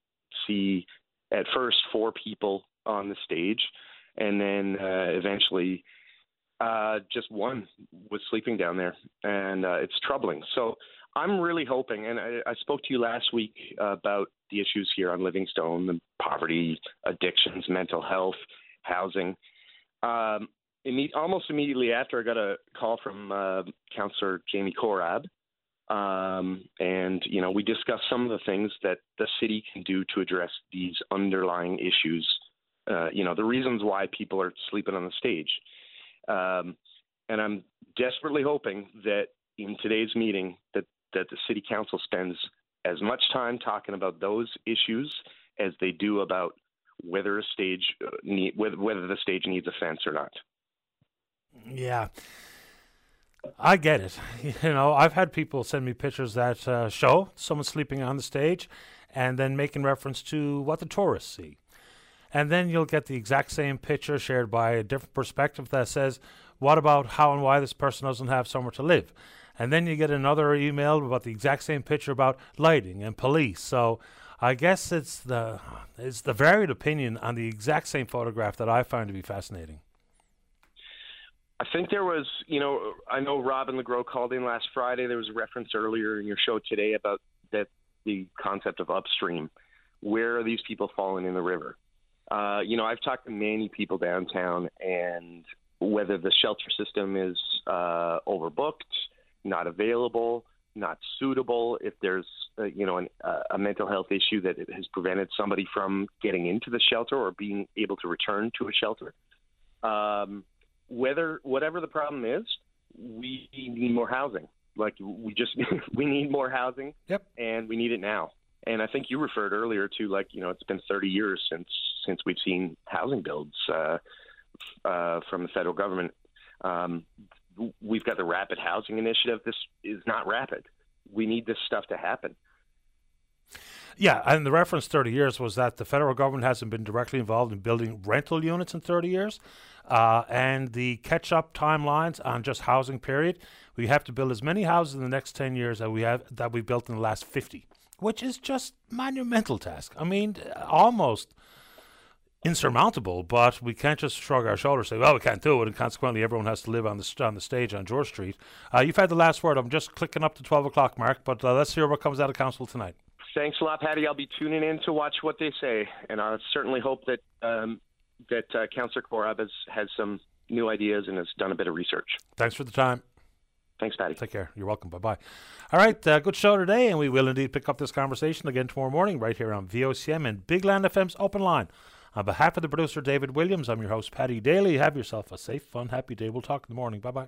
see at first four people on the stage, and then uh, eventually uh, just one was sleeping down there, and uh, it's troubling. So I'm really hoping, and I, I spoke to you last week about the issues here on Livingstone, the poverty, addictions, mental health, housing. Um, imme- almost immediately after, I got a call from uh, Councillor Jamie Korab, um, and you know we discussed some of the things that the city can do to address these underlying issues. Uh, you know the reasons why people are sleeping on the stage, um, and I'm desperately hoping that in today's meeting that that the city council spends as much time talking about those issues as they do about whether a stage uh, need, whether, whether the stage needs a fence or not. Yeah. I get it. You know, I've had people send me pictures that uh, show someone sleeping on the stage and then making reference to what the tourists see. And then you'll get the exact same picture shared by a different perspective that says, what about how and why this person doesn't have somewhere to live? And then you get another email about the exact same picture about lighting and police. So I guess it's the it's the varied opinion on the exact same photograph that I find to be fascinating. I think there was, you know, I know Robin LeGros called in last Friday. There was a reference earlier in your show today about that the concept of upstream. Where are these people falling in the river? Uh, you know, I've talked to many people downtown, and whether the shelter system is uh, overbooked, not available, not suitable, if there's uh, you know an, uh, a mental health issue that has prevented somebody from getting into the shelter or being able to return to a shelter. Um, whether whatever the problem is, we need more housing. Like we just we need more housing. Yep. And we need it now. And I think you referred earlier to like you know it's been 30 years since since we've seen housing builds uh, uh, from the federal government. Um, we've got the rapid housing initiative. This is not rapid. We need this stuff to happen. Yeah, and the reference 30 years was that the federal government hasn't been directly involved in building rental units in 30 years. Uh, and the catch up timelines on just housing period, we have to build as many houses in the next 10 years that we have that we built in the last 50, which is just monumental task. I mean, almost insurmountable, but we can't just shrug our shoulders and say, well, we can't do it, and consequently everyone has to live on the, on the stage on George Street. Uh, you've had the last word. I'm just clicking up to 12 o'clock mark, but uh, let's hear what comes out of council tonight. Thanks a lot, Paddy. I'll be tuning in to watch what they say, and I certainly hope that um, that uh, Councillor Korab has, has some new ideas and has done a bit of research. Thanks for the time. Thanks, Paddy. Take care. You're welcome. Bye bye. All right, uh, good show today, and we will indeed pick up this conversation again tomorrow morning right here on VOCM and Big Land FM's Open Line. On behalf of the producer David Williams, I'm your host Paddy Daly. Have yourself a safe, fun, happy day. We'll talk in the morning. Bye bye.